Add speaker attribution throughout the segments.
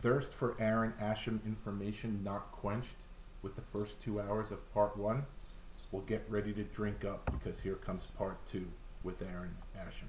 Speaker 1: thirst for Aaron Asham information not quenched with the first two hours of part one? Well, get ready to drink up because here comes part two with Aaron Asham.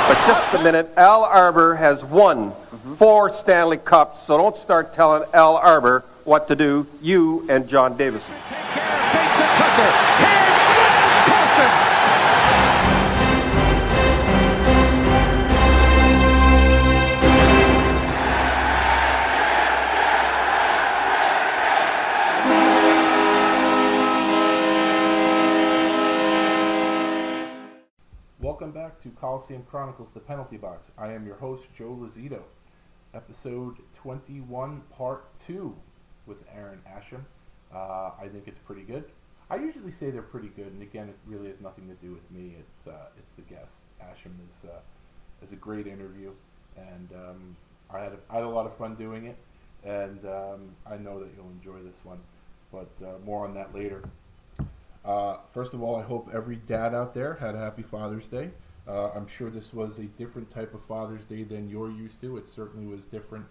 Speaker 2: But just a minute, Al Arbour has won four Stanley Cups, so don't start telling Al Arbour what to do, you and John
Speaker 1: Davidson. To Coliseum Chronicles, the penalty box. I am your host, Joe Lazito. Episode 21, part 2 with Aaron Asham. Uh, I think it's pretty good. I usually say they're pretty good, and again, it really has nothing to do with me. It's uh, it's the guest. Asham is uh, is a great interview, and um, I had a, I had a lot of fun doing it, and um, I know that you'll enjoy this one. But uh, more on that later. Uh, first of all, I hope every dad out there had a happy Father's Day. Uh, I'm sure this was a different type of Father's Day than you're used to. It certainly was different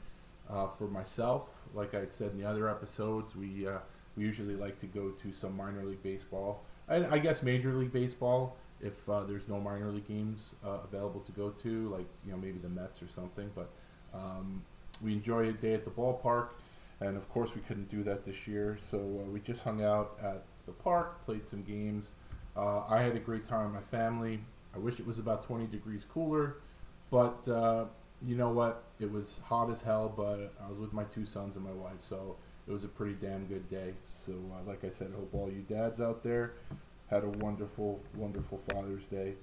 Speaker 1: uh, for myself. Like I had said in the other episodes, we uh, we usually like to go to some minor league baseball, and I guess Major League Baseball if uh, there's no minor league games uh, available to go to, like you know maybe the Mets or something. But um, we enjoy a day at the ballpark, and of course we couldn't do that this year, so uh, we just hung out at the park, played some games. I had a great time with my family. I wish it was about 20 degrees cooler, but uh, you know what? It was hot as hell, but I was with my two sons and my wife, so it was a pretty damn good day. So, uh, like I said, I hope all you dads out there had a wonderful, wonderful Father's Day,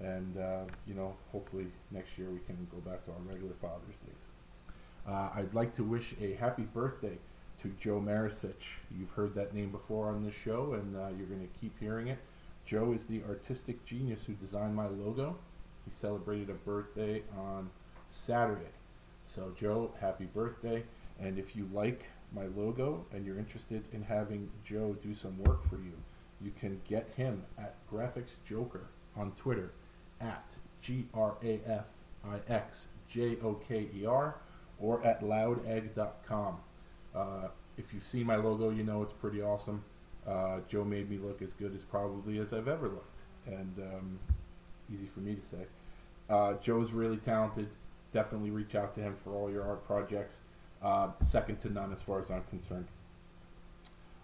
Speaker 1: and uh, you know, hopefully next year we can go back to our regular Father's Days. Uh, I'd like to wish a happy birthday to Joe Marisich. You've heard that name before on this show, and uh, you're going to keep hearing it. Joe is the artistic genius who designed my logo. He celebrated a birthday on Saturday. So, Joe, happy birthday. And if you like my logo and you're interested in having Joe do some work for you, you can get him at Graphics Joker on Twitter at G R A F I X J O K E R or at loudegg.com. Uh, if you've seen my logo, you know it's pretty awesome. Uh, Joe made me look as good as probably as I've ever looked, and um, easy for me to say. Uh, Joe's really talented. Definitely reach out to him for all your art projects. Uh, second to none as far as I'm concerned.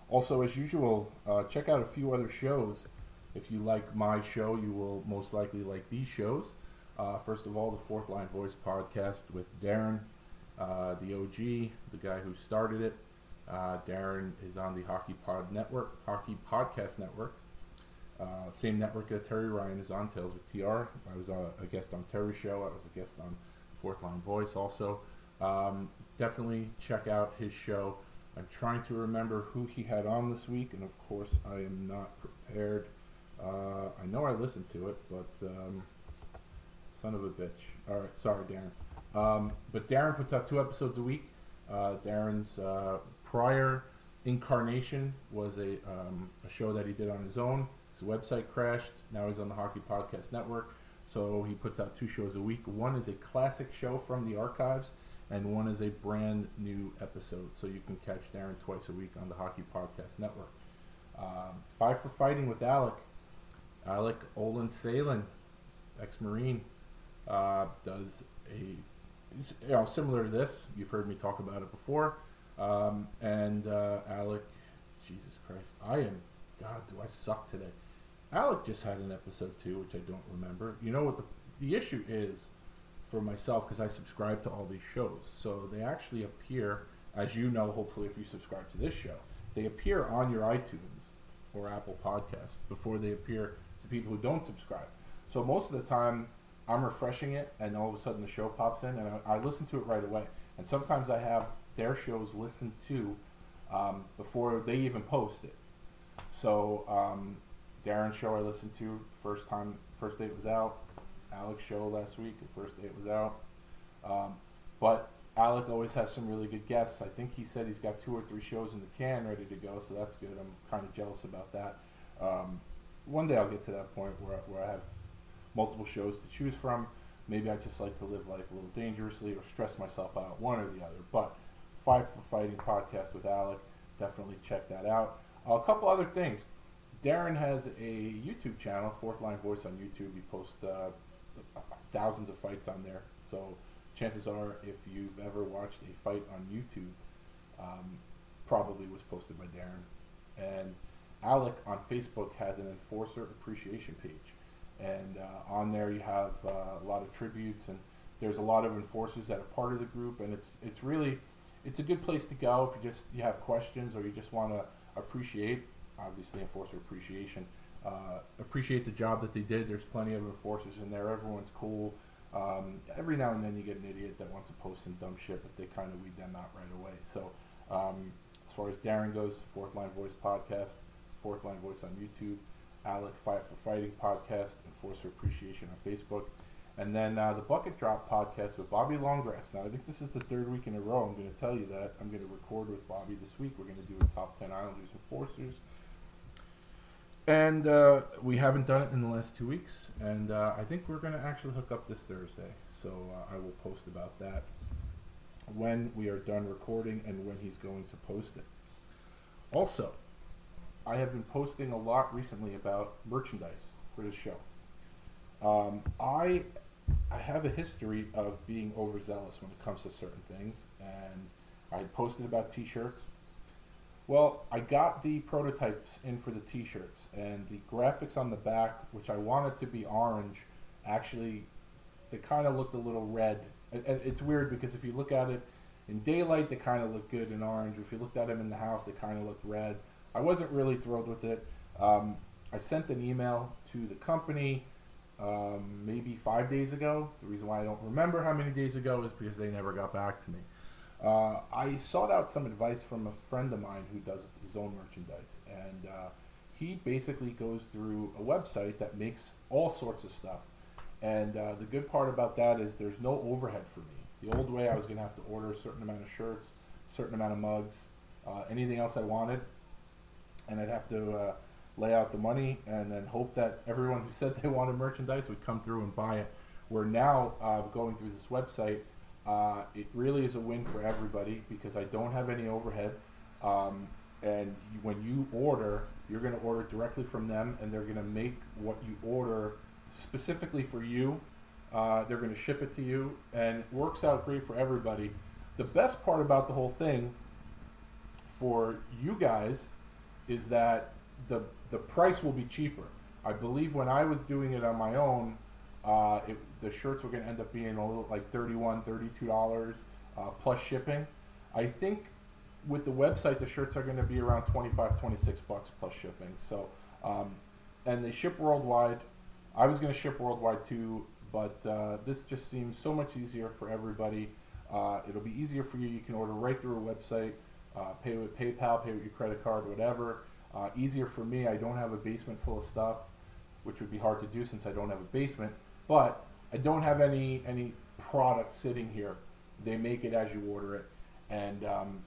Speaker 1: Also, as usual, uh, check out a few other shows. If you like my show, you will most likely like these shows. Uh, first of all, the Fourth Line Voice podcast with Darren, uh, the OG, the guy who started it. Uh, Darren is on the Hockey Pod Network, Hockey Podcast Network. Uh, same network that Terry Ryan is on, Tales with TR. I was a, a guest on Terry's show. I was a guest on Fourth Line Voice also. Um, definitely check out his show. I'm trying to remember who he had on this week, and of course, I am not prepared. Uh, I know I listened to it, but um, son of a bitch. All right, sorry, Darren. Um, but Darren puts out two episodes a week. Uh, Darren's uh, prior incarnation was a, um, a show that he did on his own. His website crashed. Now he's on the Hockey Podcast Network. So he puts out two shows a week. One is a classic show from the archives, and one is a brand new episode. So you can catch Darren twice a week on the Hockey Podcast Network. Um, Five for Fighting with Alec. Alec Olin Salen, ex-Marine, uh, does a you know similar to this. You've heard me talk about it before. Um, and uh, Alec Jesus Christ. I am. God, do I suck today? Alec just had an episode too, which I don't remember. You know what the the issue is for myself because I subscribe to all these shows, so they actually appear, as you know. Hopefully, if you subscribe to this show, they appear on your iTunes or Apple Podcasts before they appear to people who don't subscribe. So most of the time, I'm refreshing it, and all of a sudden the show pops in, and I, I listen to it right away. And sometimes I have their shows listened to um, before they even post it. So um, Darren's show I listened to first time, first day it was out. Alec's show last week, the first day it was out. Um, but Alec always has some really good guests. I think he said he's got two or three shows in the can ready to go, so that's good. I'm kind of jealous about that. Um, one day I'll get to that point where, where I have multiple shows to choose from. Maybe I just like to live life a little dangerously or stress myself out, one or the other. But Five for Fighting podcast with Alec, definitely check that out. Uh, a couple other things. Darren has a YouTube channel, Fourth Line Voice on YouTube. He posts uh, thousands of fights on there. So chances are, if you've ever watched a fight on YouTube, um, probably was posted by Darren. And Alec on Facebook has an enforcer appreciation page, and uh, on there you have uh, a lot of tributes, and there's a lot of enforcers that are part of the group, and it's it's really it's a good place to go if you just you have questions or you just want to appreciate obviously enforcer appreciation uh, appreciate the job that they did. There's plenty of enforcers in there. Everyone's cool. Um, every now and then you get an idiot that wants to post some dumb shit but they kind of weed them out right away. So um, as far as darren goes fourth line voice podcast fourth line voice on youtube alec five for fighting podcast enforcer appreciation on facebook and then uh, the Bucket Drop podcast with Bobby Longgrass. Now, I think this is the third week in a row I'm going to tell you that. I'm going to record with Bobby this week. We're going to do a top 10 Islanders Enforcers. And uh, we haven't done it in the last two weeks. And uh, I think we're going to actually hook up this Thursday. So uh, I will post about that when we are done recording and when he's going to post it. Also, I have been posting a lot recently about merchandise for the show. Um, I I have a history of being overzealous when it comes to certain things, and I posted about T-shirts. Well, I got the prototypes in for the T-shirts, and the graphics on the back, which I wanted to be orange, actually they kind of looked a little red. And it's weird because if you look at it in daylight, they kind of look good in orange. If you looked at them in the house, they kind of looked red. I wasn't really thrilled with it. Um, I sent an email to the company um, maybe five days ago. The reason why I don't remember how many days ago is because they never got back to me. Uh, I sought out some advice from a friend of mine who does his own merchandise, and uh, he basically goes through a website that makes all sorts of stuff. And uh, the good part about that is there's no overhead for me. The old way, I was going to have to order a certain amount of shirts, certain amount of mugs, uh, anything else I wanted, and I'd have to uh, lay out the money, and then hope that everyone who said they wanted merchandise would come through and buy it. We're now uh, going through this website. Uh, it really is a win for everybody because I don't have any overhead. Um, and when you order, you're going to order directly from them, and they're going to make what you order specifically for you. Uh, they're going to ship it to you, and it works out great for everybody. The best part about the whole thing for you guys is that the the price will be cheaper. I believe when I was doing it on my own, uh, it, the shirts were going to end up being a little like $31, $32 uh, plus shipping. I think with the website, the shirts are going to be around 25 26 bucks plus shipping. So, um, and they ship worldwide. I was going to ship worldwide too, but uh, this just seems so much easier for everybody. Uh, it'll be easier for you. You can order right through a website, uh, pay with PayPal, pay with your credit card, whatever. Uh, easier for me. I don't have a basement full of stuff, which would be hard to do since I don't have a basement. But I don't have any any product sitting here. They make it as you order it, and um,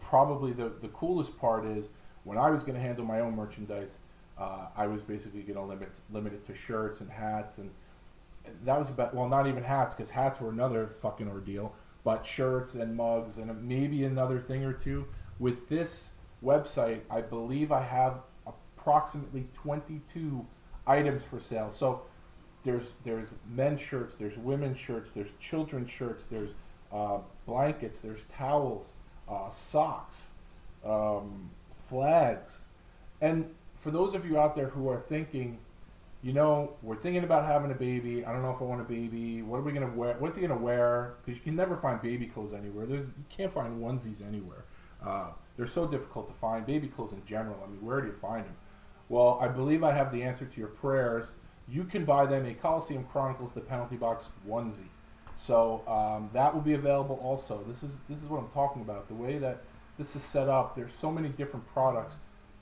Speaker 1: probably the the coolest part is when I was going to handle my own merchandise. Uh, I was basically going to limit limit it to shirts and hats, and that was about well, not even hats because hats were another fucking ordeal. But shirts and mugs and maybe another thing or two. With this website, I believe I have approximately 22 items for sale. So there's there's men's shirts, there's women's shirts, there's children's shirts, there's uh, blankets, there's towels, uh, socks, um, flags. And for those of you out there who are thinking, you know, we're thinking about having a baby. I don't know if I want a baby. What are we gonna wear? What's he gonna wear? Because you can never find baby clothes anywhere. There's you can't find onesies anywhere. Uh, they're so difficult to find. Baby clothes in general. I mean, where do you find them? Well, I believe I have the answer to your prayers. You can buy them a Coliseum Chronicles the Penalty Box onesie. So um, that will be available also. This is this is what I'm talking about. The way that this is set up, there's so many different products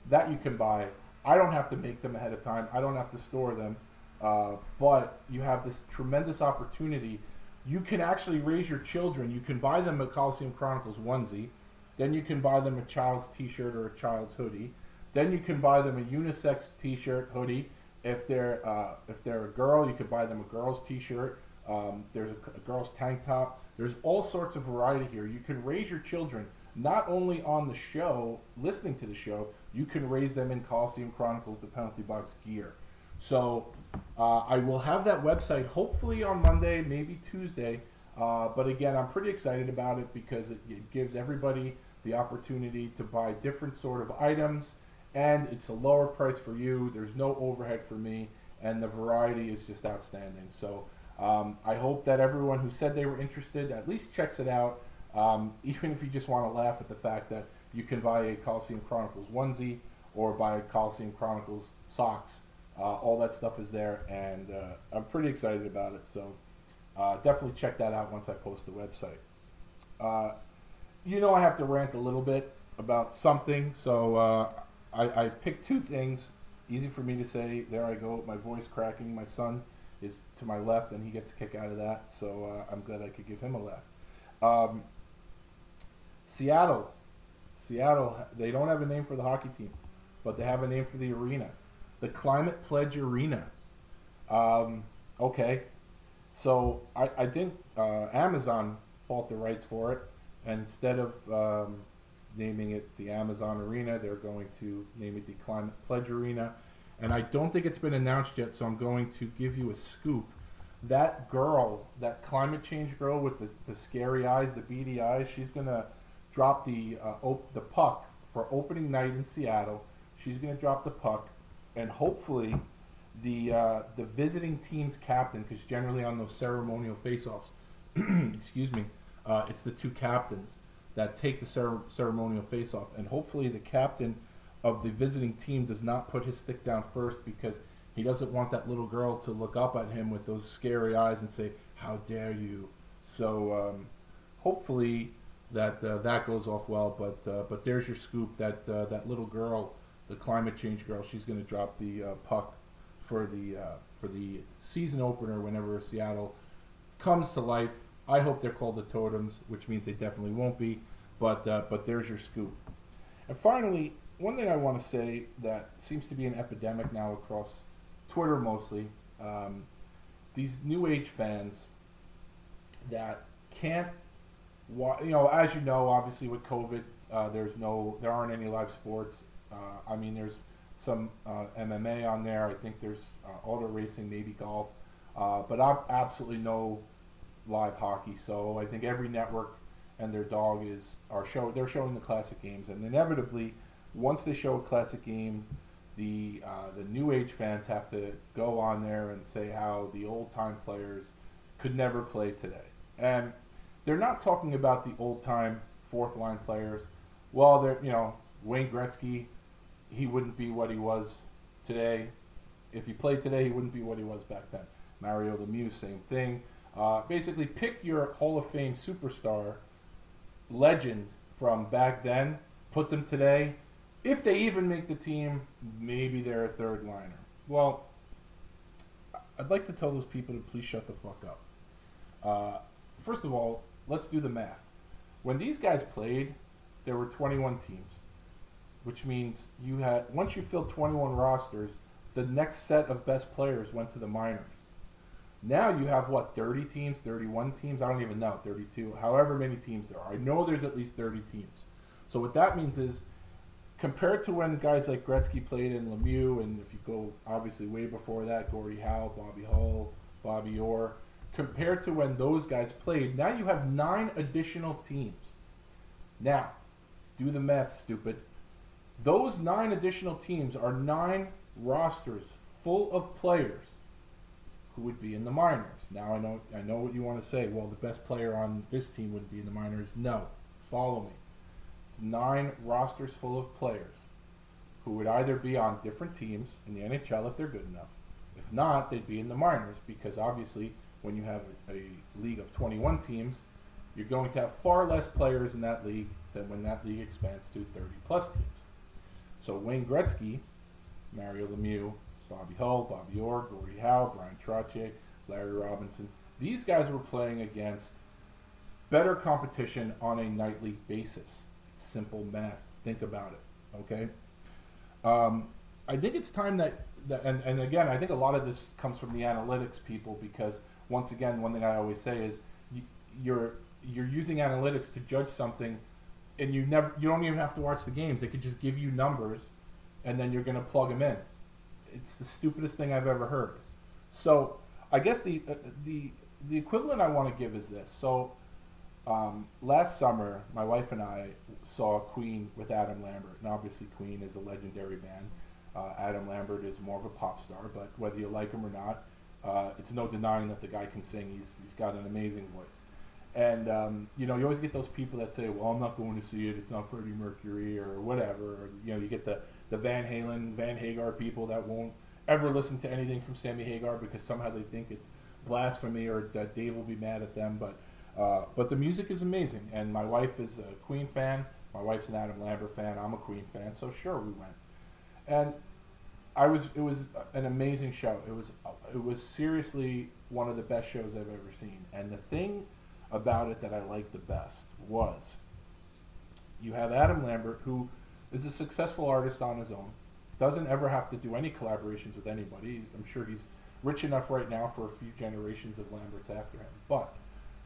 Speaker 1: that you can buy. I don't have to make them ahead of time. I don't have to store them. Uh, but you have this tremendous opportunity. You can actually raise your children. You can buy them a Coliseum Chronicles onesie. Then you can buy them a child's T-shirt or a child's hoodie. Then you can buy them a unisex T-shirt, hoodie. If they're uh, if they're a girl, you could buy them a girl's T-shirt. Um, there's a, a girl's tank top. There's all sorts of variety here. You can raise your children not only on the show, listening to the show, you can raise them in Coliseum Chronicles, the penalty box gear. So uh, I will have that website hopefully on Monday, maybe Tuesday. Uh, but again, I'm pretty excited about it because it, it, gives everybody the opportunity to buy different sort of items, and it's a lower price for you. There's no overhead for me, and the variety is just outstanding. So um, I hope that everyone who said they were interested at least checks it out. Um, even if you just want to laugh at the fact that you can buy a Coliseum Chronicles onesie or buy a Coliseum Chronicles socks. Uh, all that stuff is there, and uh, I'm pretty excited about it. So uh, definitely check that out once I post the website. You know, I have to rant a little bit about something, so uh, I, I picked two things. Easy for me to say. There I go, my voice cracking. My son is to my left, and he gets a kick out of that. So uh, I'm glad I could give him a laugh. Um, Seattle Seattle, they don't have a name for the hockey team, but they have a name for the arena, the Climate Pledge Arena. Um, okay, so I, I think uh, Amazon bought the rights for it, and instead of um, naming it the Amazon Arena, they're going to name it the Climate Pledge Arena. And I don't think it's been announced yet, so I'm going to give you a scoop. That girl, that climate change girl with the, the scary eyes, the beady eyes, she's going to drop the uh, op- the puck for opening night in Seattle. She's going to drop the puck, and hopefully, the uh, the visiting team's captain, because generally on those ceremonial faceoffs, excuse me, uh, it's the two captains that take the cer- ceremonial faceoff, and hopefully the captain of the visiting team does not put his stick down first because he doesn't want that little girl to look up at him with those scary eyes and say, "How dare you!" So um, hopefully that uh, that goes off well. But uh, but there's your scoop. That uh, that little girl, the climate change girl, she's going to drop the uh, puck for the uh, for the season opener whenever Seattle comes to life. I hope they're called the Totems, which means they definitely won't be. But uh, but there's your scoop. And finally, one thing I want to say that seems to be an epidemic now across Twitter mostly. Um, these new age fans that can't you know, as you know, obviously with COVID, uh, there's no, there aren't any live sports. Uh, I mean, there's some uh, MMA on there. I think there's uh, auto racing, maybe golf, uh, but absolutely no live hockey. So I think every network and their dog is are show. They're showing the classic games, and inevitably, once they show classic games, the uh, the new age fans have to go on there and say how the old time players could never play today, and they're not talking about the old time fourth line players. Well, they're you know Wayne Gretzky, he wouldn't be what he was today. If he played today, he wouldn't be what he was back then. Mario Lemieux, same thing. Uh, basically, pick your Hall of Fame superstar, legend from back then, put them today. If they even make the team, maybe they're a third liner. Well, I'd like to tell those people to please shut the fuck up. Uh, first of all, let's do the math. When these guys played, there were 21 teams, which means you had once you filled 21 rosters, the next set of best players went to the minors. Now you have what 30 teams, 31 teams, I don't even know, 32, however many teams there are. I know there's at least 30 teams. So what that means is compared to when guys like Gretzky played in Lemieux, and if you go obviously way before that, Gordie Howe, Bobby Hull, Bobby Orr, compared to when those guys played. Now you have nine additional teams. Now, do the math, stupid. Those nine additional teams are nine rosters full of players who would be in the minors. Now I know I know what you want to say. Well, the best player on this team would be in the minors. No, follow me. It's nine rosters full of players who would either be on different teams in the NHL if they're good enough. If not, they'd be in the minors because obviously when you have a, league of 21 teams, you're going to have far less players in that league than when that league expands to 30 plus teams. So Wayne Gretzky, Mario Lemieux, Bobby Hull, Bobby Orr, Gordie Howe, Brian Trottier, Larry Robinson, these guys were playing against better competition on a nightly basis. Simple math. Think about it. Okay. Um, I think it's time that, that and, and again, I think a lot of this comes from the analytics people because once again, one thing I always say is you, you're you're using analytics to judge something, and you never you don't even have to watch the games. They could just give you numbers, and then you're going to plug them in. It's the stupidest thing I've ever heard. So I guess the uh, the the equivalent I want to give is this. So um, last summer, my wife and I saw Queen with Adam Lambert, and obviously Queen is a legendary band. Uh, Adam Lambert is more of a pop star, but whether you like him or not, uh, it's no denying that the guy can sing. He's he's got an amazing voice. And um, you know, you always get those people that say, "Well, I'm not going to see it. It's not Freddie Mercury or whatever." Or, you know, you get the the Van Halen, Van Hagar people that won't ever listen to anything from Sammy Hagar because somehow they think it's blasphemy or that Dave will be mad at them. But uh, but the music is amazing, and my wife is a Queen fan. My wife's an Adam Lambert fan. I'm a Queen fan, so sure we went. And I was it was an amazing show. It was it was seriously one of the best shows I've ever seen. And the thing about it that I liked the best was you have Adam Lambert who is a successful artist on his own. Doesn't ever have to do any collaborations with anybody. I'm sure he's rich enough right now for a few generations of Lamberts after him. But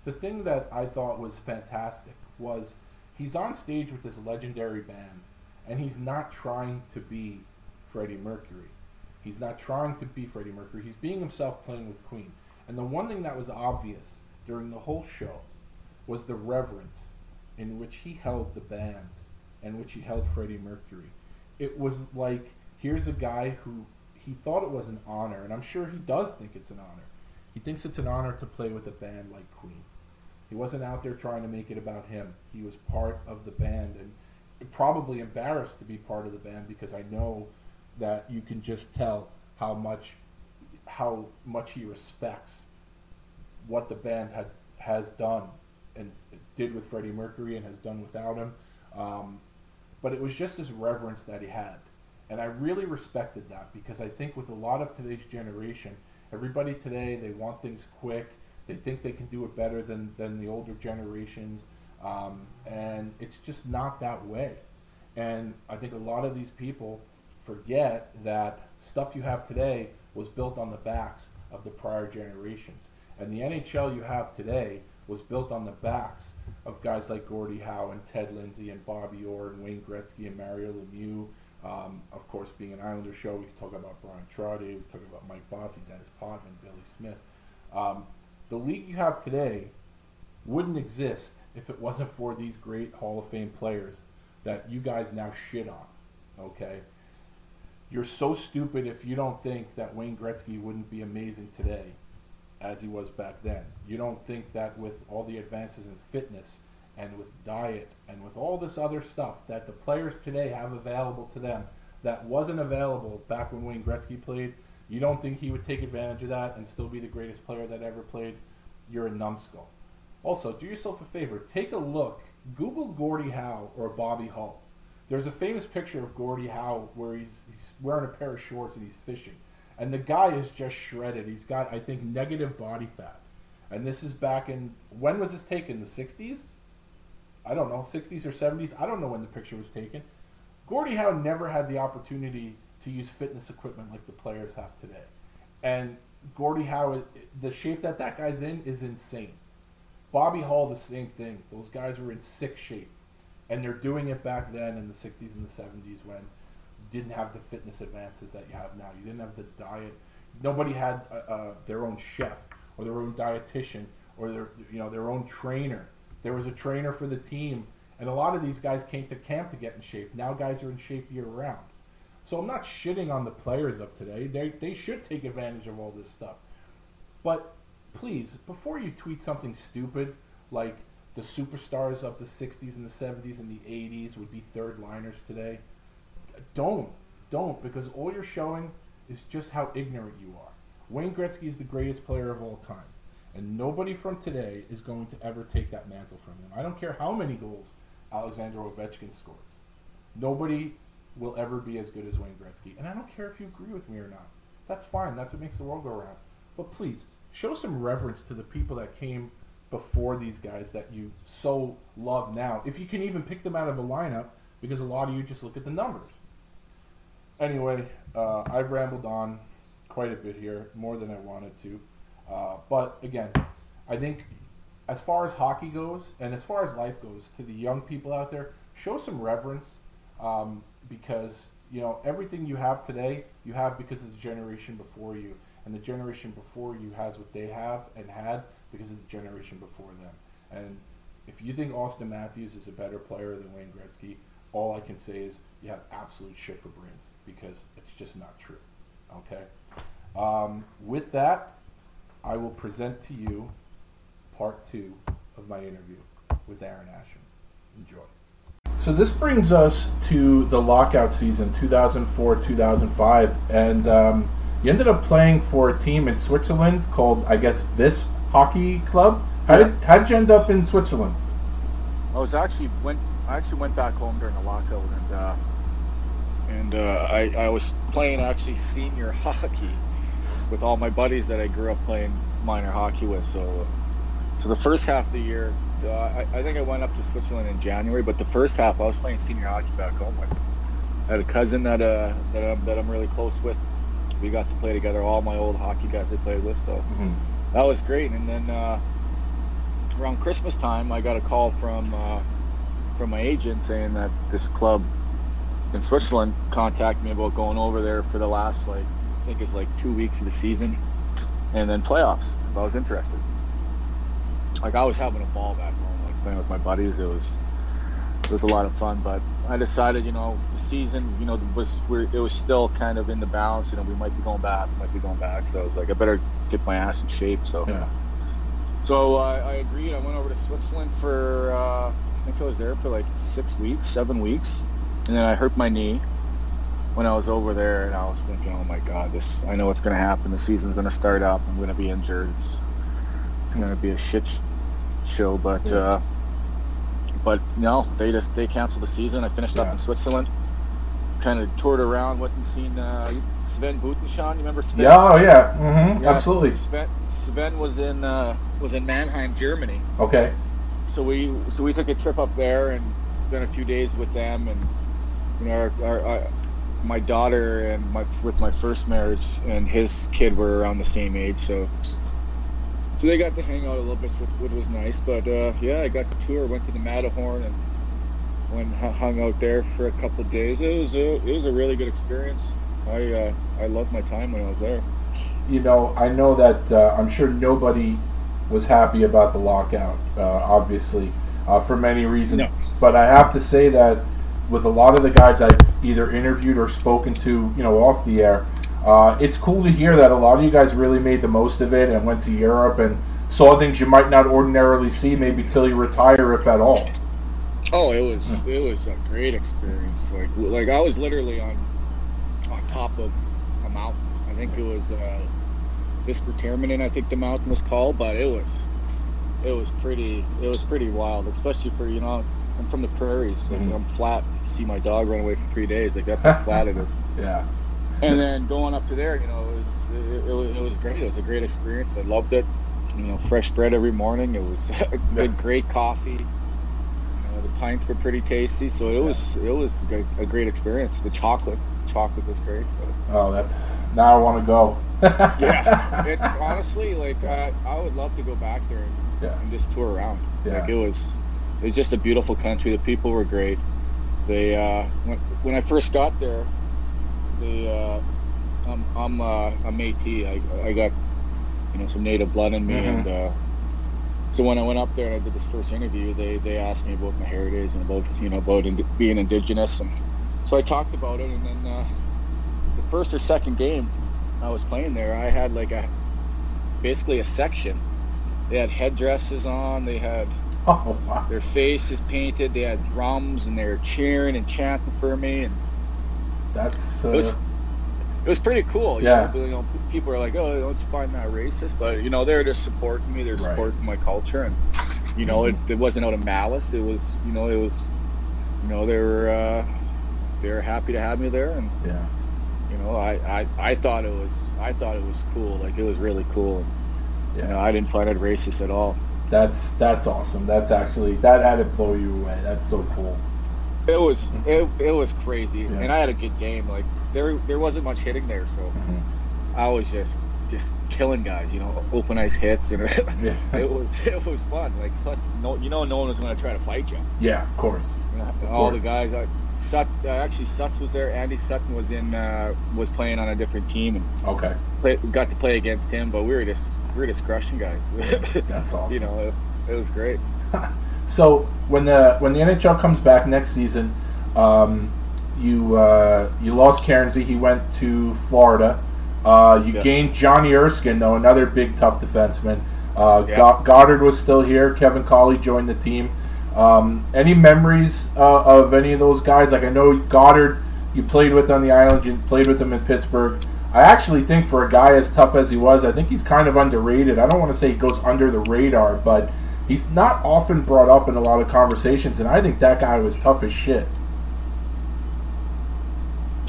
Speaker 1: the thing that I thought was fantastic was he's on stage with this legendary band and he's not trying to be Freddie Mercury. He's not trying to be Freddie Mercury. He's being himself playing with Queen. And the one thing that was obvious during the whole show was the reverence in which he held the band and which he held Freddie Mercury. It was like here's a guy who he thought it was an honor, and I'm sure he does think it's an honor. He thinks it's an honor to play with a band like Queen. He wasn't out there trying to make it about him. He was part of the band and probably embarrassed to be part of the band because I know that you can just tell how much how much he respects what the band had has done and did with Freddie Mercury and has done without him. Um, but it was just this reverence that he had. And I really respected that because I think with a lot of today's generation, everybody today, they want things quick. They think they can do it better than, than the older generations. Um, and it's just not that way. And I think a lot of these people forget that stuff you have today was built on the backs of the prior generations. And the NHL you have today was built on the backs of guys like Gordie Howe and Ted Lindsay and Bobby Orr and Wayne Gretzky and Mario Lemieux. Um, of course, being an Islander show, we could talk about Brian Trottier, we talk about Mike Bossy, Dennis Potvin, Billy Smith. Um, the league you have today wouldn't exist if it wasn't for these great Hall of Fame players that you guys now shit on. Okay? You're so stupid if you don't think that Wayne Gretzky wouldn't be amazing today as he was back then. You don't think that with all the advances in fitness and with diet and with all this other stuff that the players today have available to them that wasn't available back when Wayne Gretzky played, you don't think he would take advantage of that and still be the greatest player that ever played? You're a numbskull. Also, do yourself a favor, take a look, Google Gordie Howe or Bobby Hull. There's a famous picture of Gordie Howe where he's, he's wearing a pair of shorts and he's fishing. And the guy is just shredded. He's got, I think, negative body fat. And this is back in, when was this taken? The 60s? I don't know, 60s or 70s? I don't know when the picture was taken. Gordie Howe never had the opportunity to use fitness equipment like the players have today. And Gordie Howe, the shape that that guy's in is insane. Bobby Hull, the same thing. Those guys were in sick shape. And they're doing it back then in the 60s and the 70s when didn't have the fitness advances that you have now. You didn't have the diet. Nobody had uh, uh, their own chef or their own dietitian or their you know their own trainer. There was a trainer for the team, And a lot of these guys came to camp to get in shape. Now guys are in shape year round. So I'm not shitting on the players of today. They they should take advantage of all this stuff. But please, before you tweet something stupid like the superstars of the 60s and the 70s and the 80s would be third liners today, don't. Don't because all you're showing is just how ignorant you are. Wayne Gretzky is the greatest player of all time. And nobody from today is going to ever take that mantle from him. I don't care how many goals Alexander Ovechkin scores. Nobody will ever be as good as Wayne Gretzky. And I don't care if you agree with me or not. That's fine. That's what makes the world go round. But please, show some reverence to the people that came before these guys that you so love now. If you can even pick them out of a lineup, because a lot of you just look at the numbers. Anyway, uh, I've rambled on quite a bit here, more than I wanted to. Uh, but again, I think as far as hockey goes and as far as life goes, to the young people out there, show some reverence um, because you know everything you have today, you have because of the generation before you, and the generation before you has what they have and had because of the generation before them. And if you think Auston Matthews is a better player than Wayne Gretzky, all I can say is you have absolute shit for brains because it's just not true. Okay. Um, with that, I will present to you part two of my interview with Aaron Asham. Enjoy. So this brings us to the lockout season, 2004-2005, and um, you ended up playing for a team in Switzerland called, I guess, Visp Hockey Club. How,
Speaker 3: Yeah.
Speaker 1: did, how did you end up in Switzerland?
Speaker 3: I was actually went. I actually went back home during the lockout, and uh, and uh, I I was playing actually senior hockey with all my buddies that I grew up playing minor hockey with. So so the first half of the year, uh, I, I think I went up to Switzerland in January, but the first half I was playing senior hockey back home with. I had a cousin that uh that I'm, that I'm really close with. We got to play together. All my old hockey guys I played with. So that was great. And then uh, around Christmas time, I got a call from uh, from my agent saying that this club in Switzerland contacted me about going over there for the last like I think it's like two weeks of the season, and then playoffs. If I was interested, like I was having a ball back home, like playing with my buddies. It was it was a lot of fun, but I decided, you know, the season, you know, was we're, it was still kind of in the balance. You know, we might be going back, we might be going back. So I was like, I better get my ass in shape. So
Speaker 1: Yeah.
Speaker 3: so uh, I agreed. I went over to Switzerland for uh, I think I was there for like six weeks, seven weeks, and then I hurt my knee when I was over there, and I was thinking, oh my god, this I know what's going to happen. The season's going to start up. I'm going to be injured. It's, it's going to be a shit show, but
Speaker 1: Yeah.
Speaker 3: uh, but no, they just they canceled the season. I finished
Speaker 1: Yeah.
Speaker 3: up in Switzerland. Kind of toured around, went and seen uh, Sven Butenschön. You remember Sven?
Speaker 1: Yeah, oh yeah, hmm
Speaker 3: Yeah,
Speaker 1: absolutely.
Speaker 3: Sven, Sven was in uh, was in Mannheim, Germany.
Speaker 1: Okay.
Speaker 3: So we so we took a trip up there and spent a few days with them, and you know, our, our, our, my daughter and my with my first marriage and his kid were around the same age, so so they got to hang out a little bit, which, was nice. But uh, yeah, I got to tour, went to the Matterhorn, and went hung out there for a couple of days. It was a, it was a really good experience. I uh, I loved my time when I was there.
Speaker 1: you know, I know that uh, I'm sure nobody was happy about the lockout, uh, obviously, uh, for many reasons.
Speaker 3: No.
Speaker 1: But I have to say that with a lot of the guys I've either interviewed or spoken to, you know, off the air, uh, it's cool to hear that a lot of you guys really made the most of it and went to Europe and saw things you might not ordinarily see maybe till you retire, if at all.
Speaker 3: Oh, it was it was a great experience. Like like I was literally on on top of a mountain. I think it was uh, Visperterminen, I think the mountain was called, but it was it was pretty it was pretty wild, especially for you know I'm from the prairies. Like,
Speaker 1: Mhm.
Speaker 3: I'm flat. See my dog run away for three days. Like that's how flat it is.
Speaker 1: Yeah.
Speaker 3: And then going up to there, you know, it was it, it, was- it was great. It was a great experience. I loved it. You know, fresh bread every morning. It was good, great coffee. You know, the pints were pretty tasty, so it was it was a, a great experience. The chocolate, chocolate was great. So
Speaker 1: Oh, that's now I want to go.
Speaker 3: yeah, it's honestly like I, I would love to go back there and,
Speaker 1: Yeah.
Speaker 3: and just tour around.
Speaker 1: Yeah.
Speaker 3: Like it was, it's just a beautiful country. The people were great. They uh, when when I first got there, they uh, I'm I'm uh, a Métis. I I got you know some native blood in me,
Speaker 1: Mhm.
Speaker 3: and uh, so when I went up there and I did this first interview, they, they asked me about my heritage and about you know about ind- being indigenous, and so I talked about it. And then uh, the first or second game I was playing there, I had like a basically a section. They had headdresses on. They had
Speaker 1: Oh wow.
Speaker 3: their faces painted. They had drums and they were cheering and chanting for me. And
Speaker 1: That's uh,
Speaker 3: it was it was pretty cool. You
Speaker 1: Yeah.
Speaker 3: Know? You know, people are like, "Oh, don't you find that racist?" But you know, they're just supporting me. They're
Speaker 1: Right.
Speaker 3: supporting my culture, and you know, it, it wasn't out of malice. It was, you know, it was, you know, they were uh, they were happy to have me there, and
Speaker 1: yeah.
Speaker 3: you know, I, I I thought it was I thought it was cool. Like it was really cool. You know,
Speaker 1: Yeah.
Speaker 3: I didn't find it racist at all.
Speaker 1: That's that's awesome. That's actually that had to blow you away. That's so cool.
Speaker 3: It was it, it was crazy,
Speaker 1: Yeah.
Speaker 3: and I had a good game. Like there there wasn't much hitting there, so
Speaker 1: Mm-hmm.
Speaker 3: I was just just killing guys. You know, open ice hits, and
Speaker 1: Yeah.
Speaker 3: it was it was fun. Like plus, no, you know, no one was going to try to fight you.
Speaker 1: Yeah, of course.
Speaker 3: You know,
Speaker 1: Of
Speaker 3: all
Speaker 1: course.
Speaker 3: the guys. I, Sut, uh, actually, Suts was there. Andy Sutton was in uh, was playing on a different team, and
Speaker 1: Okay.
Speaker 3: play, got to play against him. But we were just were just crushing guys.
Speaker 1: That's awesome.
Speaker 3: you know, it, it was great.
Speaker 1: So when the when the NHL comes back next season, um, you uh, you lost Cairnsey. He went to Florida. Uh, you
Speaker 3: Yeah.
Speaker 1: gained Johnny Erskine, though another big tough defenseman. Uh,
Speaker 3: Yeah.
Speaker 1: Go- Godard was still here. Kevin Colley joined the team. Um, any memories uh, of any of those guys? Like I know Godard, you played with on the island. You played with him in Pittsburgh. I actually think for a guy as tough as he was, I think he's kind of underrated. I don't want to say he goes under the radar, but he's not often brought up in a lot of conversations, and I think that guy was tough as shit.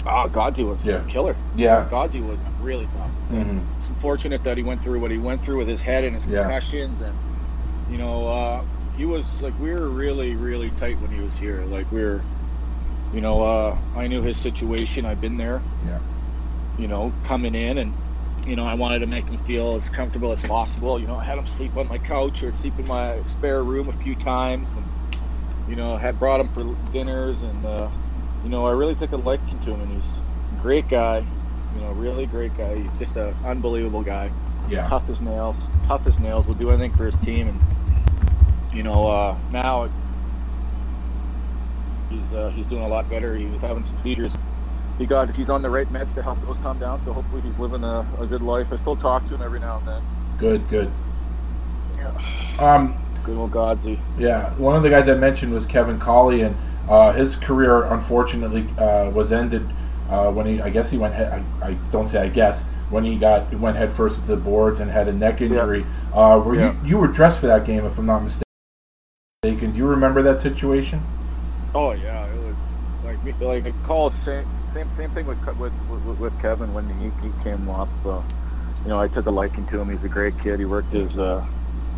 Speaker 3: Oh, Godzi was
Speaker 1: Yeah.
Speaker 3: a killer.
Speaker 1: Yeah.
Speaker 3: Godzi was really tough.
Speaker 1: Mhm.
Speaker 3: It's unfortunate that he went through what he went through with his head and his
Speaker 1: Yeah.
Speaker 3: concussions, and you know, uh, he was like we were really, really tight when he was here. Like we were, you know, uh, I knew his situation. I've been there.
Speaker 1: Yeah.
Speaker 3: You know, coming in and. You know, I wanted to make him feel as comfortable as possible. You know, I had him sleep on my couch or sleep in my spare room a few times, and you know, had brought him for dinners, and uh, you know, I really took a liking to him, and he's a great guy. You know, really great guy. He's just an unbelievable guy.
Speaker 1: Yeah.
Speaker 3: Tough as nails. Tough as nails. Will do anything for his team, and you know, uh, now he's uh, he's doing a lot better. He was having some seizures. He got he's on the right meds to help those calm down. So hopefully he's living a, a good life. I still talk to him every now and then.
Speaker 1: Good, good. Um,
Speaker 3: Good old Godzy.
Speaker 1: yeah, one of the guys I mentioned was Kevin Colley, and uh, his career unfortunately uh, was ended uh, when he. I guess he went. Head, I, I don't say I guess when he got went head first into the boards and had a neck injury. Uh, were
Speaker 3: Yeah.
Speaker 1: you you were dressed for that game, if I'm not mistaken? Do you remember that situation?
Speaker 3: Oh yeah, it was like like a call. Same same same thing with with with, with Kevin when he, he came up. Uh, you know, I took a liking to him. He's a great kid. He worked his uh,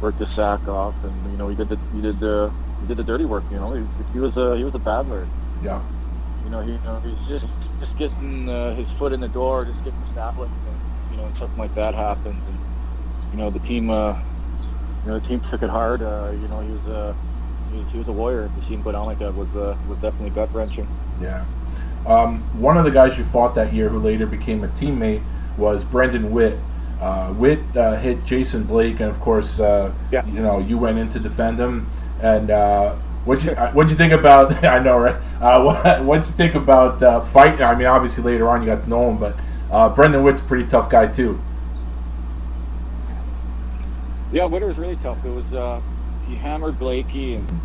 Speaker 3: worked his sack off, and you know, he did the he did the he did the dirty work. You know, he, he was a he was a battler.
Speaker 1: Yeah.
Speaker 3: You know, he you know, he's just just getting uh, his foot in the door, just getting established, and you know, and something like that happens, and you know, the team uh, you know the team took it hard. Uh, you know, he was uh, he he was a warrior. To see him go down like that was uh, was definitely gut wrenching.
Speaker 1: Yeah. Um, one of the guys you fought that year, who later became a teammate, was Brendan Witt. Uh, Witt uh, hit Jason Blake, and of course, uh,
Speaker 3: Yeah.
Speaker 1: you know, you went in to defend him. And uh, what you uh, what'd you think about? I know, right? Uh, what what'd you think about uh, fighting? I mean, obviously later on you got to know him, but uh, Brendan Witt's a pretty tough guy too.
Speaker 3: Yeah, Witter was really tough. It was uh, he hammered Blakey, and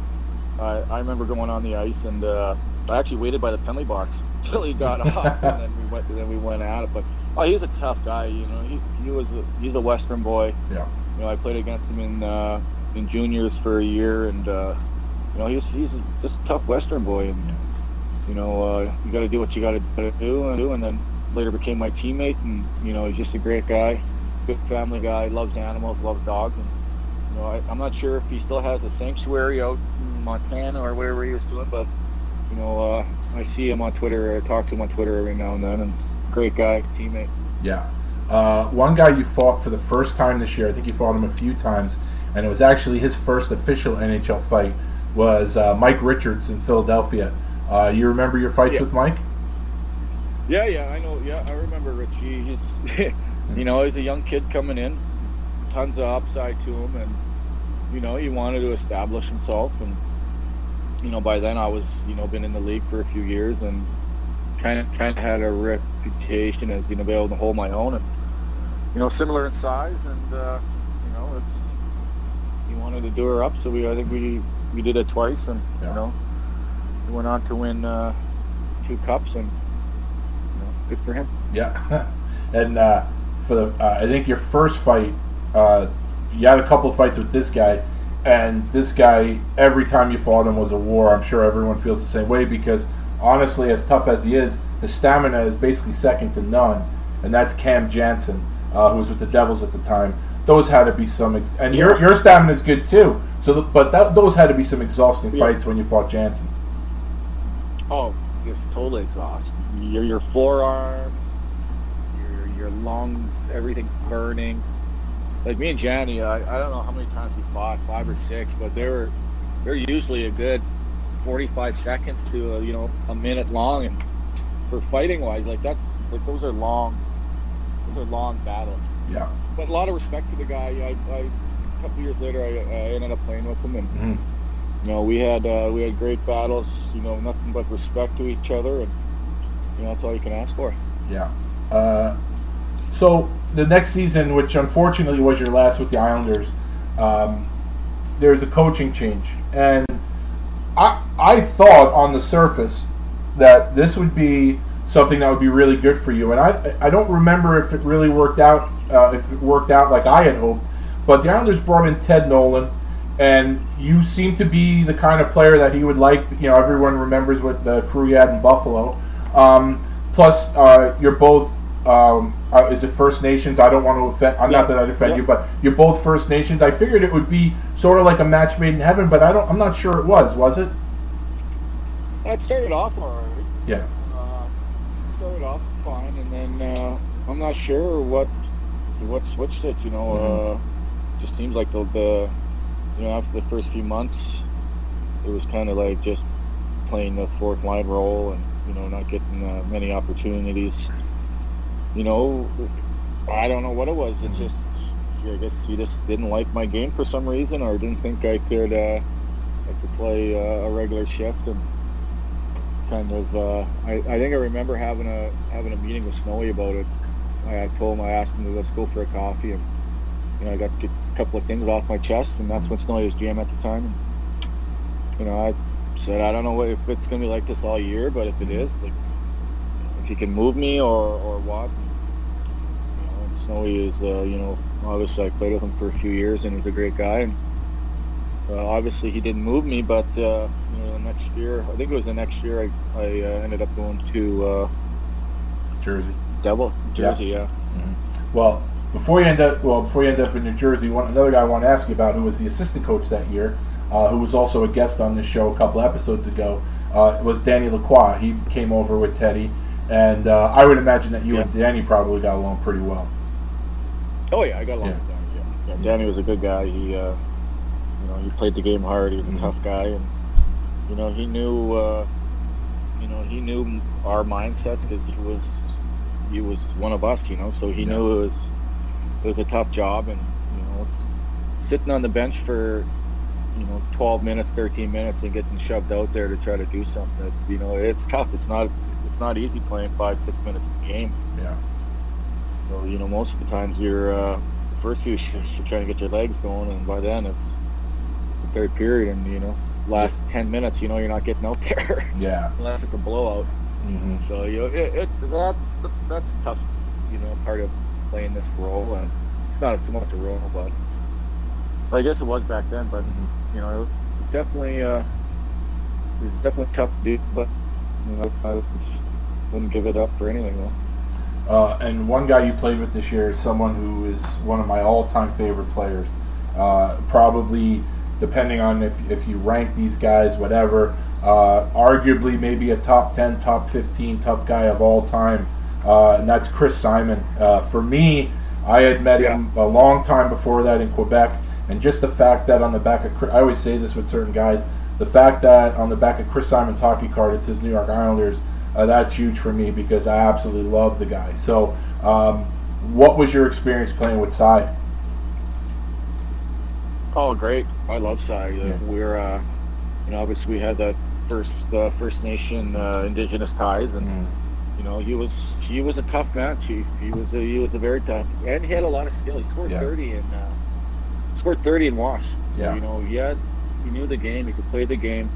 Speaker 3: I, I remember going on the ice, and uh, I actually waited by the penalty box till he got off, and then we went, then we went at it. But oh, he's a tough guy. You know, he he was a, he's a Western boy.
Speaker 1: Yeah.
Speaker 3: You know, I played against him in uh, in juniors for a year, and uh, you know, he's he's just a tough Western boy, and you know, uh, you got to do what you got to do and do, and then later became my teammate, and you know, he's just a great guy, good family guy, loves animals, loves dogs, and you know, I, I'm not sure if he still has a sanctuary out in Montana or wherever he was doing, but you know, uh, I see him on Twitter, I talk to him on Twitter every now and then, and great guy, teammate.
Speaker 1: Yeah. Uh, one guy you fought for the first time this year, I think you fought him a few times, and it was actually his first official NHL fight, was uh, Mike Richards in Philadelphia. Uh, you remember your fights
Speaker 3: Yeah.
Speaker 1: with Mike?
Speaker 3: Yeah, yeah, I know. Yeah, I remember Richie. He's, you know, he's a young kid coming in, tons of upside to him, and you know, he wanted to establish himself, and you know, by then I was, you know, been in the league for a few years and kind of kind of had a reputation as you know, be able to hold my own, and you know, similar in size, and uh, you know, it's he wanted to do her up, so we I think we we did it twice, and
Speaker 1: Yeah.
Speaker 3: you know, we went on to win uh, two cups, and you know, good for him.
Speaker 1: Yeah, and uh, for the uh, I think your first fight, uh, you had a couple of fights with this guy, and this guy every time you fought him was a war. I'm sure everyone feels the same way because honestly, as tough as he is, his stamina is basically second to none, and that's Cam Janssen, uh, who was with the Devils at the time. Those had to be some, ex- and your your stamina is good too. So, the, but that, those had to be some exhausting
Speaker 3: Yeah.
Speaker 1: fights when you fought Janssen.
Speaker 3: Oh, just totally exhausted. Your your forearms, your your lungs, everything's burning. Like me and Johnny, I, I don't know how many times we fought, five or six, but they were they're usually a good forty-five seconds to a, you know a minute long, and for fighting wise, like that's like those are long, those are long battles.
Speaker 1: Yeah.
Speaker 3: But a lot of respect to the guy. I, I a couple years later, I, I ended up playing with him, and
Speaker 1: Mhm.
Speaker 3: you know, we had uh, we had great battles. You know, nothing but respect to each other, and you know that's all you can ask for.
Speaker 1: Yeah. Uh, so the next season, which unfortunately was your last with the Islanders, um, there's a coaching change, and I I thought on the surface that this would be something that would be really good for you, and I I don't remember if it really worked out uh, if it worked out like I had hoped, but the Islanders brought in Ted Nolan. And you seem to be the kind of player that he would like. You know, everyone remembers what the crew had in Buffalo. Um, plus, uh, you're both. Um, uh, is it First Nations? I don't want to offend. I'm
Speaker 3: Yeah.
Speaker 1: not that I defend
Speaker 3: Yeah.
Speaker 1: you, but you're both First Nations. I figured it would be sort of like a match made in heaven, but I don't. I'm not sure it was. Was it?
Speaker 3: It started off all right.
Speaker 1: Yeah.
Speaker 3: Uh, started off fine, and then uh, I'm not sure what what switched it. You know, uh, just seems like the, the you know after the first few months, it was kind of like just playing the fourth line role, and you know not getting uh, many opportunities. You know, I don't know what it was. It just I guess he just didn't like my game for some reason, or didn't think I could uh, I could play uh, a regular shift and kind of uh, I, I think I remember having a having a meeting with Snowy about it. I, I told him I asked him to let's go for a coffee and you know I got to a couple of things off my chest and that's when Snowy was GM at the time. And, you know I said I don't know if it's gonna be like this all year, but if it is, like if he can move me or or what. Snowy is uh, you know obviously I played with him for a few years and he's a great guy and uh, obviously, he didn't move me, but uh, you know, the next year, I think it was the next year, I, I uh, ended up going to uh,
Speaker 1: Jersey.
Speaker 3: Devil, Jersey. Yeah.
Speaker 1: Well, before you end up, well, before you end up in New Jersey, one another guy I want to ask you about, who was the assistant coach that year, uh, who was also a guest on this show a couple episodes ago, uh, was Danny Lacroix. He came over with Teddy, and uh, I would imagine that you and Danny probably got along pretty well.
Speaker 3: Oh yeah, I got along
Speaker 1: Yeah.
Speaker 3: with Danny. Yeah. yeah, Danny was a good guy. He, uh, you know, he played the game hard. He was a tough guy, and you know, he knew, uh, you know, he knew our mindsets because he was, he was one of us. You know, so he
Speaker 1: Yeah.
Speaker 3: knew it was, it was a tough job, and you know, it's sitting on the bench for, you know, 12 minutes, 13 minutes, and getting shoved out there to try to do something. You know, it's tough. It's not, it's not easy playing five, six minutes a game.
Speaker 1: Yeah.
Speaker 3: So you know, most of the times you're uh, the first few shifts you're trying to get your legs going, and by then it's it's the third period, and you know, last ten minutes, you know, you're not getting out there
Speaker 1: Yeah.
Speaker 3: unless it's a blowout.
Speaker 1: hmm
Speaker 3: So you know, it, it that that's tough. You know, part of playing this role, and it's not so much a role, but I guess it was back then. But you know, it was definitely uh, it was definitely tough to do, but you know, I wouldn't give it up for anything though.
Speaker 1: Uh, and one guy you played with this year is someone who is one of my all-time favorite players. Uh, probably, depending on if, if you rank these guys, whatever, uh, arguably maybe a top 10, top 15 tough guy of all time. Uh, and that's Chris Simon. Uh, for me, I had met him a long time before that in Quebec. And just the fact that on the back of, Chris- I always say this with certain guys, the fact that on the back of Chris Simon's hockey card it says New York Islanders, uh, that's huge for me because I absolutely love the guy. So, um, what was your experience playing with Cy?
Speaker 3: Oh, great! I love Cy. Uh,
Speaker 1: Yeah.
Speaker 3: We're, uh, you know, obviously we had that first uh, First Nation uh, Indigenous ties, and
Speaker 1: Mm.
Speaker 3: you know he was he was a tough man, Chief. He was a he was a very tough, and he had a lot of skill. He scored
Speaker 1: Yeah.
Speaker 3: thirty and uh, scored thirty in Wash. So,
Speaker 1: Yeah.
Speaker 3: You know, he had he knew the game. He could play the game,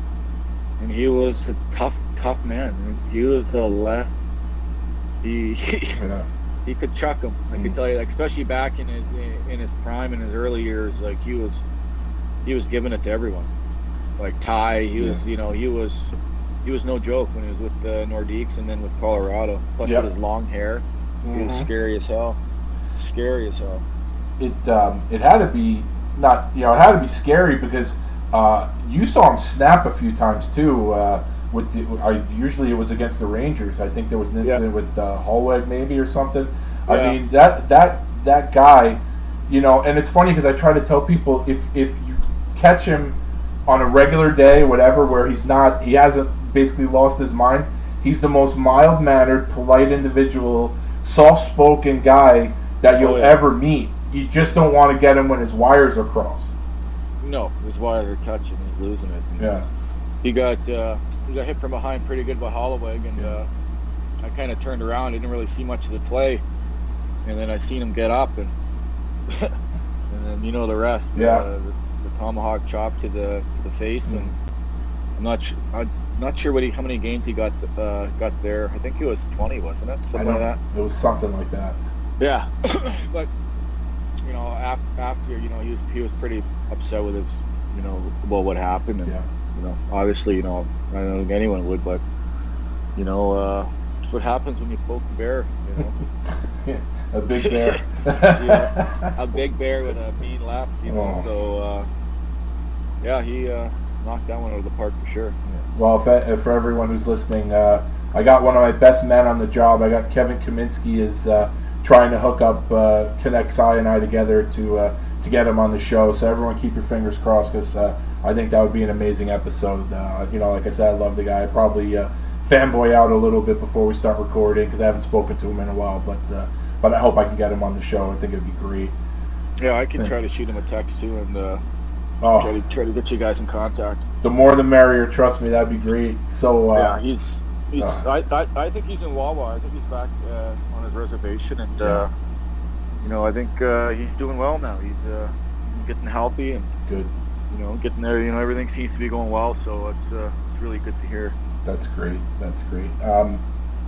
Speaker 3: and he was a tough tough man. He was a left. He.
Speaker 1: Yeah.
Speaker 3: he could chuck him. I
Speaker 1: Mm.
Speaker 3: can tell you, like, especially back in his in his prime in his early years, like he was he was giving it to everyone. Like Ty, he was you know he was he was no joke when he was with the Nordiques and then with Colorado. Plus
Speaker 1: Yep.
Speaker 3: with his long hair, he was
Speaker 1: Mhm.
Speaker 3: scary as hell. Scary as hell.
Speaker 1: it um, it had to be not you know it had to be scary because uh, you saw him snap a few times too. Uh, with the, I usually it was against the Rangers. I think there was an
Speaker 3: Yeah.
Speaker 1: incident with uh, Hollweg maybe or something. I mean that that that guy, you know, and it's funny because I try to tell people if if you catch him on a regular day, whatever, where he's not he hasn't basically lost his mind. He's the most mild mannered, polite individual, soft spoken guy that you'll
Speaker 3: Oh, yeah.
Speaker 1: ever meet. You just don't want to get him when his wires are crossed.
Speaker 3: No, his wires are touching. He's losing it.
Speaker 1: Yeah.
Speaker 3: He got uh, he got hit from behind pretty good by Hollweg, and uh, I kind of turned around. I Didn't really see much of the play, and then I seen him get up, and and then you know the rest.
Speaker 1: Yeah.
Speaker 3: Uh, the, the tomahawk chop to the to the face, and I'm not sure. I'm not sure what he how many games he got uh, got there. I think it was 20, wasn't it?
Speaker 1: I
Speaker 3: Something like that.
Speaker 1: It was something like that.
Speaker 3: Yeah, but you know, after, after you know, he was he was pretty upset with his, you know, about what happened, and
Speaker 1: Yeah.
Speaker 3: You know, obviously, you know, I don't think anyone would, but you know, uh, it's what happens when you poke a bear, you know,
Speaker 1: A big bear.
Speaker 3: Yeah. a big bear with a mean left, you know.
Speaker 1: Oh.
Speaker 3: So uh, yeah, he uh, knocked that one out of the park for sure.
Speaker 1: Well, if, if for everyone who's listening, uh, I got one of my best men on the job. I got Kevin Kaminsky is uh, trying to hook up uh, Connect Cy and I together to uh, to get him on the show. So everyone keep your fingers crossed because uh, I think that would be an amazing episode. Uh, you know, like I said, I love the guy. I'd probably uh, fanboy out a little bit before we start recording because I haven't spoken to him in a while. But uh, but I hope I can get him on the show. I think it'd be great.
Speaker 3: Yeah, I can try to shoot him a text too, and uh,
Speaker 1: Oh,
Speaker 3: try to try to get you guys in contact.
Speaker 1: the more the merrier. Trust me, that'd be great. So uh,
Speaker 3: yeah, he's he's.
Speaker 1: uh,
Speaker 3: I, I I think he's in Wawa. I think he's back uh, on his reservation, and uh, you know I think uh, he's doing well now. He's uh, getting healthy, and
Speaker 1: good.
Speaker 3: You know getting there. You know everything seems to be going well, so it's uh, it's really good to hear.
Speaker 1: That's great. That's great. Um,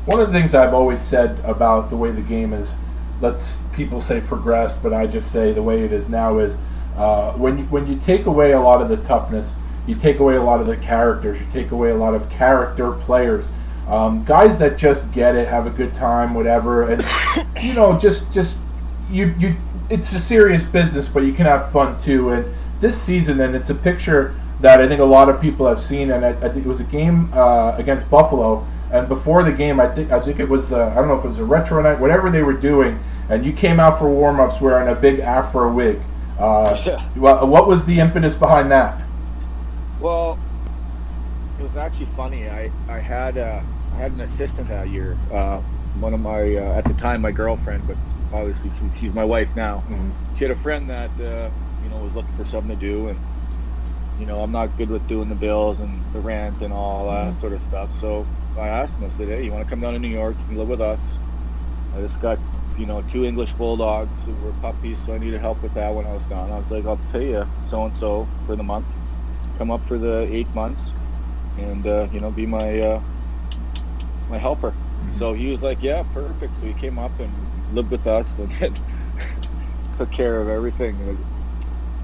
Speaker 1: one of the things I've always said about the way the game is, let's people say progressed, but I just say the way it is now is uh, when you, when you take away a lot of the toughness, you take away a lot of the characters, you take away a lot of character players, um, guys that just get it, have a good time, whatever, and you know just just you you it's a serious business, but you can have fun too. And this season, and it's a picture that I think a lot of people have seen. And I, I think it was a game uh, against Buffalo. And before the game, I think I think it was uh, I don't know if it was a retro night, whatever they were doing. And you came out for warm ups wearing a big afro wig. Uh,
Speaker 3: Yeah.
Speaker 1: what, what was the impetus behind that?
Speaker 3: Well, it was actually funny. I I had uh, I had an assistant that year. Uh, one of my uh, at the time my girlfriend, but obviously she, she's my wife now. She had a friend that uh, you know was looking for something to do, and you know I'm not good with doing the bills and the rent and all that sort of stuff. So I asked him. I said, "Hey, you want to come down to New York? You can live with us." I just got you know two English bulldogs who were puppies, so I needed help with that when I was gone. I was like, "I'll pay you so and so for the month." come up for the eight months and uh, you know be my uh, my helper. So he was like, yeah, perfect. So he came up and lived with us and took care of everything.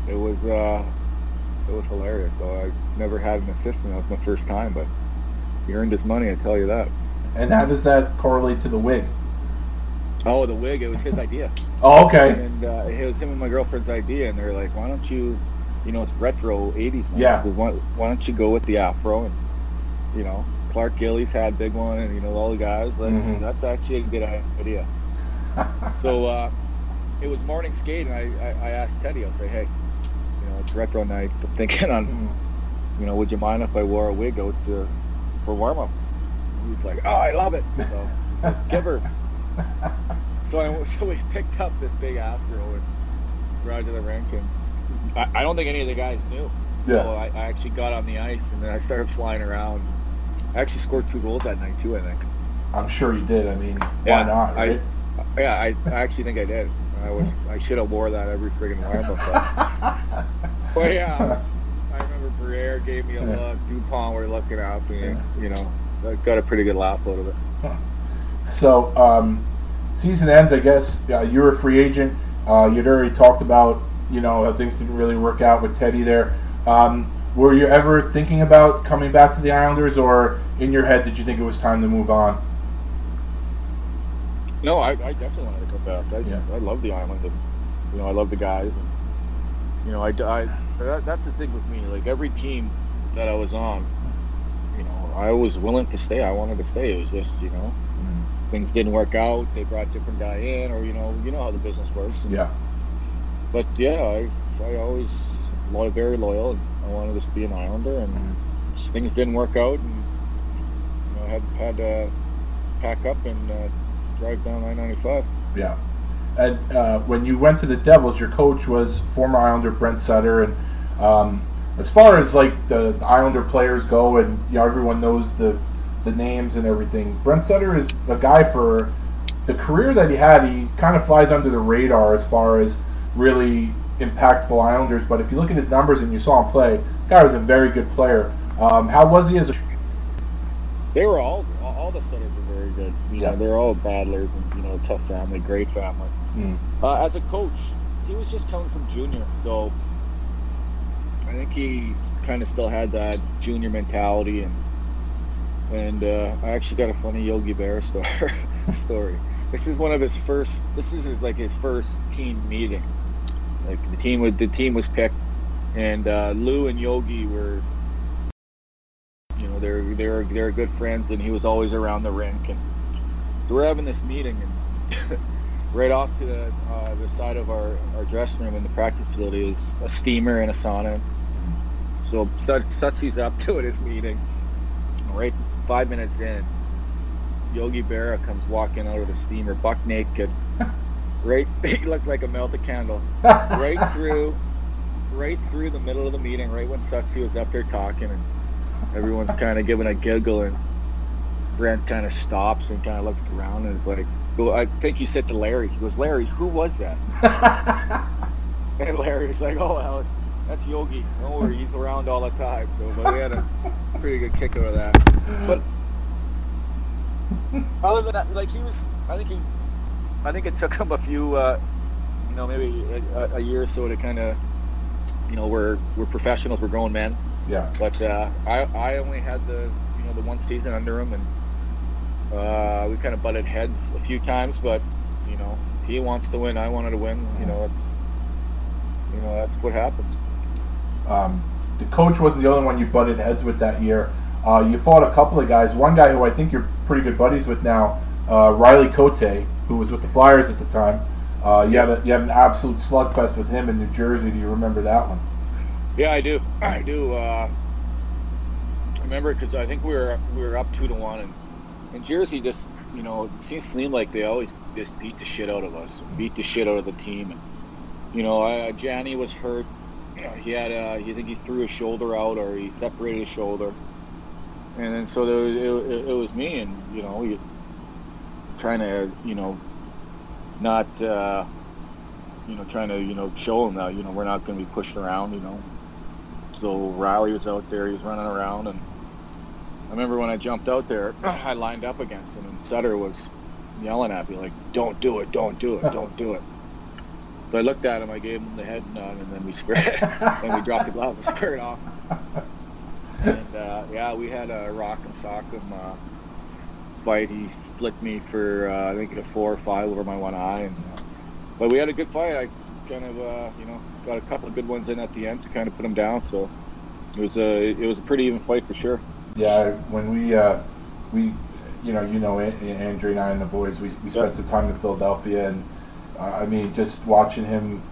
Speaker 3: It was uh, it was hilarious. So I never had an assistant. That was my first time, but he earned his money. I tell you that.
Speaker 1: And how does that correlate to the wig?
Speaker 3: Oh, the wig. It was his idea.
Speaker 1: Oh, okay.
Speaker 3: And uh, it was him and my girlfriend's idea, and they're like, "Why don't you, you know, it's retro '80s now.
Speaker 1: Yeah.
Speaker 3: So why, why don't you go with the afro?" And you know, Clark Gillies had big one, and you know, all the guys. Like,
Speaker 1: Mhm.
Speaker 3: that's actually a good idea. so uh, it was morning skate, and I, I, I asked Teddy. I say, "Hey, it's retro night. I'm thinking on,
Speaker 1: Mm-hmm.
Speaker 3: you know, would you mind if I wore a wig out to, for warm up?" He's like, "Oh, I love it." So like, give her. So I so we picked up this big afro and brought it to the rink and I, I don't think any of the guys knew.
Speaker 1: Yeah.
Speaker 3: So I, I actually got on the ice and then I started flying around. I actually scored two goals that night too. I think.
Speaker 1: I'm sure you did. I mean, why
Speaker 3: Yeah,
Speaker 1: not,
Speaker 3: I- Yeah, I, I actually think I did. I was I should have wore that every friggin' warm up. But yeah, I, was, I remember Briere gave me a look. Dupont were looking at me. You know, I got a pretty good laugh out of it.
Speaker 1: So, um, season ends, I guess. Uh, you're a free agent. Uh, you'd already talked about, you know, how things didn't really work out with Teddy there. Um, were you ever thinking about coming back to the Islanders, or in your head did you think it was time to move on?
Speaker 3: No, I, I definitely wanted to come back. I,
Speaker 1: Yeah.
Speaker 3: I love the island, and you know, I love the guys, and you know, I, I that, that's the thing with me. Like every team that I was on, you know, I was willing to stay. I wanted to stay. It was just, you know, things didn't work out. They brought a different guy in, or you know, you know how the business works. And,
Speaker 1: Yeah.
Speaker 3: But yeah, I, I always lo- very loyal. And I wanted to be an Islander, and just things didn't work out, and you know, I had had to pack up and uh, drive down I-95.
Speaker 1: Yeah. And uh, when you went to the Devils, your coach was former Islander Brent Sutter, and um, as far as like the, the Islander players go, and you know everyone knows the the names and everything. Brent Sutter is a guy for the career that he had. He kind of flies under the radar as far as really impactful Islanders. But if you look at his numbers and you saw him play, the guy was a very good player. Um, how was he as a
Speaker 3: They were all all the very good. You
Speaker 1: Yeah.
Speaker 3: know, they're all battlers and you know, tough family, great family.
Speaker 1: Hmm.
Speaker 3: Uh, as a coach, he was just coming from junior, so I think he kind of still had that junior mentality, and and uh, I actually got a funny Yogi Berra story. story. This is one of his first. This is his, like his first team meeting. Like the team with the team was picked, and uh, Lou and Yogi were, you know, they're they're they're good friends, and he was always around the rink, and so we're having this meeting, and right off to the, uh, the side of our, our dressing room in the practice facility is a steamer and a sauna. So Sut- Sutsy's up to his meeting. Right five minutes in, Yogi Berra comes walking out of the steamer, buck naked. Right, he looked like a melted candle. Right through, right through the middle of the meeting, right when Sutsy was up there talking, and everyone's kind of giving a giggle, and Brent kind of stops and kind of looks around and is like, well, I think he said to Larry, he goes, Larry, who was that? and Larry was like, oh, Alice, that's Yogi. Don't worry, he's around all the time. So but we had a pretty good kick out of that. But other than that, like he was, I think he, I think it took him a few, uh, you know, maybe a, a year or so to kind of, you know, we're we're professionals, we're grown men.
Speaker 1: Yeah?
Speaker 3: But uh, I I only had the you know the one season under him, and uh, we kind of butted heads a few times. But you know he wants to win, I wanted to win. You know that's you know that's what happens.
Speaker 1: Um, the coach wasn't the only one you butted heads with that year. Uh, you fought a couple of guys. One guy who I think you're pretty good buddies with now, uh, Riley Cote, who was with the Flyers at the time. Uh, you had a, you had an absolute slugfest with him in New Jersey. Do you remember that one?
Speaker 3: Yeah, I do. I do. Uh, remember because I think we were we were up two to one, and in Jersey, just you know, it seems to seem like they always just beat the shit out of us, beat the shit out of the team. And, you know, uh, Johnny was hurt. You know, He had, uh, think he threw his shoulder out or he separated his shoulder, and then so there was, it, it, it was me, and you know, trying to, you know, not, uh, you know, trying to, you know, show them that, you know, we're not going to be pushed around, you know. So Riley was out there, he was running around, and I remember when I jumped out there, I lined up against him, and Sutter was yelling at me like, "Don't do it! Don't do it! Don't do it!" So I looked at him, I gave him the head nod, and then we squared, and we dropped the gloves and squared off. And uh, yeah, we had a rock and sock him uh, fight. He split me for uh, I think a four or five over my one eye, and but we had a good fight. I kind of uh, you know got a couple of good ones in at the end to kind of put him down. So it was a it was a pretty even fight for sure.
Speaker 1: Yeah, when we uh, we you know you know An- Andrew and I and the boys we, we spent
Speaker 3: Yeah.
Speaker 1: some time in Philadelphia and uh, I mean just watching him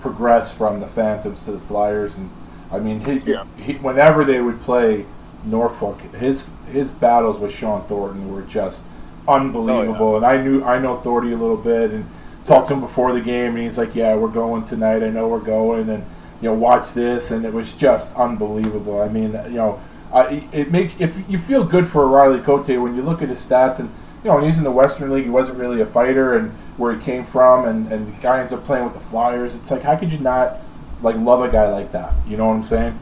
Speaker 1: progress from the Phantoms to the Flyers and I mean he,
Speaker 3: Yeah.
Speaker 1: he whenever they would play Norfolk his his battles with Shawn Thornton were just unbelievable and I knew I know Thornton a little bit and talked to him before the game and he's like yeah we're going tonight I know we're going and you know, watch this, and it was just unbelievable. I mean, you know, uh, it makes if you feel good for Riley Cote when you look at his stats, and you know, when he's in the Western League, he wasn't really a fighter, and where he came from, and and the guy ends up playing with the Flyers. It's like, how could you not like love a guy like that? You know what I'm saying?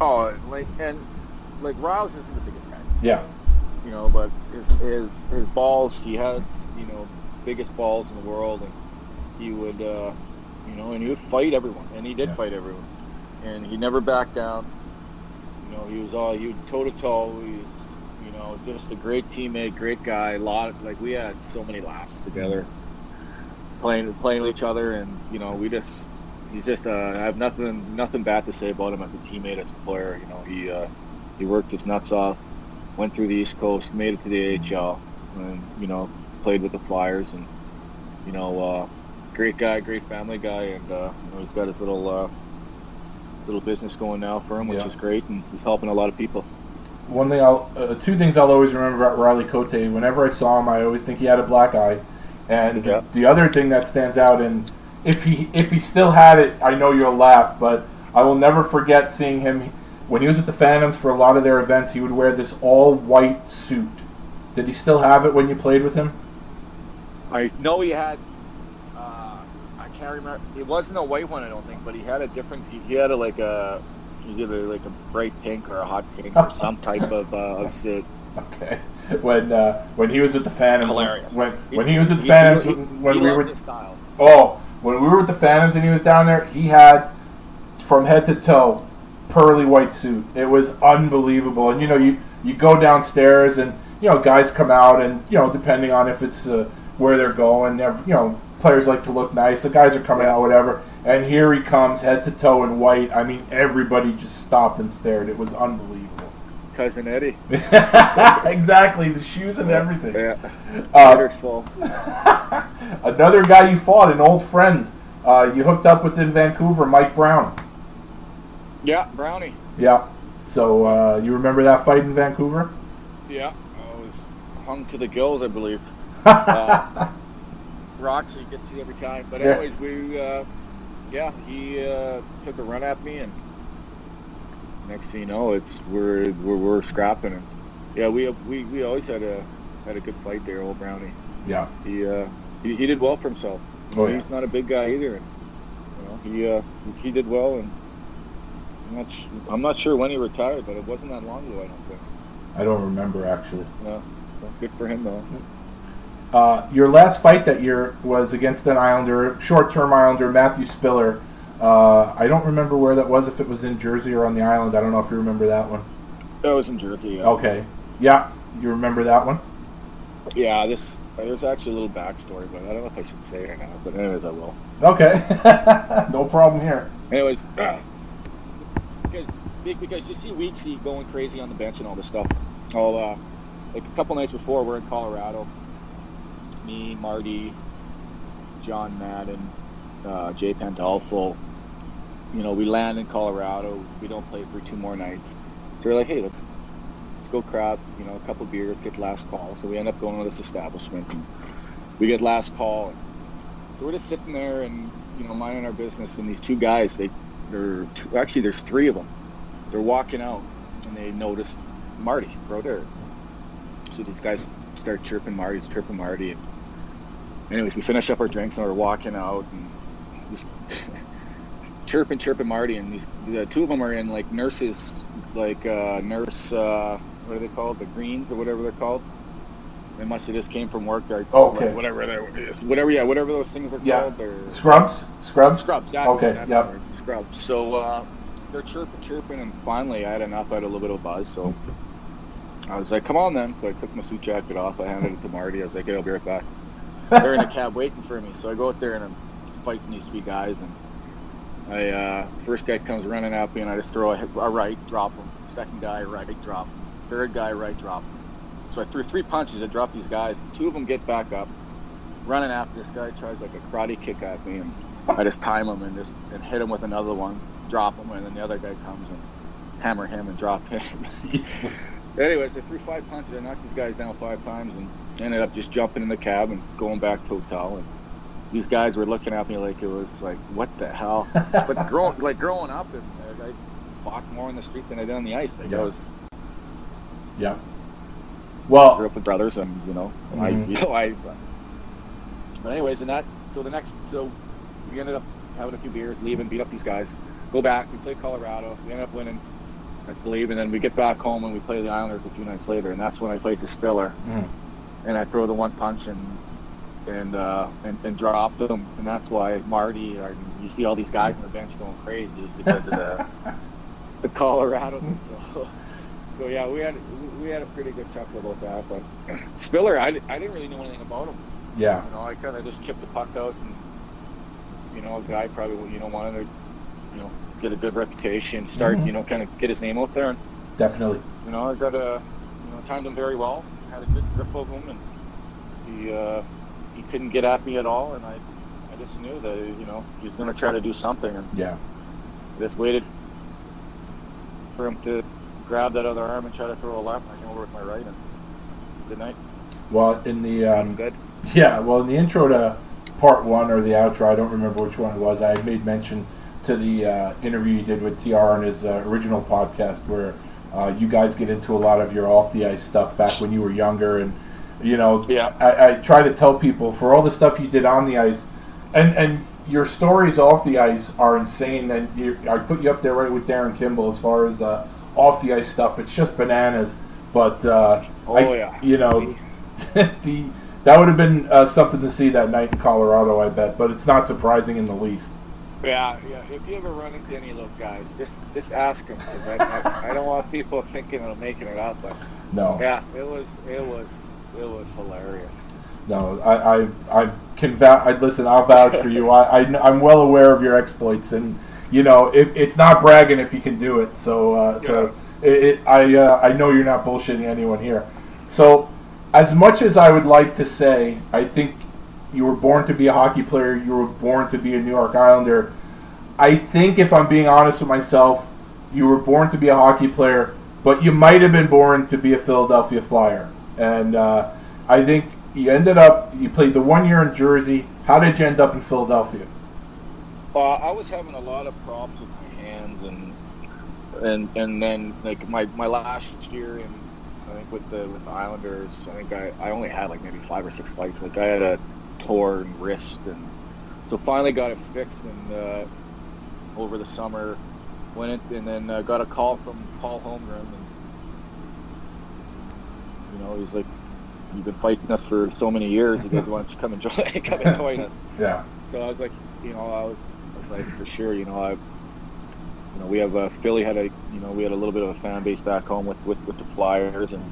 Speaker 3: Oh, like and like Rouse isn't the biggest guy.
Speaker 1: Yeah.
Speaker 3: You know, but his his his balls, he had you know biggest balls in the world, and he would uh, you know, and he would fight everyone, and he did
Speaker 1: Yeah.
Speaker 3: fight everyone, and he never backed down. You know, he was all he would toe to toe. He was you know just a great teammate, great guy. A lot like we had so many laughs together, playing playing with each other, and you know we just he's just uh, I have nothing nothing bad to say about him as a teammate, as a player. You know, he uh, he worked his nuts off, went through the East Coast, made it to the AHL, and you know played with the Flyers, and you know uh, great guy, great family guy, and uh, you know, he's got his little uh, little business going now for him, which
Speaker 1: Yeah.
Speaker 3: is great, and he's helping a lot of people.
Speaker 1: One thing I'll, uh, two things I'll always remember about Riley Cote. Whenever I saw him, I always think he had a black eye, and
Speaker 3: Yeah.
Speaker 1: the other thing that stands out, and if he if he still had it, I know you'll laugh, but I will never forget seeing him when he was at the Phantoms for a lot of their events. He would wear this all white suit. Did he still have it when you played with him?
Speaker 3: I know he had. Uh, I can't remember. It wasn't a white one, I don't think, but he had a different. He, he had a like a. He did a, like a bright pink or a hot pink or some type of uh.
Speaker 1: Okay. When uh, when he was with the Phantoms,
Speaker 3: Hilarious.
Speaker 1: when when he was with the Phantoms,
Speaker 3: he- he-
Speaker 1: when
Speaker 3: he
Speaker 1: we were. Oh, when we were with the Phantoms and he was down there, he had from head to toe pearly white suit. It was unbelievable. And you know, you you go downstairs and you know guys come out and you know depending on if it's uh, where they're going, they're, you know players like to look nice. The guys are coming out, whatever. And here he comes, head to toe in white. I mean, everybody just stopped and stared. It was unbelievable.
Speaker 3: Cousin Eddie.
Speaker 1: exactly, the shoes and everything.
Speaker 3: Yeah.
Speaker 1: Uh,
Speaker 3: full.
Speaker 1: Another guy you fought, an old friend. Uh, you hooked up with in Vancouver, Mike Brown.
Speaker 3: Yeah, Brownie.
Speaker 1: Yeah. So uh, you remember that fight in Vancouver?
Speaker 3: Yeah, I was hung to the gills, I believe. Uh, Roxy gets you every time. But
Speaker 1: Yeah.
Speaker 3: anyways, we, uh, yeah, he uh, took a run at me, and next thing you know, it's we're we're, we're scrapping, and yeah, we we, we always had a had a good fight there, old Brownie.
Speaker 1: Yeah.
Speaker 3: He uh, he, he did well for himself.
Speaker 1: Oh, yeah.
Speaker 3: He's not a big guy either, and you know, he uh, he did well, and I'm not sh- I'm not sure when he retired, but it wasn't that long ago. I don't think.
Speaker 1: I don't remember actually.
Speaker 3: No, well, good for him though.
Speaker 1: Uh, your last fight that year was against an Islander, short-term Islander, Matthew Spiller. Uh, I don't remember where that was. If it was in Jersey or on the island, I don't know if you remember that one.
Speaker 3: That was in Jersey. Yeah.
Speaker 1: Okay. Yeah, you remember that one?
Speaker 3: Yeah, this there's actually a little backstory, but I don't know if I should say it or not. But anyways, I will.
Speaker 1: Okay. no problem here.
Speaker 3: Anyways, because because you see Weeksy going crazy on the bench and all this stuff. All uh, like a couple nights before, we're in Colorado. Me, Marty, John Madden, uh, Jay Pandolfo. You know, we land in Colorado. We don't play for two more nights. So we're like, hey, let's let's go crap. You know, a couple beers, get last call. So we end up going to this establishment. And we get last call. So we're just sitting there and you know minding our business. And these two guys, they they're two, actually there's three of them. They're walking out and they notice Marty Brodeur. So these guys start chirping Marty, chirping Marty. And anyways, we finish up our drinks and we're walking out and just chirping, chirping Marty. And these the two of them are in like nurses, like uh, nurse, uh, what are they called? The greens or whatever they're called. They must have just came from work. Or
Speaker 1: Okay.
Speaker 3: Whatever they're, whatever, yeah, whatever those things are
Speaker 1: Yeah.
Speaker 3: called. They're,
Speaker 1: Scrubs? Scrubs?
Speaker 3: Scrubs. That's
Speaker 1: Okay,
Speaker 3: it. That's
Speaker 1: yep.
Speaker 3: word. Scrubs. So uh, they're chirping, chirping, and finally I had enough. I had a little bit of buzz, so I was like, "Come on, then." So I took my suit jacket off. I handed it to Marty. I was like, "Hey, I'll be right back." They're in a cab waiting for me, so I go out there and I'm fighting these three guys, and I uh, first guy comes running at me, and I just throw a, a right, drop him. Second guy, right, drop him. Third guy, right, drop him. So I threw three punches. I dropped these guys. Two of them get back up, running after this guy. Tries like a karate kick at me, and I just time him and just and hit him with another one, drop him, and then the other guy comes and hammer him and drop him. Anyways, I threw five punches. I knocked these guys down five times and ended up just jumping in the cab and going back to hotel. And these guys were looking at me like it was like, what the hell? but growing like growing up, and I fought more in the street than I did on the ice. Like
Speaker 1: Yeah.
Speaker 3: I was
Speaker 1: Yeah. Well grew
Speaker 3: up with brothers, and you know, I
Speaker 1: Mhm.
Speaker 3: you know I. But anyways, and that so the next so we ended up having a few beers, leaving, beat up these guys, go back. We played Colorado. We ended up winning, I believe, and then we get back home and we play the Islanders a few nights later, and that's when I played the Spiller,
Speaker 1: mm,
Speaker 3: and I throw the one punch and and uh, and, and drop them, and that's why Marty, or you see all these guys on the bench going crazy because of the the Colorado. So, so yeah, we had we had a pretty good chuckle about that. But Spiller, I, I didn't really know anything about him.
Speaker 1: yeah,
Speaker 3: You know, I kind of just chipped the puck out, and you know, a guy probably you know wanted to you know get a good reputation, start
Speaker 1: Mhm.
Speaker 3: you know kind of get his name out there, and
Speaker 1: definitely.
Speaker 3: you know I got a you know timed him very well, had a good grip of him, and he uh, he couldn't get at me at all, and I I just knew that you know he was going to try to do something, and
Speaker 1: Yeah.
Speaker 3: just waited for him to grab that other arm and try to throw a left. And I came over with my right, and good night.
Speaker 1: Well, in the um,
Speaker 3: good.
Speaker 1: Yeah, well, in the intro to part one or the outro, I don't remember which one it was. I had made mention to the uh, interview you did with TR on his uh, original podcast, where uh, you guys get into a lot of your off the ice stuff back when you were younger, and you know,
Speaker 3: Yeah.
Speaker 1: I, I try to tell people for all the stuff you did on the ice, and and your stories off the ice are insane. And you, I put you up there right with Darren Kimball as far as uh, off the ice stuff. It's just bananas. But uh,
Speaker 3: Oh,
Speaker 1: I-
Speaker 3: yeah.
Speaker 1: you know, the that would have been uh, something to see that night in Colorado, I bet. But it's not surprising in the least.
Speaker 3: Yeah, yeah. If you ever run into any of those guys, just just ask them because I, I, I don't want people thinking of making it up. But
Speaker 1: No,
Speaker 3: yeah, it was it was it was hilarious.
Speaker 1: no, I, I, I can vouch. I, listen, I'll vouch for you. I, I, am well aware of your exploits, and you know, it, it's not bragging if you can do it. So, uh, so it, it, I, uh, I know you're not bullshitting anyone here. So, as much as I would like to say, I think you were born to be a hockey player. You were born to be a New York Islander. I think, if I'm being honest with myself, you were born to be a hockey player, but you might have been born to be a Philadelphia Flyer. And uh, I think you ended up. You played the one year in Jersey. How did you end up in Philadelphia?
Speaker 3: Uh, I was having a lot of problems with my hands, and and and then like my, my last year in I think with the with the Islanders, I think I, I only had like maybe five or six fights. Like I had a torn wrist, and so finally got it fixed, and uh, over the summer went in, and then uh, got a call from Paul Holmgren, and you know he's like, "You've been fighting us for so many years. You guys want to come and join come and join us?"
Speaker 1: Yeah.
Speaker 3: So I was like, you know, I was, I was like, for sure, you know, I, you know, we have uh, Philly had a, you know, we had a little bit of a fan base back home with, with, with the Flyers, and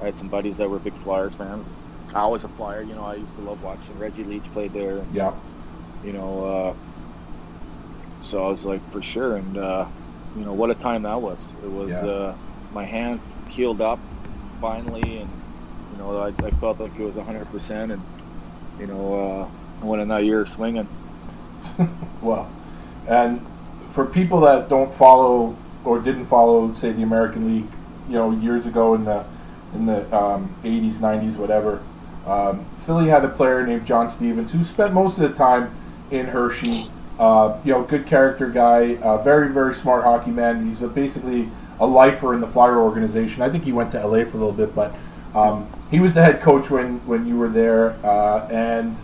Speaker 3: I had some buddies that were big Flyers fans. I was a Flyer, you know, I used to love watching Reggie Leach play there, and,
Speaker 1: Yeah.
Speaker 3: you know, uh, so I was like, for sure, and uh, you know, what a time that was. It was
Speaker 1: Yeah.
Speaker 3: uh, my hand healed up finally, and you know, I, I felt like it was 100 percent, and you know, uh, I went in that year swinging.
Speaker 1: Well, and for people that don't follow or didn't follow, say the American League, you know, years ago in the in the um, 80s, 90s, whatever, um, Philly had a player named John Stevens who spent most of the time in Hershey. Uh, you know, good character guy, uh, very very smart hockey man. He's a, basically a lifer in the Flyer organization. I think he went to LA for a little bit, but um, he was the head coach when when you were there, uh, and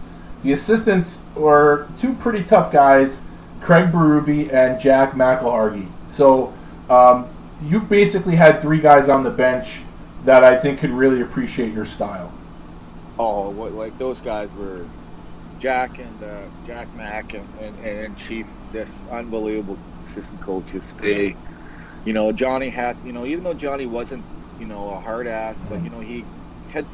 Speaker 1: the assistants were two pretty tough guys, Craig Berube and Jack McIlhargey. So um, you basically had three guys on the bench that I think could really appreciate your style.
Speaker 3: Oh, what, like those guys were Jack and uh, Jack Mack and, and, and Chief, this unbelievable assistant coaches. They, you know, Johnny had, you know, even though Johnny wasn't, you know, a hard ass, but you know, he had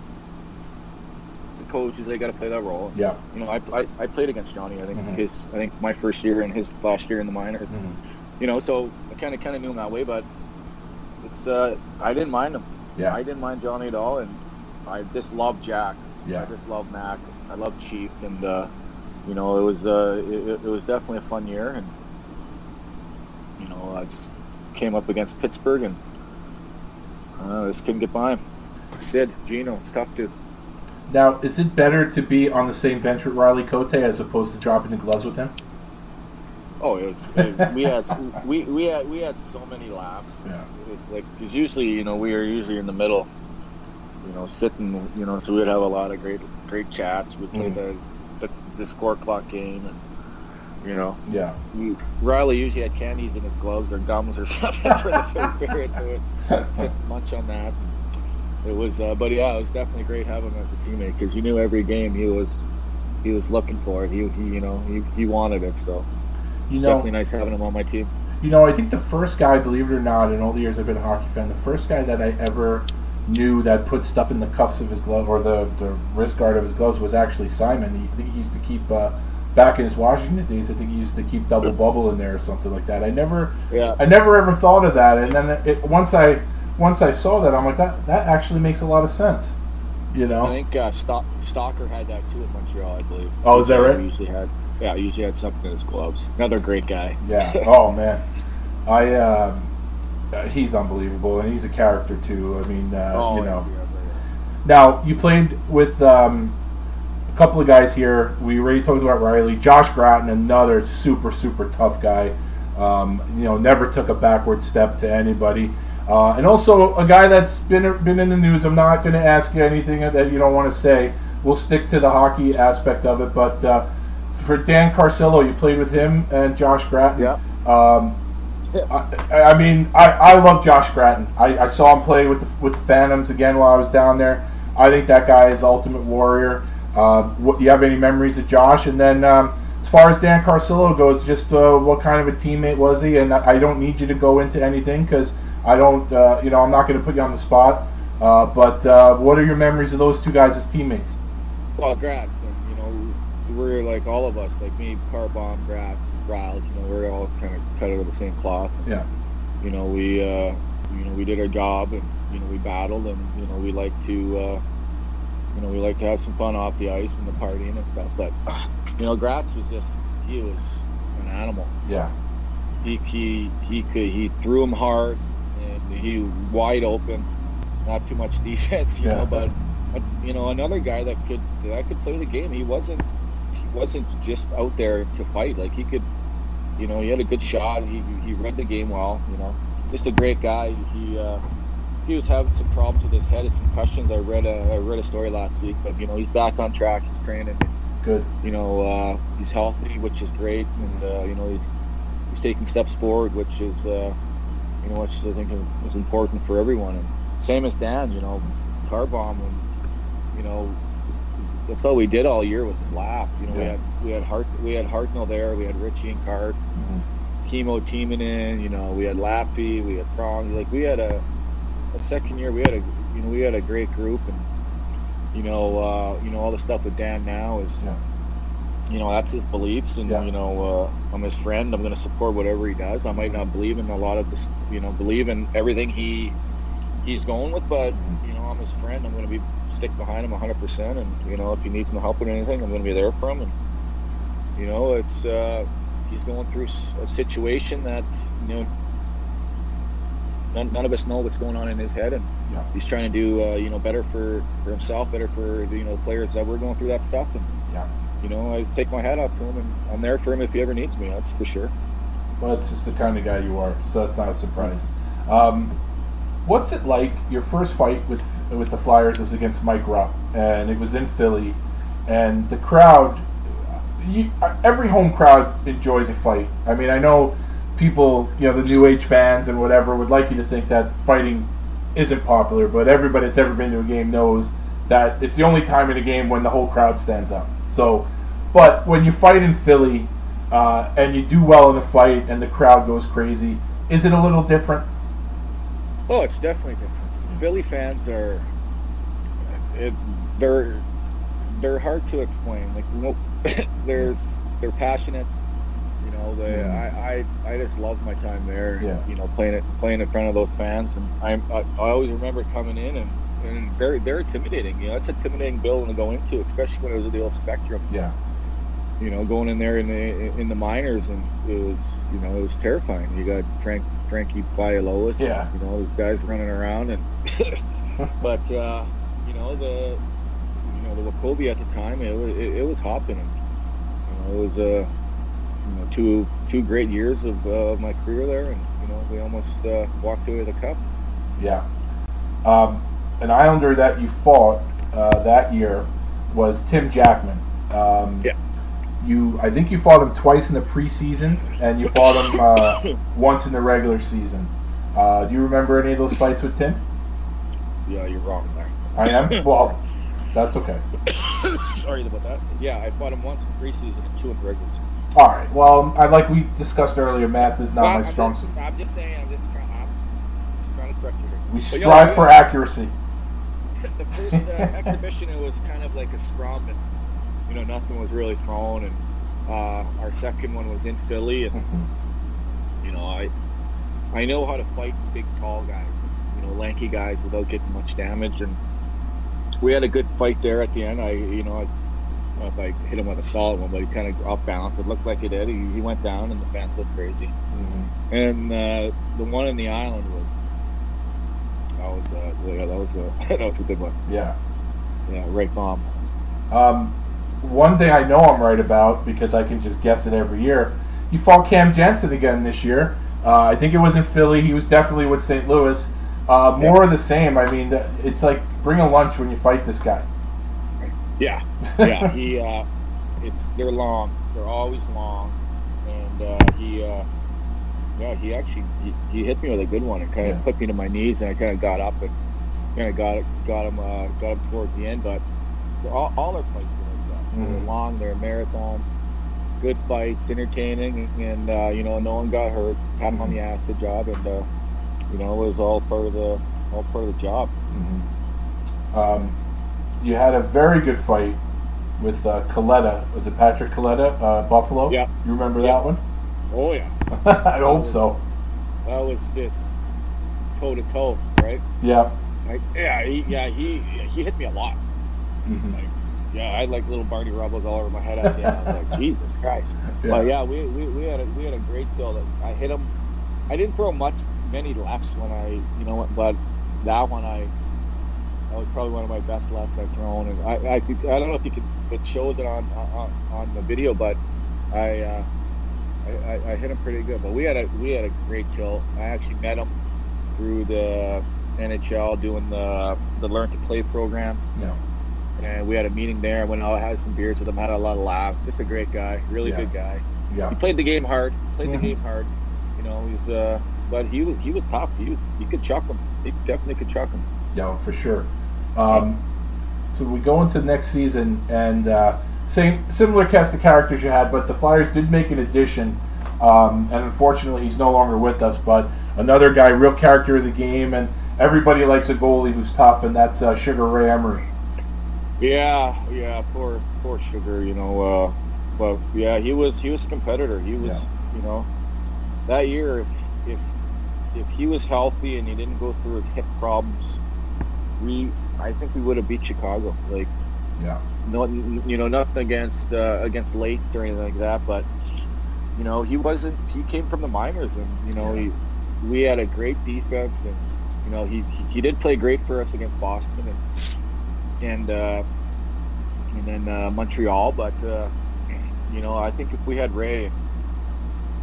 Speaker 3: the coaches. They got to play that role.
Speaker 1: Yeah.
Speaker 3: You know, I, I, I played against Johnny. I think
Speaker 1: Mhm.
Speaker 3: his, I think my first year and his last year in the minors. You know, so I kind of kind of knew him that way, but it's uh, I didn't mind him.
Speaker 1: Yeah.
Speaker 3: I didn't mind Johnny at all, and I just loved Jack.
Speaker 1: Yeah.
Speaker 3: I just love Mac. I love Chief, and uh, you know, it was uh, it, it was definitely a fun year, and you know, I just came up against Pittsburgh, and uh, just couldn't get by him. Sid, Geno, it's tough to.
Speaker 1: Now, is it better to be on the same bench with Riley Cote as opposed to dropping the gloves with him?
Speaker 3: Oh, it was. It, we had we we had we had so many laughs.
Speaker 1: Yeah.
Speaker 3: It's like because usually you know we are usually in the middle, you know, sitting, you know, so we'd have a lot of great great chats. We'd play
Speaker 1: Mhm.
Speaker 3: the, the the score clock game, and you know,
Speaker 1: Yeah.
Speaker 3: we, Riley usually had candies in his gloves or gums or something for the third period, so we'd sit and munch on that. It was, uh, but yeah, it was definitely great having him as a teammate because you knew every game he was he was looking for it. He, he you know he, he wanted it, so
Speaker 1: You know,
Speaker 3: definitely nice having him on my team.
Speaker 1: You know, I think the first guy, believe it or not, in all the years I've been a hockey fan, the first guy that I ever knew that put stuff in the cuffs of his glove or the, the wrist guard of his gloves was actually Simon. He, I think he used to keep uh, back in his Washington days. I think he used to keep double bubble in there or something like that. I never,
Speaker 3: Yeah.
Speaker 1: I never ever thought of that. And then it, once I once I saw that, I'm like, that that actually makes a lot of sense. You know, I
Speaker 3: think uh, Stock, Stalker had that too in Montreal, I believe.
Speaker 1: Oh, is that right?
Speaker 3: He usually had, yeah, usually had something in his gloves. Another great guy.
Speaker 1: Yeah. Oh man, I um, uh, he's unbelievable, and he's a character too. I mean, uh,
Speaker 3: oh,
Speaker 1: you know.
Speaker 3: yeah,
Speaker 1: Now you played with um, a couple of guys here. We already talked about Riley, Josh Gratton, another super super tough guy. Um, you know, never took a backward step to anybody, uh, and also a guy that's been been in the news. I'm not going to ask you anything that you don't want to say. We'll stick to the hockey aspect of it. But uh, for Dan Carcillo, you played with him and Josh Gratton.
Speaker 3: Yeah.
Speaker 1: Um, I, I mean, I, I love Josh Gratton. I, I saw him play with the with the Phantoms again while I was down there. I think that guy is ultimate warrior. Uh, what, you have any memories of Josh? And then um, as far as Dan Carcillo goes, just uh, what kind of a teammate was he? And I don't need you to go into anything because I don't, uh, you know, I'm not going to put you on the spot. Uh, but uh, what are your memories of those two guys as teammates?
Speaker 3: Well, know, we're like all of us, like me, Carbon, Gratz, Riles. You know, we're all kind of cut out of the same cloth.
Speaker 1: Yeah.
Speaker 3: You know, we, uh, you know, we did our job, and you know, we battled, and you know, we like to, uh, you know, we like to have some fun off the ice and the partying and stuff. But you know, Gratz was just, he was an animal.
Speaker 1: Yeah.
Speaker 3: He he he could he threw him hard, and he wide open. Not too much defense, you
Speaker 1: Yeah.
Speaker 3: know, but you know, another guy that could that could play the game. He wasn't wasn't just out there to fight. Like he could, you know, he had a good shot. He he read the game well. You know, just a great guy. He uh, he was having some problems with his head, and some questions. I read a I read a story last week, but you know, he's back on track. He's training.
Speaker 1: Good.
Speaker 3: You know, uh, he's healthy, which is great, and uh, you know, he's he's taking steps forward, which is uh, you know, which I think is important for everyone. And same as Dan, you know, car bomb, and you know, that's all we did all year was laugh. You know, we had we had Hart we had Hartnell there, we had Richie and Carts, Kimmo Timonen. You know, we had Lappy, we had Prong. Like we had a, a second year, we had a you know we had a great group, and you know uh, you know all the stuff with Dan now is.
Speaker 1: Yeah.
Speaker 3: You know that's his beliefs, and
Speaker 1: Yeah.
Speaker 3: you know uh, I'm his friend. I'm going to support whatever he does. I might not believe in a lot of this, you know, believe in everything he he's going with, but you know, I'm his friend. I'm going to be stick behind him 100. percent And you know, if he needs my help with anything, I'm going to be there for him. And you know, it's uh, he's going through a situation that you know none, none of us know what's going on in his head, and
Speaker 1: Yeah.
Speaker 3: he's trying to do uh, you know better for for himself, better for you know the players that we're going through that stuff. And
Speaker 1: Yeah.
Speaker 3: you know, I take my hat off to him, and I'm there for him if he ever needs me. That's for sure.
Speaker 1: Well, it's just the kind of guy you are, so that's not a surprise. Um, what's it like? Your first fight with with the Flyers was against Mike Rupp, and it was in Philly, and the crowd. You, every home crowd enjoys a fight. I mean, I know people, you know, the New Age fans and whatever would like you to think that fighting isn't popular, but everybody that's ever been to a game knows that it's the only time in a game when the whole crowd stands up. So, but when you fight in Philly uh, and you do well in a fight and the crowd goes crazy, is it a little different?
Speaker 3: Oh, it's definitely different. Philly fans are, it, they're, they're hard to explain. Like, no, there's, they're passionate. You know, they, mm-hmm. I, I, I just love my time there.
Speaker 1: Yeah.
Speaker 3: You know, playing it, playing in front of those fans, and I'm, I, I always remember coming in and, and very, very intimidating. You know, it's intimidating building to go into, especially when it was the old Spectrum.
Speaker 1: Yeah.
Speaker 3: You know, going in there in the in the minors, and it was, you know, it was terrifying. You got Frank, Frankie Bialowas,
Speaker 1: Yeah.
Speaker 3: you know, those guys running around, and but uh, you know the, you know the Wachovia at the time, it was it, it was hopping. And, you know, it was a uh, you know two two great years of uh, my career there, and you know we almost uh, walked away with the cup.
Speaker 1: Yeah. Um, an Islander that you fought uh, that year was Tim Jackman. Um,
Speaker 3: yeah.
Speaker 1: You, I think you fought him twice in the preseason, and you fought him uh, once in the regular season. Uh, do you remember any of those fights with Tim?
Speaker 3: Yeah, you're wrong there.
Speaker 1: I am. well, that's okay.
Speaker 3: Sorry about that. Yeah, I fought him once in preseason and two in regular season.
Speaker 1: All right. Well, I like we discussed earlier. Math is not
Speaker 3: well,
Speaker 1: my
Speaker 3: I'm
Speaker 1: strong suit.
Speaker 3: I'm just saying. I'm just trying, I'm just trying to correct you here.
Speaker 1: We strive
Speaker 3: yeah,
Speaker 1: for accuracy.
Speaker 3: the first uh, exhibition it was kind of like a scrum and you know nothing was really thrown and uh, our second one was in Philly and you know I I know how to fight big tall guys you know lanky guys without getting much damage and we had a good fight there at the end I you know I, I don't know if I hit him with a solid one but he kind of off balance it looked like he did he, he went down and the fans looked crazy
Speaker 1: Mm-hmm.
Speaker 3: and uh, the one in the island was that was uh, yeah, that was a that was a good one
Speaker 1: Yeah.
Speaker 3: yeah, right bomb.
Speaker 1: Um, one thing I know I'm right about because I can just guess it every year. You fought Cam Janssen again this year. Uh, I think it was in Philly. He was definitely with St. Louis. Uh, more of the same. I mean, it's like bring a lunch when you fight this guy.
Speaker 3: Yeah, yeah. he, uh, it's they're long. They're always long, and uh, he, uh, yeah, he actually he, he hit me with a good one and kind of
Speaker 1: Yeah.
Speaker 3: put me to my knees, and I kind of got up and kind of got it, got him, uh, got him towards the end. But all, all our fights are like that. They're
Speaker 1: Mhm.
Speaker 3: long. They're marathons. Good fights, entertaining, and uh, you know, no one got hurt. Pat him on the ass, good job, and uh, you know, it was all part of the all part of the job.
Speaker 1: Um, you had a very good fight with uh, Kaleta. Was it Patrick Kaleta, uh, Buffalo?
Speaker 3: Yeah.
Speaker 1: You remember
Speaker 3: Yeah.
Speaker 1: that one?
Speaker 3: Oh yeah.
Speaker 1: I hope so.
Speaker 3: That was just toe to toe, right?
Speaker 1: Yeah.
Speaker 3: Like, yeah, he, yeah, he he hit me a lot.
Speaker 1: Mhm.
Speaker 3: Like, yeah, I had like little Barney Rubbles all over my head at the end. I was like, Jesus Christ.
Speaker 1: Yeah.
Speaker 3: But yeah, we, we, we had a we had a great kill. That I hit him. I didn't throw much many laps when I you know but that one I that was probably one of my best laps I've thrown. And I I, I don't know if you could it shows it on on, on the video, but I. Uh, I, I, I hit him pretty good, but we had a we had a great kill. I actually met him through the NHL doing the the learn to play programs,
Speaker 1: Yeah.
Speaker 3: And we had a meeting there. Went out, had some beers with him, had a lot of laughs. Just a great guy, really
Speaker 1: Yeah.
Speaker 3: good guy.
Speaker 1: Yeah.
Speaker 3: He played the game hard, played
Speaker 1: Mhm.
Speaker 3: the game hard. You know, he's uh, but he was he was tough. He was, you could chuck him. He definitely could chuck him.
Speaker 1: Yeah, for sure. Um, so we go into next season, and uh, same similar cast of characters you had, but the Flyers did make an addition, um, and unfortunately he's no longer with us. But another guy, real character of the game, and everybody likes a goalie who's tough, and that's uh, Sugar Ray Emery.
Speaker 3: Yeah, yeah, poor poor Sugar, you know. Uh, but yeah, he was he was a competitor. He was,
Speaker 1: Yeah.
Speaker 3: you know, that year if, if if he was healthy and he didn't go through his hip problems, we I think we would have beat Chicago. Like
Speaker 1: Yeah.
Speaker 3: no, you know, nothing against uh, against Lake or anything like that, but you know, he wasn't. He came from the minors, and you know,
Speaker 1: Yeah.
Speaker 3: he we had a great defense, and you know, he he, he did play great for us against Boston, and and uh, and then uh, Montreal. But uh, you know, I think if we had Ray,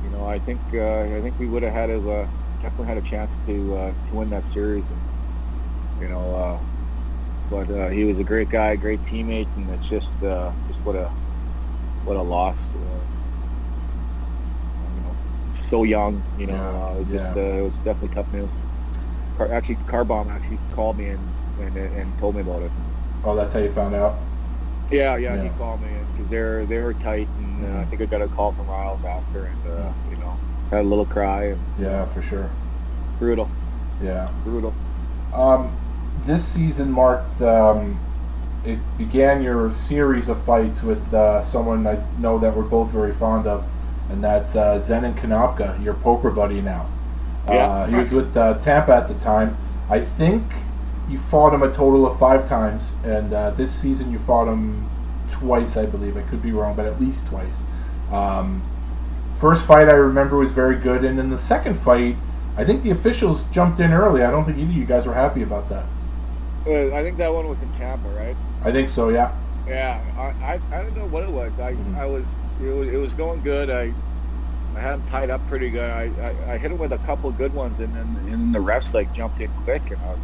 Speaker 3: you know, I think uh, I think we would have had a uh, definitely had a chance to uh, to win that series. And, you know, uh, but uh, he was a great guy, great teammate, and it's just uh, just what a what a loss. Uh, you know, so young. You know,
Speaker 1: Yeah,
Speaker 3: uh, it was just
Speaker 1: yeah.
Speaker 3: uh, it was definitely tough news. Car- actually, Carbomb actually called me and, and and told me about it.
Speaker 1: Oh, that's how you found out.
Speaker 3: Yeah, yeah, he called me because they're they were tight, and uh, I think I got a call from Riles after, and uh, you know, had a little cry and
Speaker 1: Yeah, for sure.
Speaker 3: brutal,
Speaker 1: Yeah.
Speaker 3: brutal.
Speaker 1: Um, this season marked. Um, it began your series of fights with uh, someone I know that we're both very fond of, and that's uh, Zenon Konopka, your poker buddy now. Uh,
Speaker 3: Yeah.
Speaker 1: he was with uh, Tampa at the time. I think you fought him a total of five times, and uh, this season you fought him twice, I believe. I could be wrong, but at least twice. Um, first fight I remember was very good, and in the second fight, I think the officials jumped in early. I don't think either of you guys were happy about that.
Speaker 3: Uh, I think that one was in Tampa, right?
Speaker 1: I think so. Yeah.
Speaker 3: Yeah, I, I, I don't know what it was. I,
Speaker 1: Mhm.
Speaker 3: I was it, was it was going good. I I had him tied up pretty good. I, I, I hit him with a couple good ones, and then and then the refs like jumped in quick, and I was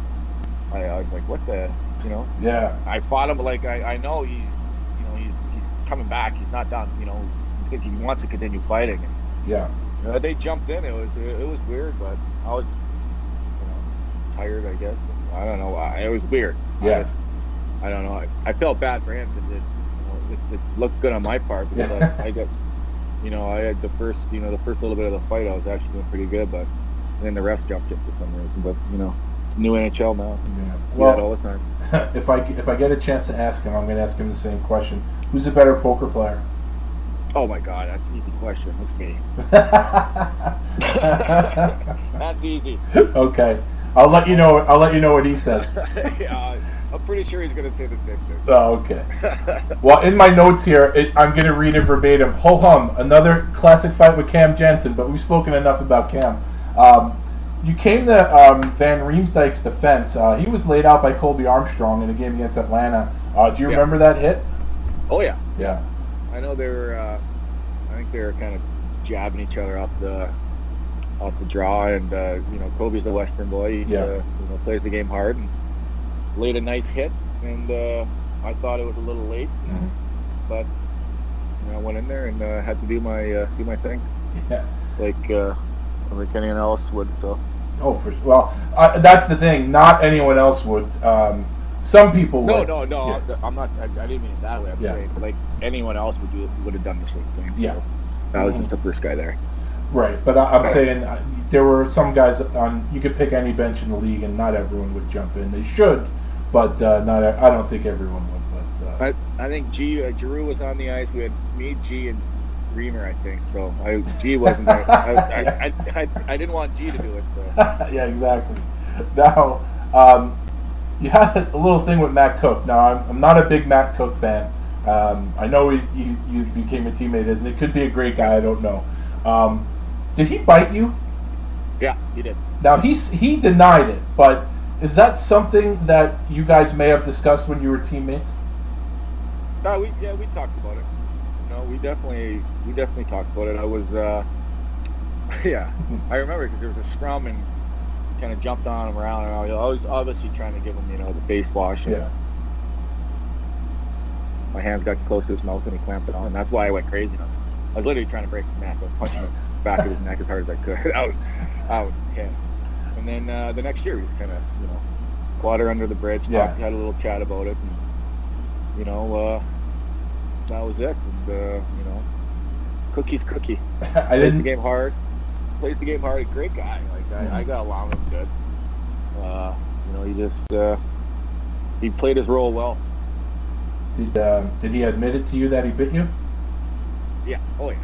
Speaker 3: I, I was like, what the you know?
Speaker 1: Yeah.
Speaker 3: I fought him like I, I know he's you know he's he's coming back. He's not done. You know, I he wants to continue fighting. And,
Speaker 1: Yeah.
Speaker 3: uh, they jumped in. It was it, it was weird, but I was you know tired. I guess I don't know. I, it was weird. I
Speaker 1: Yeah.
Speaker 3: was- I don't know. I, I felt bad for him because it, you know, it, it looked good on my part because
Speaker 1: Yeah.
Speaker 3: I, I got, you know, I had the first, you know, the first little bit of the fight. I was actually doing pretty good, but then the refs jumped it for some reason. But you know, new NHL now.
Speaker 1: Yeah.
Speaker 3: That all
Speaker 1: Well,
Speaker 3: the time.
Speaker 1: if I if I get a chance to ask him, I'm going to ask him the same question. Who's a better poker player?
Speaker 3: Oh my God, that's an easy question. That's me. That's easy.
Speaker 1: okay. I'll let you know. I'll let you know what he says.
Speaker 3: yeah, I'm pretty sure he's gonna say the same thing.
Speaker 1: Oh, okay. Well, in my notes here, it, I'm going to read it verbatim. Ho hum, another classic fight with Cam Janssen, but we've spoken enough about Cam. Um, you came to um, Van Riemsdyk's defense. Uh, he was laid out by Colby Armstrong in a game against Atlanta. Uh, do you
Speaker 3: Yeah.
Speaker 1: remember that hit?
Speaker 3: Oh yeah,
Speaker 1: Yeah.
Speaker 3: I know they were. Uh, I think they were kind of jabbing each other off the off the draw, and uh, you know, Colby's a Western boy. He
Speaker 1: Yeah.
Speaker 3: uh, you know plays the game hard and laid a nice hit, and uh, I thought it was a little late,
Speaker 1: Mhm.
Speaker 3: but you know, I went in there and uh, had to do my uh, do my thing
Speaker 1: Yeah.
Speaker 3: like uh, like anyone else would. So
Speaker 1: Oh, for well, uh, that's the thing. Not anyone else would. Um, some people
Speaker 3: no,
Speaker 1: would.
Speaker 3: no, no,
Speaker 1: Yeah.
Speaker 3: I'm not. I, I didn't mean it that way. I'm
Speaker 1: Yeah.
Speaker 3: saying like anyone else would do would have done the same thing. So
Speaker 1: Yeah.
Speaker 3: I was just the first guy there.
Speaker 1: Right, but I, I'm saying uh, there were some guys on. You could pick any bench in the league, and not everyone would jump in. They should, but uh, not. I don't think everyone would. But uh,
Speaker 3: I, I think G uh, Giroux was on the ice. We had me, G, and Reamer. I think so. I, G wasn't there. I, I, I, I, didn't want G to do it. So
Speaker 1: yeah, exactly. Now, um, you had a little thing with Matt Cooke. Now, I'm, I'm not a big Matt Cooke fan. Um, I know he, he, you became a teammate, and it could be a great guy. I don't know. Um, did he bite you?
Speaker 3: yeah, he did.
Speaker 1: Now he's he denied it, but is that something that you guys may have discussed when you were teammates?
Speaker 3: No, we yeah we talked about it. No, we definitely we definitely talked about it. I was uh, yeah, I remember because there was a scrum and kind of jumped on him around, and I was obviously trying to give him you know the face wash. And
Speaker 1: Yeah.
Speaker 3: My hands got close to his mouth and he clamped it on, and that's why I went crazy. I was, I was literally trying to break his neck. I was punching his back of his neck as hard as I could. I was I was pissed. And then uh, the next year we just kind of you know water under the bridge.
Speaker 1: Yeah.
Speaker 3: Talked, had a little chat about it, and you know. Uh, that was it. And, uh, you know, cookie's cookie.
Speaker 1: I
Speaker 3: Plays the game hard. Plays the game hard. Great guy. Like I, I got along with him good. Uh, you know, he just uh, he played his role well.
Speaker 1: Did uh, did he admit it to you that he bit you?
Speaker 3: Yeah. Oh yeah.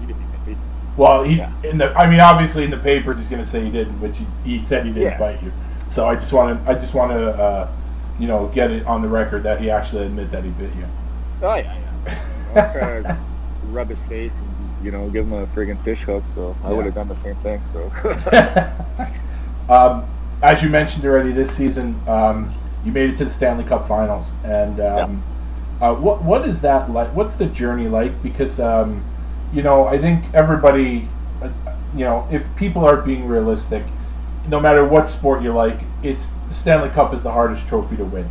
Speaker 3: He did. He,
Speaker 1: Well, he
Speaker 3: Yeah.
Speaker 1: in the. I mean, obviously in the papers he's going to say he didn't, but he, he said he didn't
Speaker 3: Yeah.
Speaker 1: bite you. So I just want to. I just want to. Uh, you know, get it on the record that he actually admit that he bit you.
Speaker 3: Oh yeah, yeah. I try to rub his face and you know give him a friggin' fish hook. So I
Speaker 1: Yeah.
Speaker 3: would have done the same thing. So
Speaker 1: um, as you mentioned already, this season um, you made it to the Stanley Cup Finals, and um, uh, what what is that like? What's the journey like? Because um, you know, I think everybody, uh, you know, if people are being realistic, no matter what sport you like, it's the Stanley Cup is the hardest trophy to win,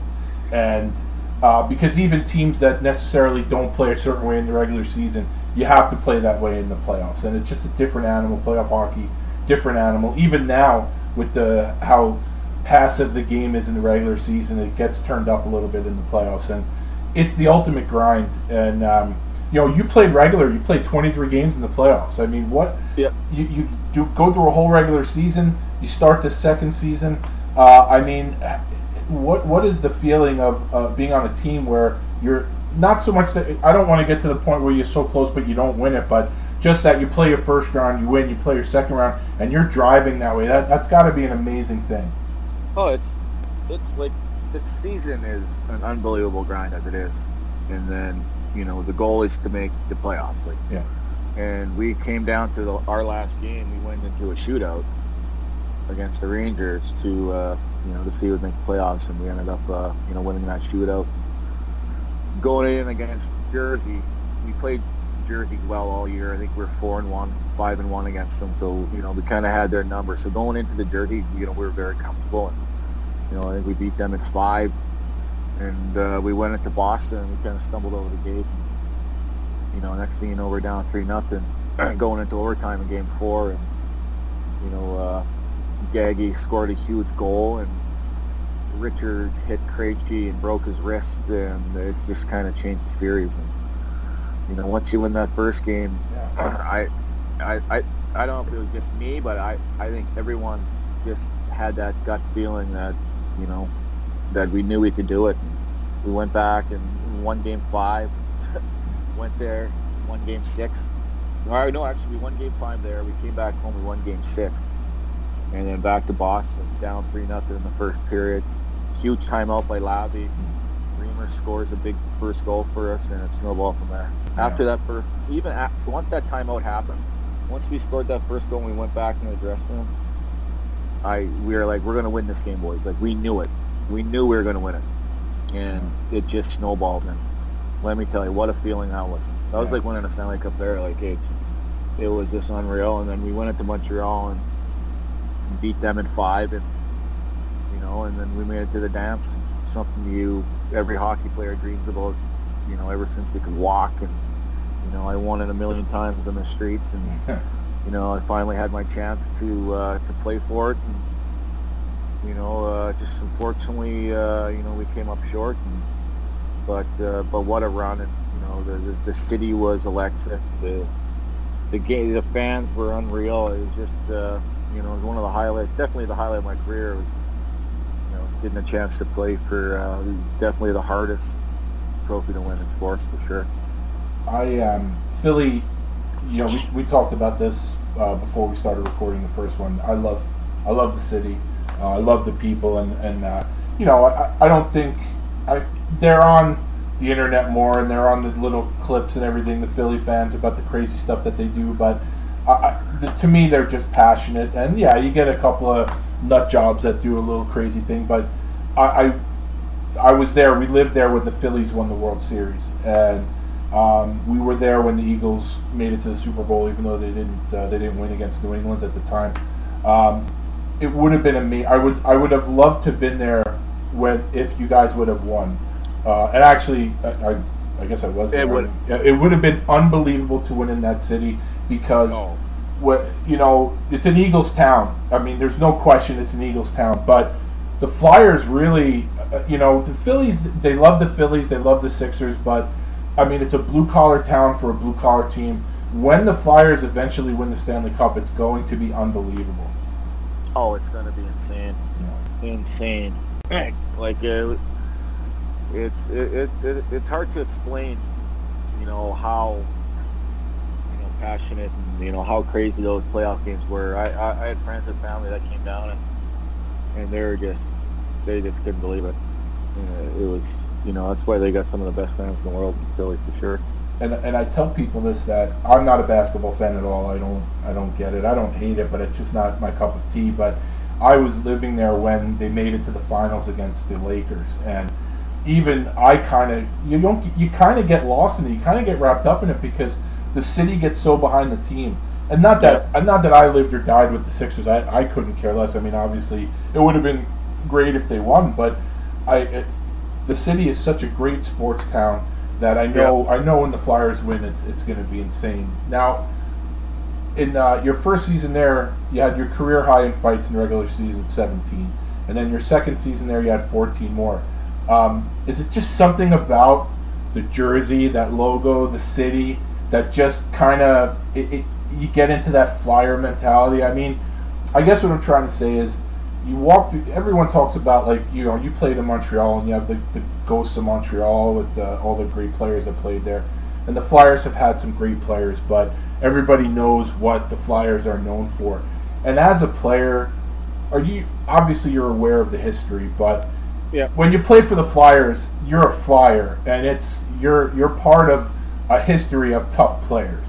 Speaker 1: and uh, because even teams that necessarily don't play a certain way in the regular season, you have to play that way in the playoffs, and it's just a different animal. Playoff hockey, different animal. Even now, with the how passive the game is in the regular season, it gets turned up a little bit in the playoffs, and it's the ultimate grind. And um, you know, you played regular. You played 23 games in the playoffs. I mean, what?
Speaker 3: Yep.
Speaker 1: You you do go through a whole regular season. You start the second season. Uh, I mean, what what is the feeling of uh, being on a team where you're not so much that I don't want to get to the point where you're so close but you don't win it, but just that you play your first round, you win, you play your second round, and you're driving that way. That that's got to be an amazing thing.
Speaker 3: Oh, it's it's like this season is an unbelievable grind as it is, and then you know the goal is to make the playoffs. Like,
Speaker 1: Yeah.
Speaker 3: and we came down to the, our last game. We went into a shootout against the Rangers to uh, you know, to see city would make the playoffs, and we ended up, uh, you know, winning that shootout. Going in against Jersey, we played Jersey well all year. I think we're four and one, five and one against them. So you know, we kind of had their number. So going into the Jersey, you know, we were very comfortable. And, you know, I think we beat them in five, and uh, we went into Boston and we kind of stumbled over the gate. And, you know, next thing you know, we're down three nothing, going into overtime in game four, and you know, uh, Gaggy scored a huge goal, and Richards hit Krejci and broke his wrist, and it just kind of changed the series. And, you know, once you win that first game, I, I, I, I don't know if it was just me, but I, I think everyone just had that gut feeling that, you know, that we knew we could do it. We went back and won game five, went there, won game six. No, no, actually, we won game five there. We came back home, we won game six. And then back to Boston, down 3 nothing in the first period. Huge timeout by Labby. Reamer scores a big first goal for us, and it snowballed from there. After that first, even after, once that timeout happened, once we scored that first goal and we went back into the dressing room, I we were like, we're going to win this game, boys. Like, we knew it. We knew we were going to win it. And it just snowballed. And let me tell you, what a feeling that was. That was
Speaker 1: Yeah.
Speaker 3: like winning a Stanley Cup there. Like, it's, it was just unreal. And then we went into Montreal and beat them in five. And, you know, and then we made it to the dance. Something you, every hockey player dreams about, you know, ever since they could walk. And, you know, I won it a million times in the streets. And, you know, I finally had my chance to uh, to play for it. And, you know, uh, just unfortunately, uh, you know, we came up short. And, but uh, but what a run! And you know, the, the the city was electric. The the game, the fans were unreal. It was just uh, you know, it was one of the highlights. Definitely the highlight of my career. Was you know, getting a chance to play for uh, definitely the hardest trophy to win in sports for sure.
Speaker 1: I um, Philly. You know, we, we talked about this uh, before we started recording the first one. I love I love the city. Uh, I love the people, and and uh, you know, I, I don't think I they're on the internet more, and they're on the little clips and everything. The Philly fans about the crazy stuff that they do, but I, I, the, to me, they're just passionate. And yeah, you get a couple of nut jobs that do a little crazy thing, but I, I I was there. We lived there when the Phillies won the World Series, and um, we were there when the Eagles made it to the Super Bowl, even though they didn't. Uh, they didn't win against New England at the time. Um, it would have been amazing. I would. I would have loved to have been there when if you guys would have won. Uh, and actually, I, I, I guess I was.
Speaker 3: It would-
Speaker 1: It would have been unbelievable to win in that city because
Speaker 3: Oh.
Speaker 1: What you know, it's an Eagles town. I mean, there's no question it's an Eagles town, but the Flyers really, uh, you know, the Phillies. They love the Phillies. They love the Sixers, but I mean, it's a blue collar town for a blue collar team. When the Flyers eventually win the Stanley Cup, it's going to be unbelievable.
Speaker 3: Oh, it's gonna be insane, insane. Like uh, it's it, it, it it's hard to explain, you know how you know passionate and you know how crazy those playoff games were. I, I, I had friends and family that came down and and they were just they just couldn't believe it. Uh, it was you know that's why they got some of the best fans in the world in Philly for sure.
Speaker 1: and and I tell people this that I'm not a basketball fan at all. I don't I don't get it. I don't hate it, but it's just not my cup of tea. But I was living there when they made it to the finals against the Lakers, and even I kind of you don't you kind of get lost in it. You kind of get wrapped up in it because the city gets so behind the team. And not that and not that I lived or died with the Sixers. I, I couldn't care less. I mean, obviously, it would have been great if they won, but I it, the city is such a great sports town that I know I know when the Flyers win, it's it's going to be insane. Now, in uh, your first season there, you had your career high in fights in regular season, 17, and then your second season there, you had 14 more. Um, is it just something about the jersey, that logo, the city, that just kind of it, it, you get into that Flyer mentality? I mean, I guess what I'm trying to say is you walk through. Everyone talks about like you know you played in Montreal and you have the, the ghosts of Montreal with the, all the great players that played there, and the Flyers have had some great players, but everybody knows what the Flyers are known for. And as a player, are you obviously you're aware of the history, but
Speaker 3: Yeah.
Speaker 1: when you play for the Flyers, you're a Flyer, and it's you're you're part of a history of tough players.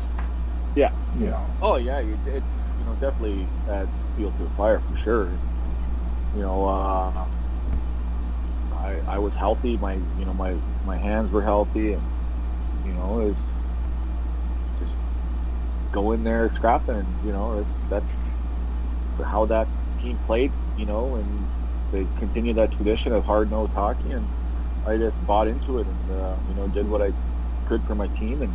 Speaker 3: Yeah.
Speaker 1: You know.
Speaker 3: Oh yeah, you it you know definitely adds fuel to a flyer for sure. you know, uh, I I was healthy. My you know my my hands were healthy, and you know it was just go in there scrapping. And, you know, it's, that's how that team played. You know, and they continued that tradition of hard nosed hockey, and I just bought into it, and uh, you know did what I could for my team, and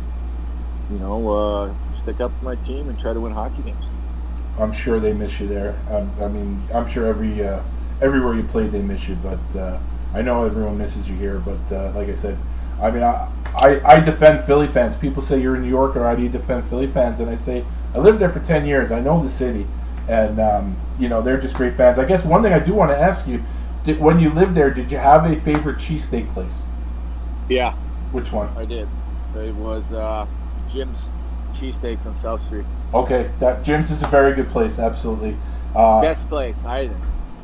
Speaker 3: you know uh, stick up for my team and try to win hockey games.
Speaker 1: I'm sure they miss you there. Um, I mean, I'm sure every uh, everywhere you played they miss you, but uh, I know everyone misses you here. But uh, like I said, I mean, I, I I defend Philly fans. People say you're a New Yorker. How do you defend Philly fans? And I say I lived there for ten years. I know the city, and um, you know they're just great fans. I guess one thing I do want to ask you: did, when you lived there, did you have a favorite cheesesteak place?
Speaker 3: Yeah,
Speaker 1: Which one?
Speaker 3: I did. It was uh, Jim's cheesesteaks on South Street.
Speaker 1: Okay, that Jim's is a very good place. Absolutely. Uh,
Speaker 3: Best place, I think.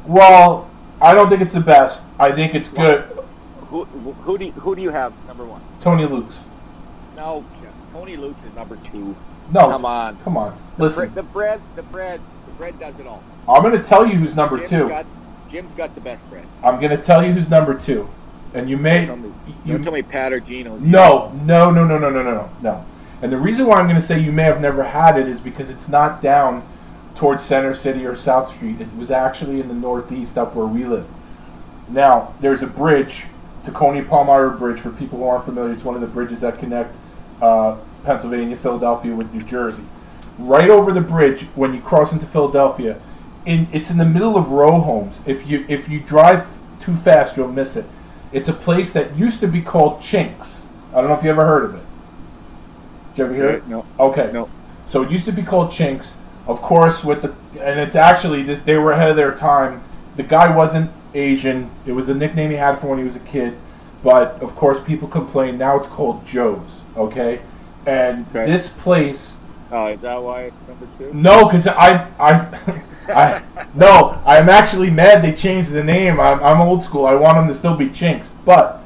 Speaker 1: Well, I don't think it's the best. I think it's good.
Speaker 3: Who, who do you, who do you have number one?
Speaker 1: Tony Luke's.
Speaker 3: No, Tony Luke's is number two.
Speaker 1: No,
Speaker 3: Come on.
Speaker 1: come on.
Speaker 3: The,
Speaker 1: Listen,
Speaker 3: bre- the bread, the bread, the bread does it all.
Speaker 1: I'm going to tell you who's number
Speaker 3: Jim's
Speaker 1: two.
Speaker 3: Got, Jim's got the best bread.
Speaker 1: I'm going to tell you who's number two, and you may.
Speaker 3: Tell me,
Speaker 1: You,
Speaker 3: don't tell me Pat or Geno's.
Speaker 1: no, no, no, no, no, no, no, no. And the reason why I'm going to say you may have never had it is because it's not down towards Center City or South Street. It was actually in the Northeast, up where we live. Now, there's a bridge, Tacony Palmyra Bridge. For people who aren't familiar, it's one of the bridges that connect uh, Pennsylvania, Philadelphia with New Jersey. Right over the bridge, when you cross into Philadelphia, in it's in the middle of row homes. If you if you drive too fast, you'll miss it. It's a place that used to be called Chinks. I don't know if you ever heard of it. Did you ever hear it?
Speaker 3: No.
Speaker 1: Okay.
Speaker 3: No.
Speaker 1: So it used to be called Chinks. Of course, with the and it's actually they were ahead of their time. The guy wasn't Asian. It was a nickname he had for when he was a kid. But of course, people complain. Now it's called Joe's. Okay. And
Speaker 3: Okay.
Speaker 1: this place
Speaker 3: Oh, is that why it's number two?
Speaker 1: no, because I, I, I, no, I'm actually mad they changed the name. I'm, I'm old school. I want them to still be Chinks, but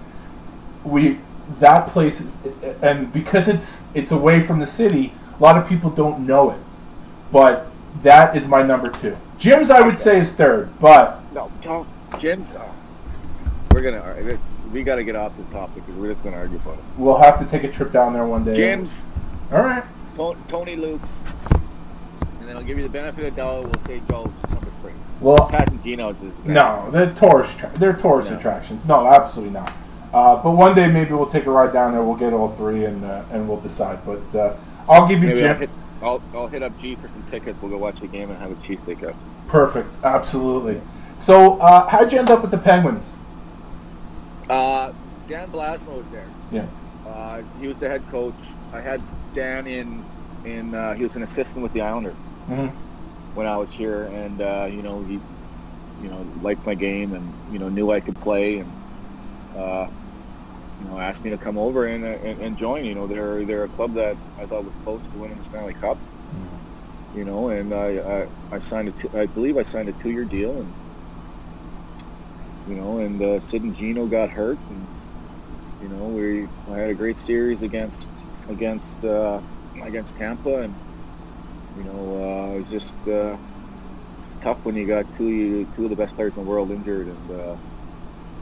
Speaker 1: we that place is, and because it's it's away from the city, a lot of people don't know it. But that is my number two. Jim's, I would say, is third, but
Speaker 3: No, don't. Jim's. Oh, uh, we're gonna. argue. We got to get off the topic because we're just gonna argue about it.
Speaker 1: we'll have to take a trip down there one day.
Speaker 3: Jim's,
Speaker 1: All right.
Speaker 3: Tony Luke's, then I'll give you the benefit of the doubt. We'll say Joe's number three.
Speaker 1: Well,
Speaker 3: Pat and Geno's is
Speaker 1: No, they're tourist. Tra- they're tourist
Speaker 3: No.
Speaker 1: attractions. No, absolutely not. Uh, but one day maybe we'll take a ride down there. We'll get all three and uh, and we'll decide. But uh, I'll give you
Speaker 3: Maybe I'll
Speaker 1: Jim.
Speaker 3: hit, I'll, I'll hit up G for some tickets. We'll go watch the game and have a cheesesteak out.
Speaker 1: Perfect. Absolutely. So uh, how'd you end up with the Penguins?
Speaker 3: Uh, Dan Bylsma was there.
Speaker 1: Yeah.
Speaker 3: Uh, he was the head coach. I had Dan in, in uh, he was an assistant with the Islanders
Speaker 1: hmm
Speaker 3: when I was here, and uh, you know he, you know, liked my game and you know knew I could play, and uh, you know asked me to come over and, uh, and and join. You know, they're they're a club that I thought was close to winning the Stanley Cup. You know, and I I, I signed a two, I believe I signed a two year deal, and you know, and uh, Sid and Geno got hurt, and you know we I had a great series against against uh, against Tampa, and you know uh, it was just uh, it's tough when you got two two of the best players in the world injured, and uh,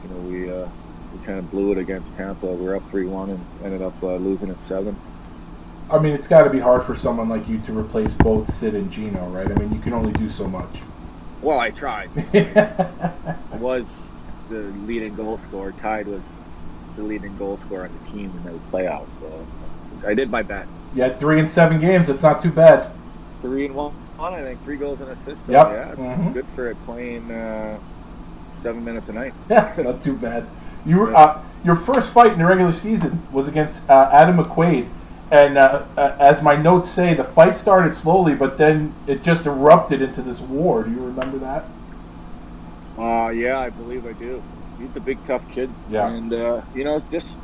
Speaker 3: you know we uh, we kind of blew it against Tampa. We were up three one and ended up uh, losing at seven.
Speaker 1: I mean, it's got to be hard for someone like you to replace both Sid and Geno, right? I mean, you can only do so much.
Speaker 3: Well, I tried. I was the leading goal scorer, tied with the leading goal scorer on the team in the playoffs. So I did my best.
Speaker 1: you had three and seven games. That's not too bad.
Speaker 3: Three and one, I think three goals and assists. So,
Speaker 1: Yep.
Speaker 3: Yeah, it's
Speaker 1: Mhm.
Speaker 3: good for playing uh, seven minutes a night.
Speaker 1: That's not too bad. You were, uh, your first fight in the regular season was against uh, Adam McQuaid, and uh, uh, as my notes say, the fight started slowly, but then it just erupted into this war. Do you remember that?
Speaker 3: Uh, yeah, I believe I do. He's a big, tough kid.
Speaker 1: Yeah.
Speaker 3: And uh, you know, just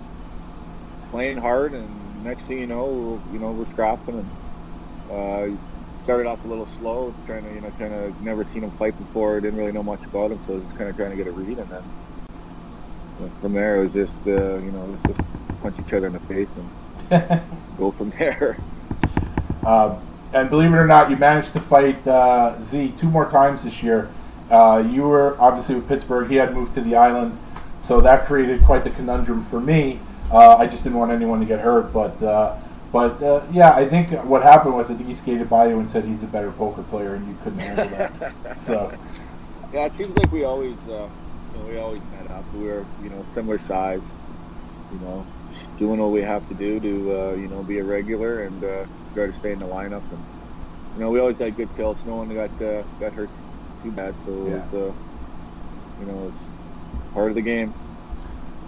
Speaker 3: playing hard, and next thing you know, you know, we're scrapping, and uh, started off a little slow, trying to, you know, kind of never seen him fight before, didn't really know much about him, so I was just kind of trying to get a read, and then you know, from there it was just, uh, you know, just punch each other in the face and go from there.
Speaker 1: Uh, and believe it or not, you managed to fight uh, Z two more times this year. Uh, you were obviously with Pittsburgh. He had moved to the island, so that created quite the conundrum for me. Uh, I just didn't want anyone to get hurt, but uh, but uh, yeah, I think what happened was I think he skated by you and said he's a better poker player, and you couldn't handle that. so
Speaker 3: Yeah, it seems like we always, uh, you know, we always met up. We were, you know, similar size. You know, just doing what we have to do to, uh, you know, be a regular and uh, try to stay in the lineup. And you know, we always had good kills. No one got uh, got hurt too bad, so it was, uh, you know, it's part of the game.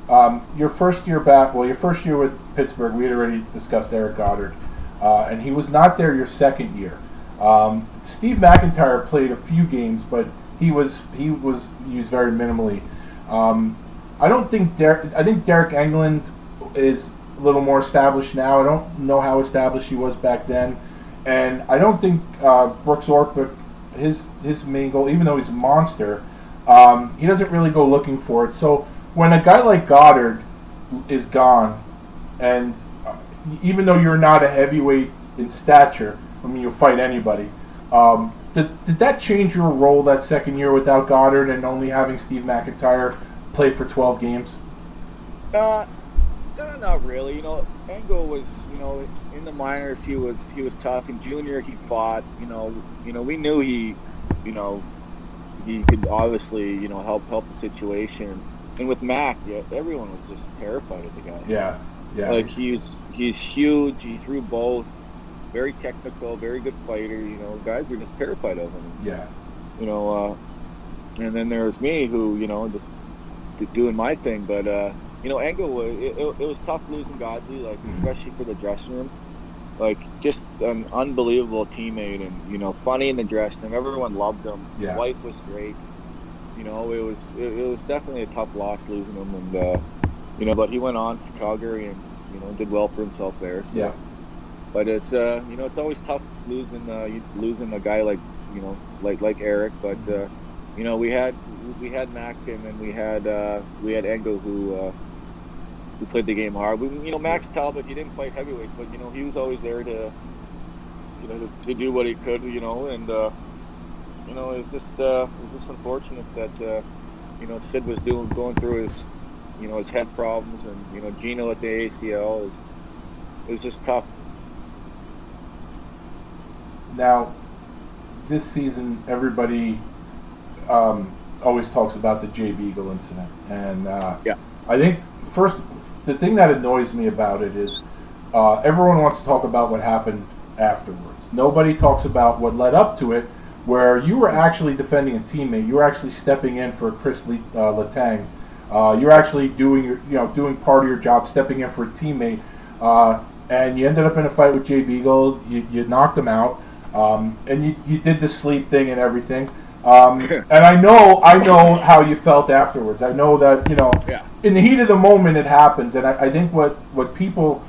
Speaker 1: Um, your first year back, well, your first year with Pittsburgh, we had already discussed Eric Godard, uh, and he was not there your second year. Um, Steve MacIntyre played a few games, but he was he was used very minimally. Um, I don't think Derek. I think Deryk Engelland is a little more established now. I don't know how established he was back then, and I don't think uh, Brooks Orpik, his his main goal, even though he's a monster, um, he doesn't really go looking for it. So when a guy like Godard is gone, and uh, even though you're not a heavyweight in stature, I mean you'll fight anybody. Um, does, did that change your role that second year without Godard and only having Steve MacIntyre play for 12 games?
Speaker 3: Uh, no, not really. You know, Angle was, you know, in the minors he was he was tough. In junior he fought. You know, you know we knew he, you know, he could obviously you know help help the situation. And with Mac, yeah, everyone was just terrified of the guy.
Speaker 1: Yeah, yeah.
Speaker 3: Like he's he's huge. He threw both. Very technical, very good fighter. You know, guys were just terrified of him.
Speaker 1: Yeah.
Speaker 3: You know, uh, and then there's me who you know just doing my thing, but. uh you know, Angle was it, it, was tough losing Godley, like
Speaker 1: Mm-hmm.
Speaker 3: especially for the dressing room. Like just an unbelievable teammate, and you know, funny in the dressing room. Everyone loved him.
Speaker 1: Yeah.
Speaker 3: His wife was great. You know, it was it, it was definitely a tough loss losing him, and uh, you know, but he went on to Calgary and you know did well for himself there. So.
Speaker 1: Yeah.
Speaker 3: But it's uh, you know, it's always tough losing uh, losing a guy like you know like like Eric, but uh, you know we had we had Mac and then we had uh, we had Engo who uh, who played the game hard. We, you know, Max Talbot, he didn't fight heavyweight, but you know, he was always there to, you know, to, to do what he could, you know, and uh, you know, it was just uh, it was just unfortunate that uh, you know Sid was doing going through his, you know, his head problems, and you know, Geno at the ACL. It was, it was just tough.
Speaker 1: Now, this season, everybody um, always talks about the Jay Beagle incident, and uh,
Speaker 3: Yeah.
Speaker 1: I think first the thing that annoys me about it is uh, everyone wants to talk about what happened afterwards. Nobody talks about what led up to it, where you were actually defending a teammate. You were actually stepping in for Chris Le- uh, Letang. Uh, you're actually doing your, you know, doing part of your job, stepping in for a teammate, uh, and you ended up in a fight with Jay Beagle. You, you knocked him out, um, and you, you did the sleep thing and everything. Um, and I know, I know how you felt afterwards. I know that you know,
Speaker 3: Yeah.
Speaker 1: in the heat of the moment, it happens. And I, I think what what people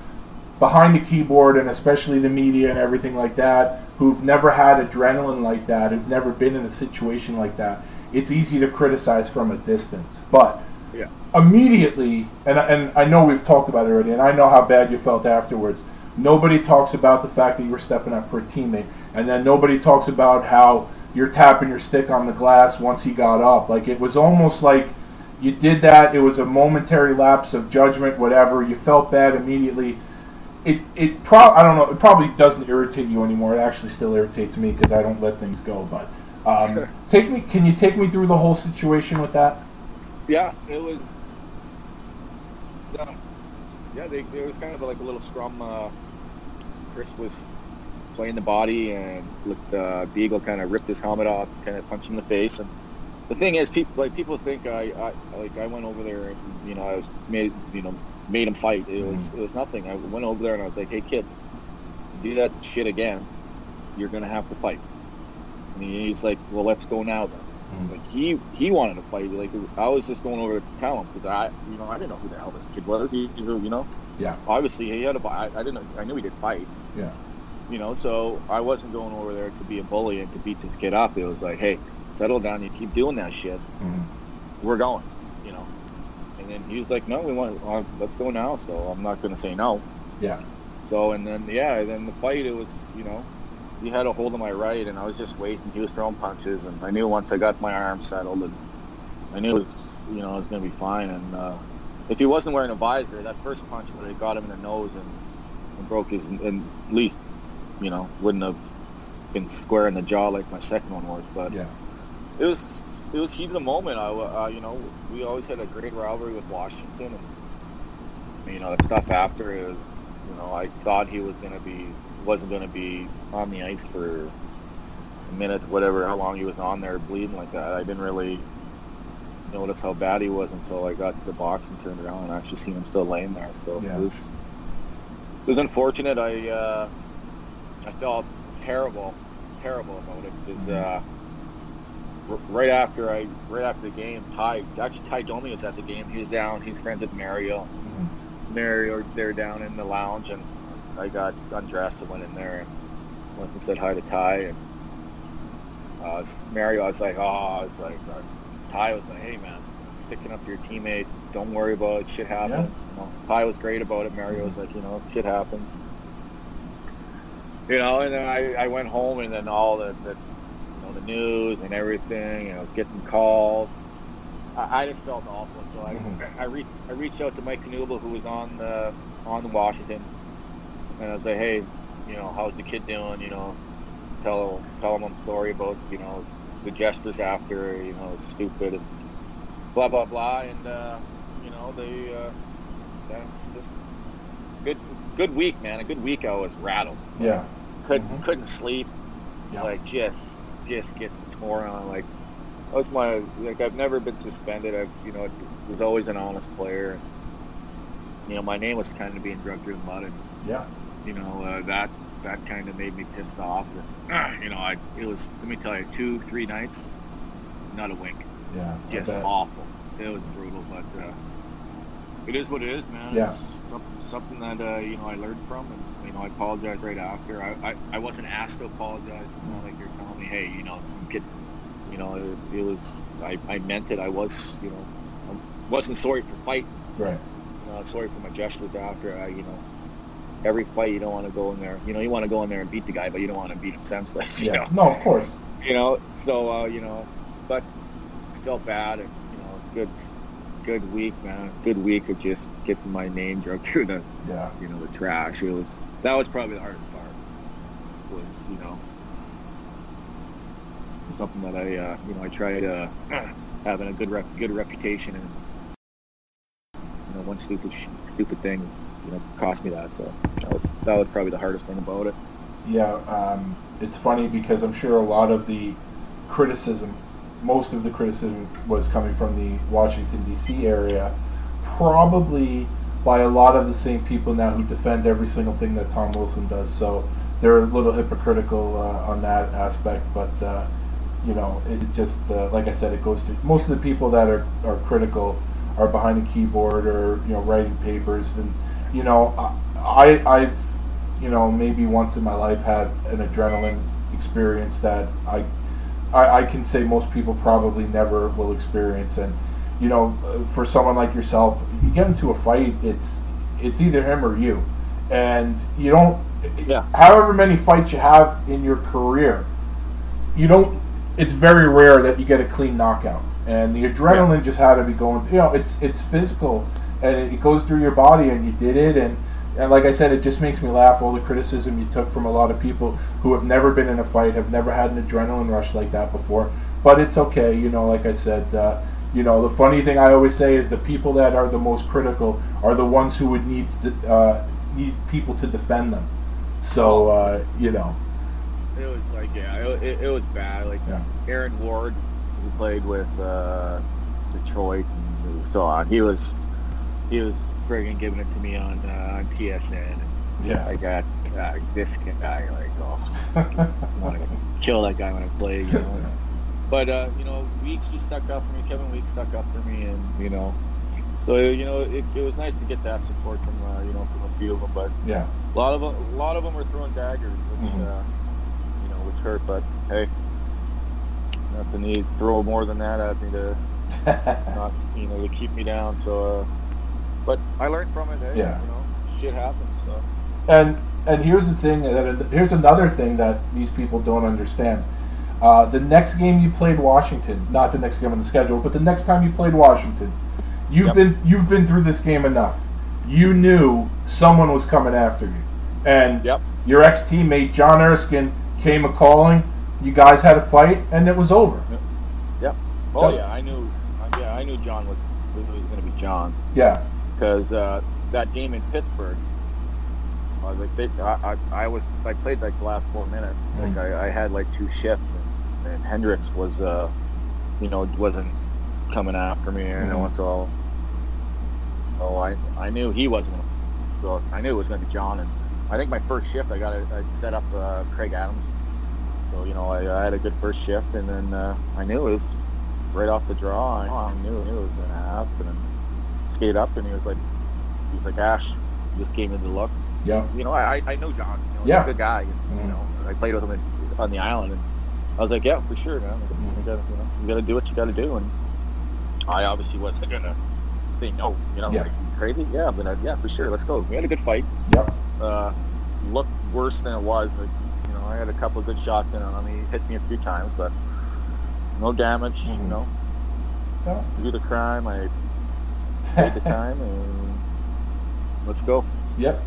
Speaker 1: behind the keyboard and especially the media and everything like that who've never had adrenaline like that, who've never been in a situation like that, it's easy to criticize from a distance. But
Speaker 3: Yeah.
Speaker 1: immediately, and, and I know we've talked about it already, and I know how bad you felt afterwards. Nobody talks about the fact that you were stepping up for a teammate, and then nobody talks about how you're tapping your stick on the glass once he got up. Like it was almost like you did that. It was a momentary lapse of judgment, whatever. You felt bad immediately. It it pro I don't know. It probably doesn't irritate you anymore. It actually still irritates me because I don't let things go. But um, take me. Can you take me through the whole situation with that?
Speaker 3: Yeah, it was. So, yeah, they, there was kind of like a little scrum. Uh, Chris was playing the body, and looked, uh, Beagle kind of ripped his helmet off, kind of punched him in the face. And the thing is, people like people think I, I like I went over there and you know I was made you know made him fight. It was it was nothing. I went over there and I was like, hey kid, do that shit again, you're gonna have to fight. And he's like, well, let's go now then. Like he he wanted to fight. Like I was just going over to tell him because I you know I didn't know who the hell this kid was. He, he- you know
Speaker 1: Yeah.
Speaker 3: obviously he had a I, I didn't know, I knew he did fight.
Speaker 1: Yeah.
Speaker 3: You know, so I wasn't going over there to be a bully and to beat this kid up. It was like, hey, settle down. You keep doing that shit.
Speaker 1: Mhm.
Speaker 3: We're going. And he was like, no, we want. Uh, let's go now. So I'm not going to say no.
Speaker 1: Yeah.
Speaker 3: So and then yeah, then the fight it was you know, he had a hold of my right, and I was just waiting. He was throwing punches, and I knew once I got my arm settled, and I knew it was, you know, it was going to be fine. And uh, if he wasn't wearing a visor, that first punch would have got him in the nose and, and broke his, and at least, you know, wouldn't have been square in the jaw like my second one was. But
Speaker 1: Yeah.
Speaker 3: it was it was heat of the moment. I, uh, you know, we always had a great rivalry with Washington, and you know, the stuff after is, you know, I thought he was going to be wasn't going to be on the ice for a minute, whatever, how long he was on there bleeding like that. I didn't really notice how bad he was until I got to the box and turned around and actually seen him still laying there. So
Speaker 1: Yeah.
Speaker 3: it was it was unfortunate. I uh, I felt terrible, terrible about it because uh, r- right after I right after the game, Tie actually Tie Domi was at the game. He was down. He's friends with Mario. Mario, they're down in the lounge, and I got undressed and went in there and went and said hi to Tie. And uh, Mario, I was like, oh, I was like, uh, Tie was like, hey man, sticking up for your teammate. Don't worry about it. Shit happens. You know, Tie was great about it. Mario was like, you know, shit happens. You know, and then I, I went home, and then all the, the know the news and everything, and I was getting calls. I, I just felt awful. So I I, re- I reached out to Mike Knuble, who was on the on Washington, and I was like, hey, you know, how's the kid doing? You know, tell tell him I'm sorry about you know the gestures after. You know, it's stupid and blah blah blah. And uh, you know, they uh, that's just good good week, man. A good week. I was rattled.
Speaker 1: Yeah.
Speaker 3: Couldn't
Speaker 1: Mhm.
Speaker 3: couldn't sleep.
Speaker 1: Yeah.
Speaker 3: Like just just getting torn on. Like that was my like I've never been suspended. I've you know was always an honest player. You know my name was kind of being dragged through the mud, and
Speaker 1: Yeah.
Speaker 3: you know uh, that that kind of made me pissed off. And, you know I it was let me tell you two three nights, not a wink,
Speaker 1: Yeah.
Speaker 3: Just awful. It was brutal, but uh, it is what it is, man.
Speaker 1: Yeah.
Speaker 3: It's something, something that uh, you know I learned from, and you know I apologized right after. I, I, I wasn't asked to apologize. It's not like you're telling me, hey, you know, you could, you know, it, it was I, I meant it. I was, you know, I wasn't sorry for fight.
Speaker 1: Right.
Speaker 3: You know, sorry for my gestures after. I, you know, every fight you don't want to go in there. You know, you want to go in there and beat the guy, but you don't want to beat him senseless.
Speaker 1: Yeah.
Speaker 3: know
Speaker 1: No, of course.
Speaker 3: you know. So uh, you know, but I felt bad, and you know, it's good, good week, man. Good week of just getting my name dragged through the,
Speaker 1: Yeah.
Speaker 3: you know, the trash. It was that was probably the hardest part. Was you know something that I uh, you know I tried uh, having a good rep, good reputation, and you know, one stupid stupid thing, you know, cost me that. So that was that was probably the hardest thing about it.
Speaker 1: Yeah, um, it's funny because I'm sure a lot of the criticism, most of the criticism was coming from the Washington D.C. area, probably by a lot of the same people now who defend every single thing that Tom Wilson does. So they're a little hypocritical uh, on that aspect, but uh, you know, it just uh, like I said, it goes to most of the people that are, are critical are behind a keyboard or you know writing papers, and you know, I I've you know, maybe once in my life had an adrenaline experience that I, I, I can say most people probably never will experience. And, you know, for someone like yourself, you get into a fight, it's, it's either him or you. And you don't,
Speaker 3: Yeah.
Speaker 1: however many fights you have in your career, you don't, it's very rare that you get a clean knockout. And the adrenaline just had to be going, you know, it's, it's physical and it, it goes through your body and you did it. And, and like I said, it just makes me laugh. All the criticism you took from a lot of people who have never been in a fight, have never had an adrenaline rush like that before. But it's okay, you know. Like I said, uh, you know, the funny thing I always say is the people that are the most critical are the ones who would need uh, need people to defend them. So uh, you know,
Speaker 3: It was like yeah, it, it, it was bad. Like
Speaker 1: Yeah.
Speaker 3: Aaron Ward, who played with uh, Detroit and so on. He was he was friggin' giving it to me on uh, on TSN.
Speaker 1: yeah,
Speaker 3: I got uh, this guy like oh, I want to kill that guy when I play. You know. But uh, you know, Weekes he stuck up for me. Kevin Weekes stuck up for me, and you know, so you know, it, it was nice to get that support from uh, you know from a few of them. But
Speaker 1: yeah,
Speaker 3: a lot of them, a lot of them were throwing daggers, which
Speaker 1: Mhm.
Speaker 3: uh, you know, which hurt. But hey, nothing need to throw more than that at me to not, you know, to keep me down. So, uh, but I learned from it. Hey,
Speaker 1: Yeah.
Speaker 3: you know, shit happens. So
Speaker 1: And and here's the thing that here's another thing that these people don't understand. Uh, the next game you played Washington, not the next game on the schedule, but the next time you played Washington, you've
Speaker 3: Yep.
Speaker 1: been you've been through this game enough. You knew someone was coming after you, and
Speaker 3: Yep.
Speaker 1: your ex teammate John Erskine came a calling. You guys had a fight, and it was over.
Speaker 3: Yep. Oh
Speaker 1: Yep.
Speaker 3: yeah, I knew. Yeah, I knew John was was going to be John
Speaker 1: Yeah,
Speaker 3: because uh, that game in Pittsburgh. I was like, they, I, I, I was, I played like the last four minutes. Like I, I had like two shifts, and, and Hendricks was, uh, you know, wasn't coming after me, you know,
Speaker 1: Mhm.
Speaker 3: and so, so I, I knew he wasn't. So I knew it was going to be John, and I think my first shift, I got, it, I set up uh, Craig Adams. So you know, I, I had a good first shift, and then uh, I knew it was right off the draw. I, I knew, I knew it was going to happen, and skate up, and he was like, he was like, Ash, you just gave me the look.
Speaker 1: yeah,
Speaker 3: You know, I, I know John. You know,
Speaker 1: Yeah.
Speaker 3: he's a good guy. and. You know, I played with him in, on the island, and I was like, yeah, for sure, man. You gotta, you know, you gotta do what you gotta do, and I obviously wasn't gonna say no. You know,
Speaker 1: Yeah.
Speaker 3: like, crazy. Yeah, but uh, yeah, for sure. Let's go. We had a good fight.
Speaker 1: yep,
Speaker 3: Uh, looked worse than it was. But, you know, I had a couple of good shots in on him. He hit me a few times, but no damage.
Speaker 1: Mhm.
Speaker 3: You know,
Speaker 1: Yeah.
Speaker 3: do the crime. I paid the time, and let's go.
Speaker 1: Yep.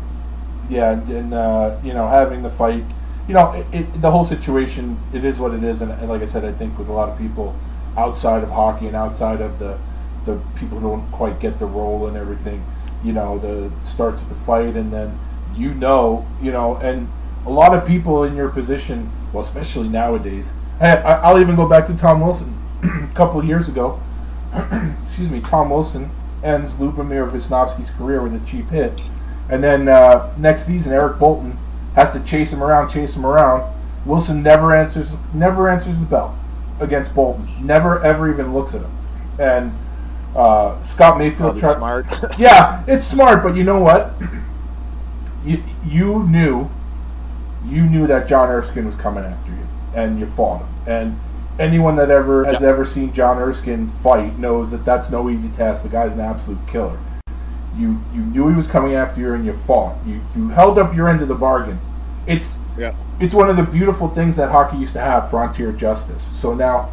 Speaker 1: Yeah, and, and uh, you know, having the fight, you know, it, it, the whole situation, it is what it is, and, and like I said, I think with a lot of people outside of hockey and outside of the the people who don't quite get the role and everything, you know, the starts with the fight, and then you know, you know, and a lot of people in your position, well, especially nowadays. I, I'll even go back to Tom Wilson a couple of years ago. excuse me, Tom Wilson ends Lubomir Visnovsky's career with a cheap hit. And then uh, next season, Eric Boulton has to chase him around, chase him around. Wilson never answers, never answers the bell against Boulton. Never ever even looks at him. And uh, Scott Mayfield tried.
Speaker 3: smart.
Speaker 1: Yeah, it's smart, but you know what? You you knew, you knew that John Erskine was coming after you, and you fought him. And anyone that ever has
Speaker 3: Yeah.
Speaker 1: ever seen John Erskine fight knows that that's no easy task. The guy's an absolute killer. You you knew he was coming after you, and you fought. You you held up your end of the bargain. It's
Speaker 3: yeah.
Speaker 1: it's one of the beautiful things that hockey used to have frontier justice. So now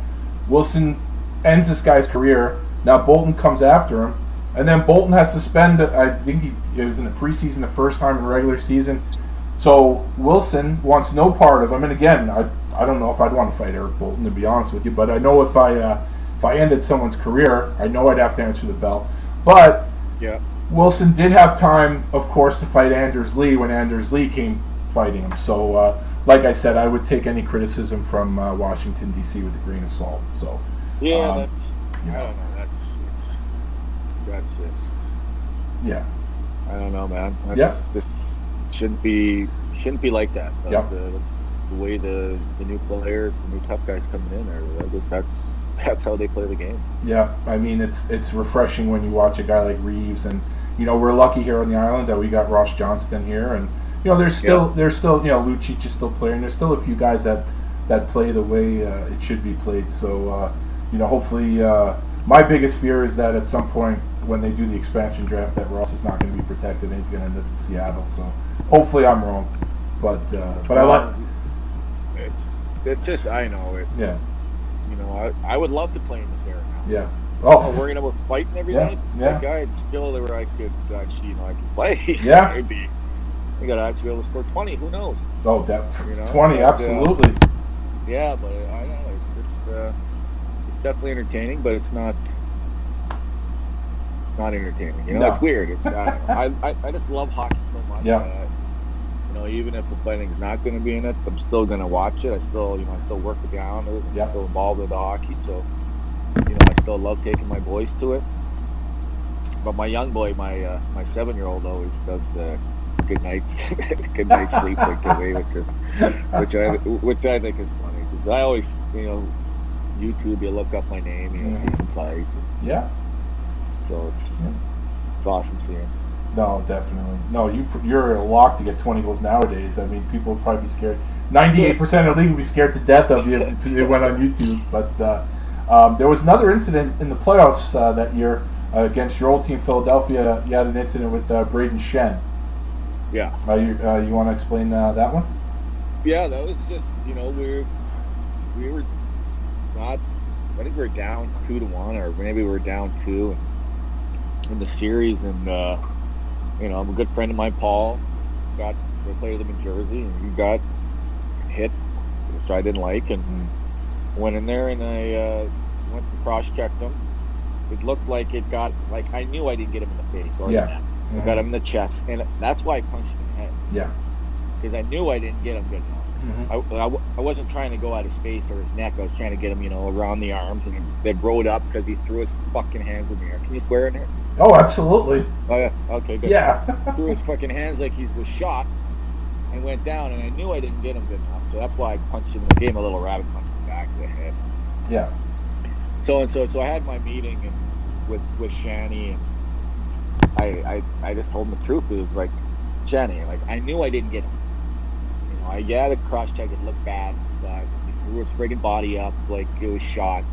Speaker 1: Wilson ends this guy's career. Now Boulton comes after him, and then Boulton has to spend. I think he it was in the preseason, the first time in regular season. So Wilson wants no part of him. And again, I I don't know if I'd want to fight Eric Boulton to be honest with you, but I know if I uh, if I ended someone's career, I know I'd have to answer the bell. But
Speaker 3: Yeah.
Speaker 1: Wilson did have time, of course, to fight Anders Lee when Anders Lee came fighting him. So, uh, like I said, I would take any criticism from uh, Washington D.C. with a grain of salt. So,
Speaker 3: Yeah,
Speaker 1: Um,
Speaker 3: that's.
Speaker 1: you
Speaker 3: I don't know. That's. It's, that's just.
Speaker 1: yeah,
Speaker 3: I don't know, man. That's,
Speaker 1: Yeah.
Speaker 3: This shouldn't be. Shouldn't be like that. But,
Speaker 1: Yep.
Speaker 3: uh, that's the way the the new players, the new tough guys coming in are. I guess that's that's how they play the game.
Speaker 1: yeah. I mean, it's it's refreshing when you watch a guy like Reaves, and you know we're lucky here on the island that we got Ross Johnston here, and you know there's still
Speaker 3: Yeah.
Speaker 1: there's still you know Lucic is still playing. There's still a few guys that that play the way uh, it should be played. So, uh, you know, hopefully, uh, my biggest fear is that at some point when they do the expansion draft, that Ross is not going to be protected and he's going to end up in Seattle. So, hopefully, I'm wrong. But uh, but I like
Speaker 3: It's. It's just. I know. It's.
Speaker 1: yeah
Speaker 3: You know. I, I would love to play in this era now.
Speaker 1: yeah
Speaker 3: Oh, worrying about fighting every
Speaker 1: Yeah,
Speaker 3: night.
Speaker 1: yeah.
Speaker 3: Like I had skill where I could actually, you know, I could play. So
Speaker 1: Yeah.
Speaker 3: Maybe I got to actually be able to score twenty. Who knows?
Speaker 1: oh that
Speaker 3: You know,
Speaker 1: twenty
Speaker 3: but, uh,
Speaker 1: absolutely
Speaker 3: Yeah, but I don't know. It's just. Uh, it's definitely entertaining, but it's not, it's Not entertaining. You know,
Speaker 1: No.
Speaker 3: it's weird. It's. I. I, I I just love hockey so much.
Speaker 1: Yeah.
Speaker 3: you know, even if the fighting's not going to be in it, I'm still going to watch it. I still, you know, I still work with the Islanders. I'm
Speaker 1: Yeah.
Speaker 3: still involved with the hockey, so I still love taking my boys to it. But my young boy, my uh, my seven year old, always does the good nights, good night sleep me, which is which I which I think is funny because I always, you know, YouTube, you look up my name, you know, see
Speaker 1: Mhm.
Speaker 3: some fights,
Speaker 1: yeah
Speaker 3: so it's
Speaker 1: Yeah.
Speaker 3: it's awesome seeing.
Speaker 1: no definitely no you you're a lock to get twenty goals nowadays. I mean people would probably be scared. Ninety eight percent of the league would be scared to death of you if it went on YouTube. But uh, um, there was another incident in the playoffs uh, that year uh, against your old team Philadelphia. You had an incident with uh, Brayden Schenn.
Speaker 3: Yeah.
Speaker 1: Uh, you uh, you want to explain uh, that one?
Speaker 3: Yeah, that was just you know we were we were not. I think we were down two to one, or maybe we were down two in the series, and uh, you know, I'm a good friend of mine, Paul. Got they played them in Jersey, and he got hit, which I didn't like, and went in there and I uh, went and cross checked him. It looked like it got like I knew I didn't get him in the face or
Speaker 1: Yeah.
Speaker 3: the neck. I got him in the chest, and that's why I punched him in the head
Speaker 1: Yeah.
Speaker 3: because I knew I didn't get him good enough.
Speaker 1: Mhm.
Speaker 3: I, I, I wasn't trying to go at his face or his neck. I was trying to get him, you know, around the arms, and they rode up because he threw his fucking hands in the air. Can you swear in there?
Speaker 1: Oh, absolutely.
Speaker 3: Oh yeah. Okay. Good.
Speaker 1: Yeah.
Speaker 3: threw his fucking hands like he was shot and went down, and I knew I didn't get him good enough, so that's why I punched him. I gave him a little rabbit punch in the back of the head.
Speaker 1: yeah.
Speaker 3: So and so, so I had my meeting and with with Shani, and I, I I just told him the truth. It was like, Shani, like I knew I didn't get him. You know, I yeah, the cross check it looked bad, but he his friggin' body up like it was shot.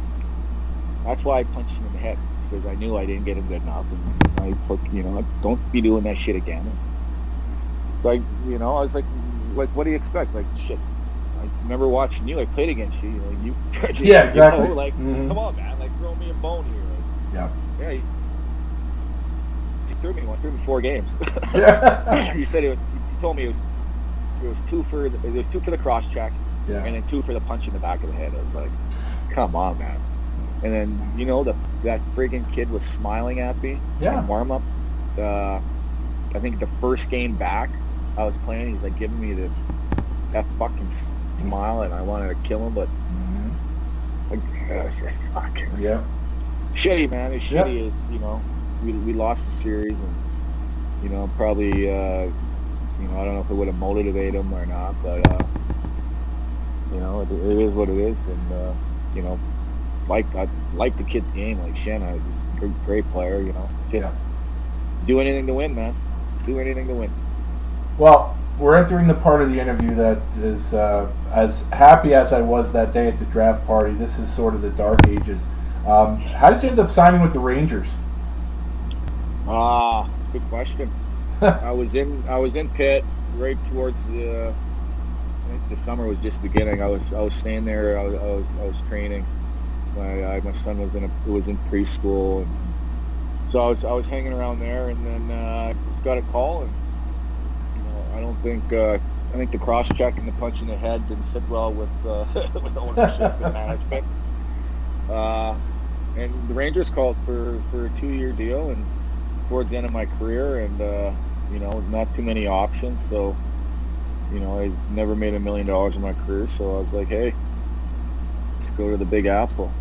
Speaker 3: That's why I punched him in the head because I knew I didn't get him good enough, and I put, you know, don't be doing that shit again. Like, you know, I was like, like, what do you expect? Like, shit. I remember watching you. I played against you. You you.
Speaker 1: Yeah,
Speaker 3: you
Speaker 1: exactly.
Speaker 3: know, like,
Speaker 1: Mhm.
Speaker 3: come on, man. Like, throw me a bone here. Like,
Speaker 1: Yeah.
Speaker 3: yeah, you, you threw me one, threw me four games.
Speaker 1: Yeah.
Speaker 3: you said it was. You told me it was. It was two for the, it was two for the cross check,
Speaker 1: yeah.
Speaker 3: and then two for the punch in the back of the head. I was like, come on, man. And then you know the that freaking kid was smiling at me
Speaker 1: Yeah.
Speaker 3: in warm up. Uh, I think the first game back, I was playing. He's like giving me this that fucking smile, and I wanted to kill him, but
Speaker 1: Mhm.
Speaker 3: like, it was just fucking
Speaker 1: Yeah.
Speaker 3: shitty, man. As
Speaker 1: Yep.
Speaker 3: shitty as you know, we, we lost the series, and you know probably uh, you know I don't know if it would have motivated him or not, but uh, you know it, it is what it is, and uh, you know like I like the kid's game, like Shanna, he's a great, great player, you know, just
Speaker 1: Yeah.
Speaker 3: do anything to win, man. Do anything to win.
Speaker 1: Well, we're entering the part of the interview that is uh, as happy as I was that day at the draft party. This is sort of the dark ages. Um, how did you end up signing with the Rangers?
Speaker 3: Ah, good question. I was in I was in Pitt right towards the I think the summer was just beginning. I was I was staying there. I was I was, I was training. My I, my son was in a was in preschool, and so I was I was hanging around there, and then uh, I just got a call, and I don't think uh, I think the cross check and the punch in the head didn't sit well with uh, with ownership and management. Uh, and the Rangers called for for a two year deal, and towards the end of my career, and uh, you know, not too many options. So, you know, I never made a million dollars in my career. So I was like, hey, let's go to the Big Apple.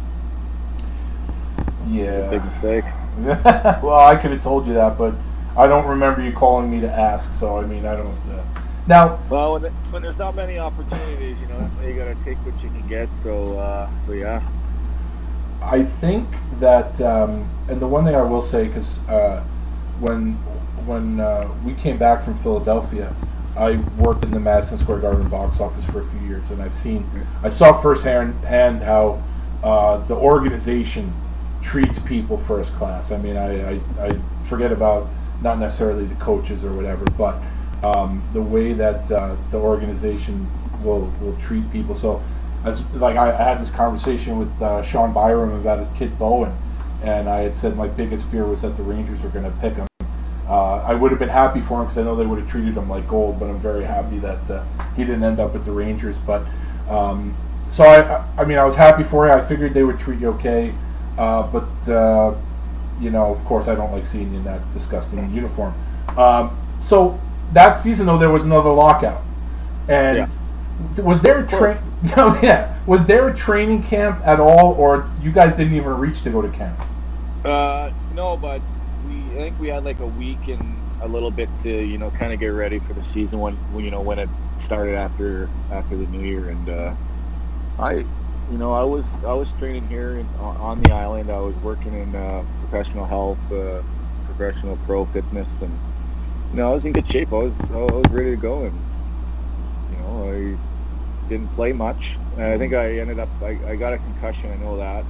Speaker 3: A big mistake.
Speaker 1: well, I could have told you that, but I don't remember you calling me to ask. So I mean, I don't. Uh... Now,
Speaker 3: Well, when, when there's not many opportunities, you know, you gotta take what you can get. So, uh, so yeah.
Speaker 1: I think that, um, and the one thing I will say, because uh, when when uh, we came back from Philadelphia, I worked in the Madison Square Garden box office for a few years, and I've seen, I saw firsthand hand how uh, the organization treats people first class. I mean, I, I, I forget about not necessarily the coaches or whatever, but um, the way that uh, the organization will will treat people. So, as like I, I had this conversation with uh, Shawn Byram about his kid Bowen, and I had said my biggest fear was that the Rangers were going to pick him. Uh, I would have been happy for him because I know they would have treated him like gold, but I'm very happy that uh, he didn't end up with the Rangers. But um, so I, I, mean, I was happy for you. I figured they would treat you okay, uh, but uh, you know, of course, I don't like seeing you in that disgusting uniform. Um, so that season, though, there was another lockout, and was there a train? Oh yeah, was there a training camp at all, or you guys didn't even reach to go to camp?
Speaker 3: Uh, no, but we I think we had like a week and a little bit to you know kind of get ready for the season when you know when it started after after the new year and uh, I you know I was I was training here in, on on the island. I was working in uh, professional health, uh, professional pro fitness, and you know I was in good shape. I was I was ready to go, and you know I didn't play much. And I think I ended up I, I got a concussion. I know that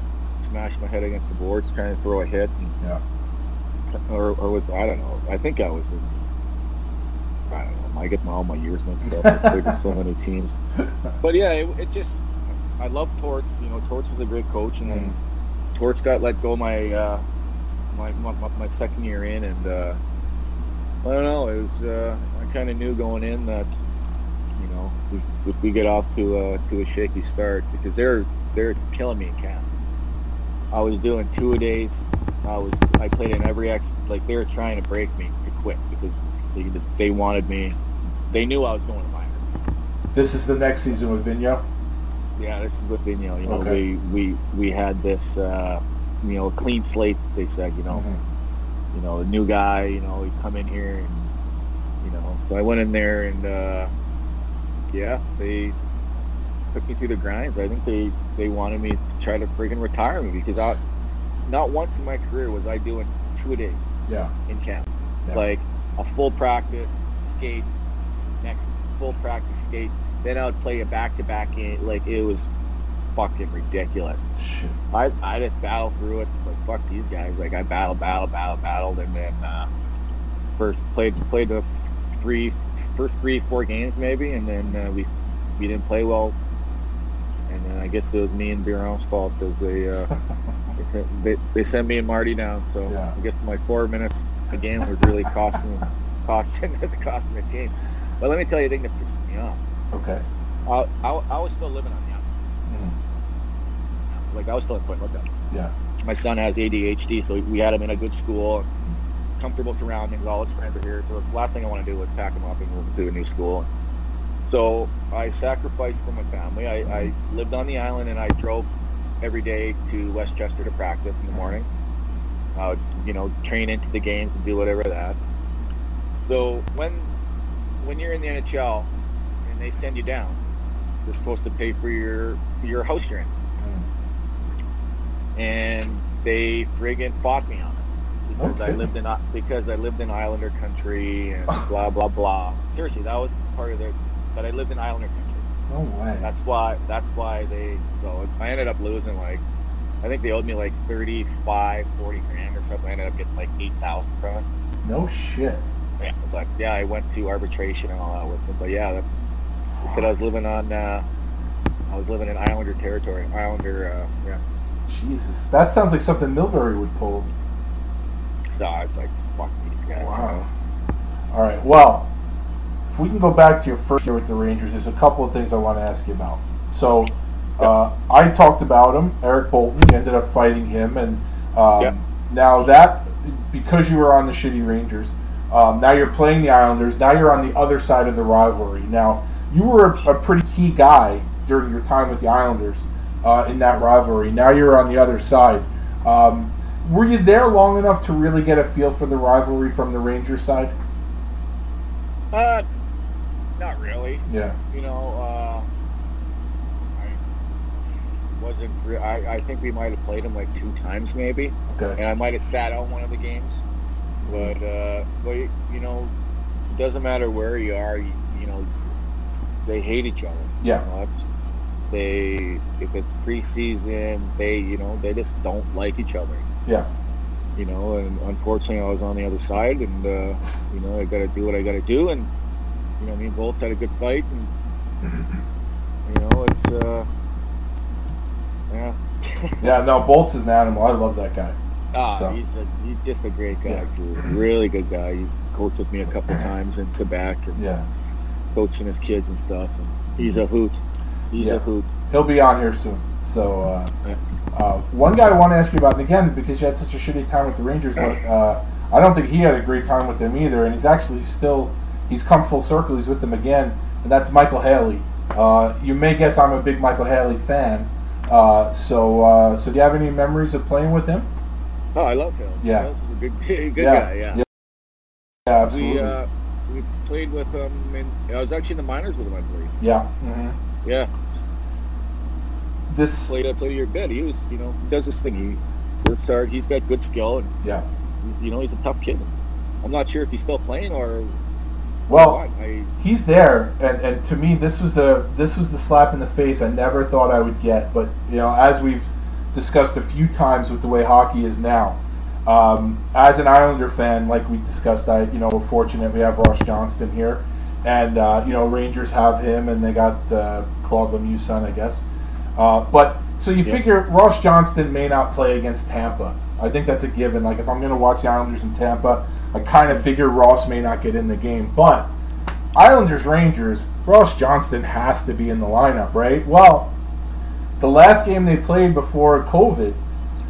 Speaker 3: smashed my head against the boards trying to throw a hit. And,
Speaker 1: Yeah.
Speaker 3: or, or was I don't know. I think I was I don't know. I get my, all my years mixed up. I played with so many teams. But yeah, it, it just I love Torts. You know, Torts was a great coach, and then Torts got let go my uh, my, my my second year in, and uh, I don't know. It was uh, I kind of knew going in that you know if, if we get off to uh, to a shaky start because they're they're killing me in camp. I was doing two a days. I was I played in every ex like they were trying to break me to quit because they, they wanted me. They knew I was going to minors.
Speaker 1: This is the next season with Vigneault.
Speaker 3: Yeah, this is with Vigneault. You know,
Speaker 1: Okay.
Speaker 3: we, we we had this uh, you know a clean slate. They said you know
Speaker 1: Mhm.
Speaker 3: you know a new guy. You know he'd come in here and you know. So I went in there and uh, yeah, they took me through the grinds. I think they they wanted me to try to friggin' retire me because I not once in my career was I doing two days
Speaker 1: Yeah.
Speaker 3: in camp.
Speaker 1: Yeah.
Speaker 3: Like a full practice, skate, next full practice, skate. Then I would play a back-to-back game. Like it was fucking ridiculous.
Speaker 1: Shit.
Speaker 3: I, I just battled through it. Like fuck these guys. Like I battled, battled, battled, battled, and then uh, first played played the three first three four games maybe, and then uh, we we didn't play well. And then I guess it was me and Biron's fault because they uh, they, sent, they they sent me and Marty down. So
Speaker 1: Yeah.
Speaker 3: I guess my four minutes a game was really costing costing costing the team. But let me tell you, the thing that pisses me off.
Speaker 1: Okay.
Speaker 3: I, I, I was still living on. Like I was still in Point Lookout.
Speaker 1: Yeah.
Speaker 3: My son has ADHD, so we had him in a good school, comfortable surroundings. All his friends are here, so the last thing I want to do was pack him up and move him to a new school. So I sacrificed for my family. I, I lived on the island and I drove every day to Westchester to practice in the morning. I would, you know, train into the games and do whatever that. So when when you're in the NHL and they send you down, they're supposed to pay for your for your house you're in and they friggin' fought me on it because I lived in because I lived in Islander country and blah blah blah. Seriously, that was part of their. But I lived in Islander country.
Speaker 1: No way.
Speaker 3: That's why. That's why they. So I ended up losing like, I think they owed me like 35, 40 grand or something. I ended up getting like eight thousand from it.
Speaker 1: No shit.
Speaker 3: Yeah, but yeah, I went to arbitration and all that with them. But yeah, that's. They said I was living on. Uh, I was living in Islander territory. Islander. Uh, yeah.
Speaker 1: Jesus. That sounds like something Milbury would pull.
Speaker 3: So I was like, fuck these guys.
Speaker 1: Wow. All right. Well, if we can go back to your first year with the Rangers, there's a couple of things I want to ask you about. So, uh, I talked about him, Eric Boulton. You ended up fighting him, and um,
Speaker 3: Yep.
Speaker 1: now that because you were on the shitty Rangers, um, now you're playing the Islanders. Now you're on the other side of the rivalry. Now you were a, a pretty key guy during your time with the Islanders uh, in that rivalry. Now you're on the other side. Um, were you there long enough to really get a feel for the rivalry from the Rangers side?
Speaker 3: Uh, not really.
Speaker 1: Yeah.
Speaker 3: You know, uh, I wasn't. Re- I I think we might have played them like two times maybe,
Speaker 1: Okay.
Speaker 3: and I might have sat out one of the games. But uh, but you you know, it doesn't matter where you are. You, you know, they hate each other.
Speaker 1: Yeah.
Speaker 3: You know, that's, they if it's preseason, they you know they just don't like each other.
Speaker 1: Yeah.
Speaker 3: you know, and unfortunately I was on the other side, and uh, you know I got to do what I got to do, and you know me and Bolts had a good fight, and you know it's uh, yeah,
Speaker 1: Yeah. No, Bolts is an animal. I love that guy.
Speaker 3: ah,
Speaker 1: So-
Speaker 3: he's a, he's just a great guy,
Speaker 1: Yeah.
Speaker 3: really good guy. He coached with me a couple times in Quebec, and
Speaker 1: Yeah.
Speaker 3: coaching his kids and stuff, and he's a hoot. He's
Speaker 1: Yeah.
Speaker 3: a hoot.
Speaker 1: He'll be on here soon. So, uh,
Speaker 3: Yeah.
Speaker 1: uh, one guy I want to ask you about, and again, because you had such a shitty time with the Rangers, but uh, I don't think he had a great time with them either. And he's actually still, he's come full circle. He's with them again, and that's Micheal Haley. Uh, you may guess I'm a big Micheal Haley fan. Uh, so, uh, so do you have any memories of playing with him?
Speaker 3: Oh, I love him.
Speaker 1: Yeah.
Speaker 3: He's a good, good
Speaker 1: yeah.
Speaker 3: guy. Yeah.
Speaker 1: Yeah, Yeah, absolutely.
Speaker 3: We uh, we played with him, in, I was actually in the minors with him, I believe.
Speaker 1: yeah. hmm
Speaker 3: Yeah.
Speaker 1: This.
Speaker 3: played played a year good. He was, you know, he does this thing. He works hard. He's got good skill, and
Speaker 1: Yeah.
Speaker 3: you know, he's a tough kid. I'm not sure if he's still playing or
Speaker 1: Well.
Speaker 3: I
Speaker 1: he's there, and, and to me, this was a this was the slap in the face I never thought I would get. But you know, as we've discussed a few times with the way hockey is now, Um, as an Islander fan, like we discussed, I you know we're fortunate we have Ross Johnston here, and uh, you know Rangers have him, and they got uh, Claude Lemieux's son, I guess. Uh, but so you figure Ross Johnston may not play against Tampa. I think that's a given. Like if I'm going to watch the Islanders in Tampa, I kind of figure Ross may not get in the game. But Islanders Rangers, Ross Johnston has to be in the lineup, right? Well, the last game they played before COVID,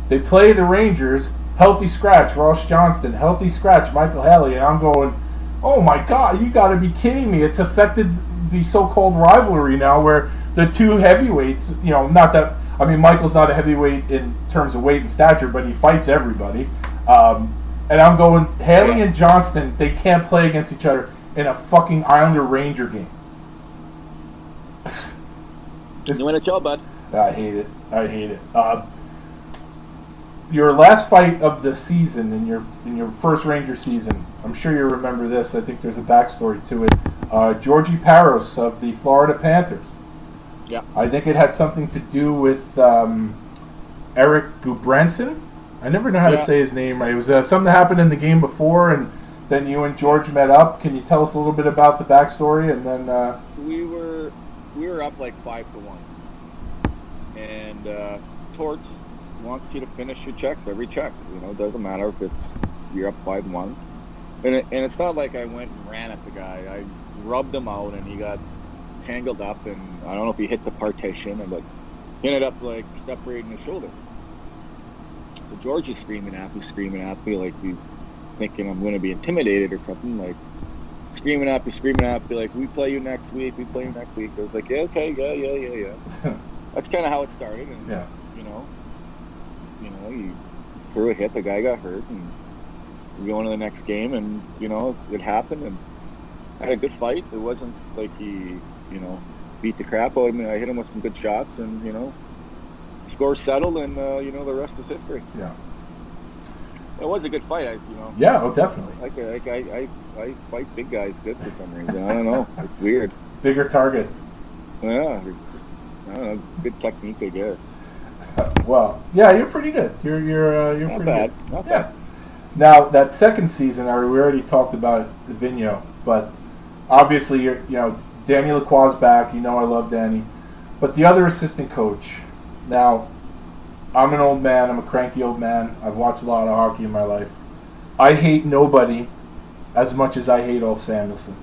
Speaker 1: they play the Rangers, healthy scratch, Ross Johnston, healthy scratch, Micheal Haley, and I'm going, oh my God, you got to be kidding me! It's affected the so-called rivalry now, where the two heavyweights, you know, not that I mean Michael's not a heavyweight in terms of weight and stature, but he fights everybody. Um, and I'm going Haley and Johnston, they can't play against each other in a fucking Islander Ranger game.
Speaker 3: You win a job, bud.
Speaker 1: I hate it. I hate it. Uh, your last fight of the season in your in your first Ranger season. I'm sure you remember this. I think there's a backstory to it. Uh, Georgie Parros of the Florida Panthers.
Speaker 3: Yeah.
Speaker 1: I think it had something to do with um, Erik Gudbranson. I never know how to say his name right. It was uh, something that happened in the game before, and then you and George met up. Can you tell us a little bit about the backstory? And then, uh,
Speaker 3: We were we were up like five to one, and uh, Torts wants you to finish your checks every check. You know, it doesn't matter if it's you're up five one, and it, and it's not like I went and ran at the guy. I rubbed him out, and he got tangled up, and I don't know if he hit the partition, and but he ended up like separating his shoulder. So George is screaming at me, screaming at me, like he's thinking I'm going to be intimidated or something, like screaming at me, screaming at me, like we play you next week, we play you next week. I was like, yeah, okay, yeah, yeah, yeah, yeah. That's kind of how it started, and
Speaker 1: yeah.
Speaker 3: You know, you threw a hit, the guy got hurt, and we go into the next game, and you know, it happened, and I had a good fight. It wasn't like he, you know, beat the crap out of me. I hit him with some good shots, and you know, score settled, and uh, you know, the rest is history.
Speaker 1: Yeah.
Speaker 3: It was a good fight, I, you know.
Speaker 1: Yeah, oh, definitely.
Speaker 3: Like, like I, I, I fight big guys good for some reason. I don't know. It's weird.
Speaker 1: Bigger targets.
Speaker 3: Yeah, just, I don't know. Good technique, I guess.
Speaker 1: Well, yeah, you're pretty good. You're you're uh, you're
Speaker 3: Not
Speaker 1: pretty
Speaker 3: bad.
Speaker 1: good.
Speaker 3: Not
Speaker 1: yeah.
Speaker 3: bad.
Speaker 1: Now that second season, I we already talked about Vigneault, but obviously you're you know Danny Lacroix's back. You know I love Danny, but the other assistant coach. Now, I'm an old man. I'm a cranky old man. I've watched a lot of hockey in my life. I hate nobody as much as I hate Ulf Samuelsson.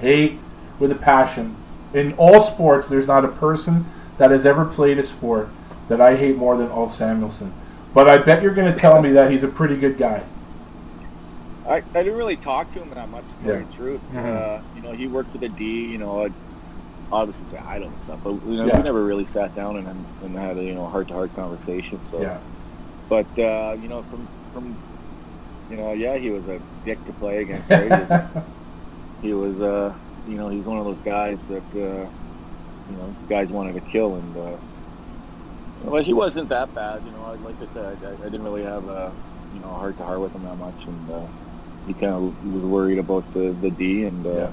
Speaker 1: Hate with a passion. In all sports, there's not a person that has ever played a sport that I hate more than Ulf Samuelsson. But I bet you're going to tell me that he's a pretty good guy.
Speaker 3: I, I didn't really talk to him that much, to tell you
Speaker 1: Yeah.
Speaker 3: the truth.
Speaker 1: Mhm.
Speaker 3: Uh, you know, he worked with a D, you know, I'd obviously say him and stuff, but you know,
Speaker 1: Yeah.
Speaker 3: we never really sat down and, and had a, you know, heart-to-heart conversation. So,
Speaker 1: Yeah.
Speaker 3: but, uh, you know, from, from, you know, yeah, he was a dick to play against. Right? he was, uh, you know, he's one of those guys that, uh, you know, guys wanted to kill, and uh, but he wasn't that bad. You know, I- like I said, I, I didn't really have a, you know, heart to heart with him that much, and uh, he kind of was worried about the the D, and uh,
Speaker 1: Yeah.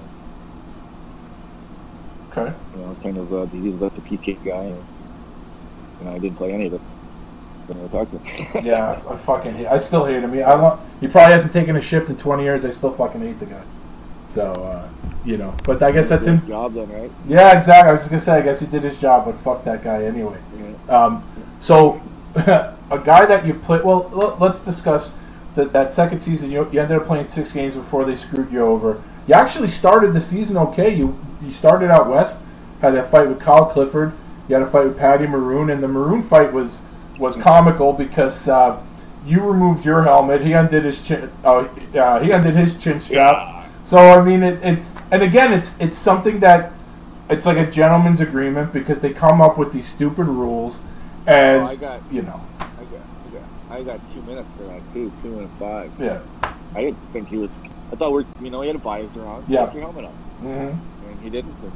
Speaker 1: Okay.
Speaker 3: you know, kind of uh, he was about the PK guy, and, and I didn't play any of it. Didn't really to him.
Speaker 1: Yeah, I fucking hate. I still hate him. He, I want, he probably hasn't taken a shift in 20 years. I still fucking hate the guy. So, uh, you know, but I guess that's
Speaker 3: his
Speaker 1: him.
Speaker 3: job then, right?
Speaker 1: Yeah, exactly. I was just gonna say. I guess he did his job, but fuck that guy anyway.
Speaker 3: Yeah.
Speaker 1: Um, so, a guy that you play. Well, l- let's discuss that that second season. You, you ended up playing six games before they screwed you over. You actually started the season okay. You you started out west, had a fight with Kyle Clifford. You had a fight with Patty Maroon, and the Maroon fight was was comical because uh, you removed your helmet. He undid his chin. Uh, uh, he undid his chin strap. So I mean, it, it's and again, it's it's something that it's like a gentleman's agreement because they come up with these stupid rules, and
Speaker 3: Oh, I got-
Speaker 1: you know,
Speaker 3: I got, I got, I got two minutes for that too, two and five.
Speaker 1: yeah,
Speaker 3: I didn't think he was. I thought we're, you know, he had a visor on.
Speaker 1: Yeah.
Speaker 3: Take your helmet up.
Speaker 1: hmm
Speaker 3: and he didn't. And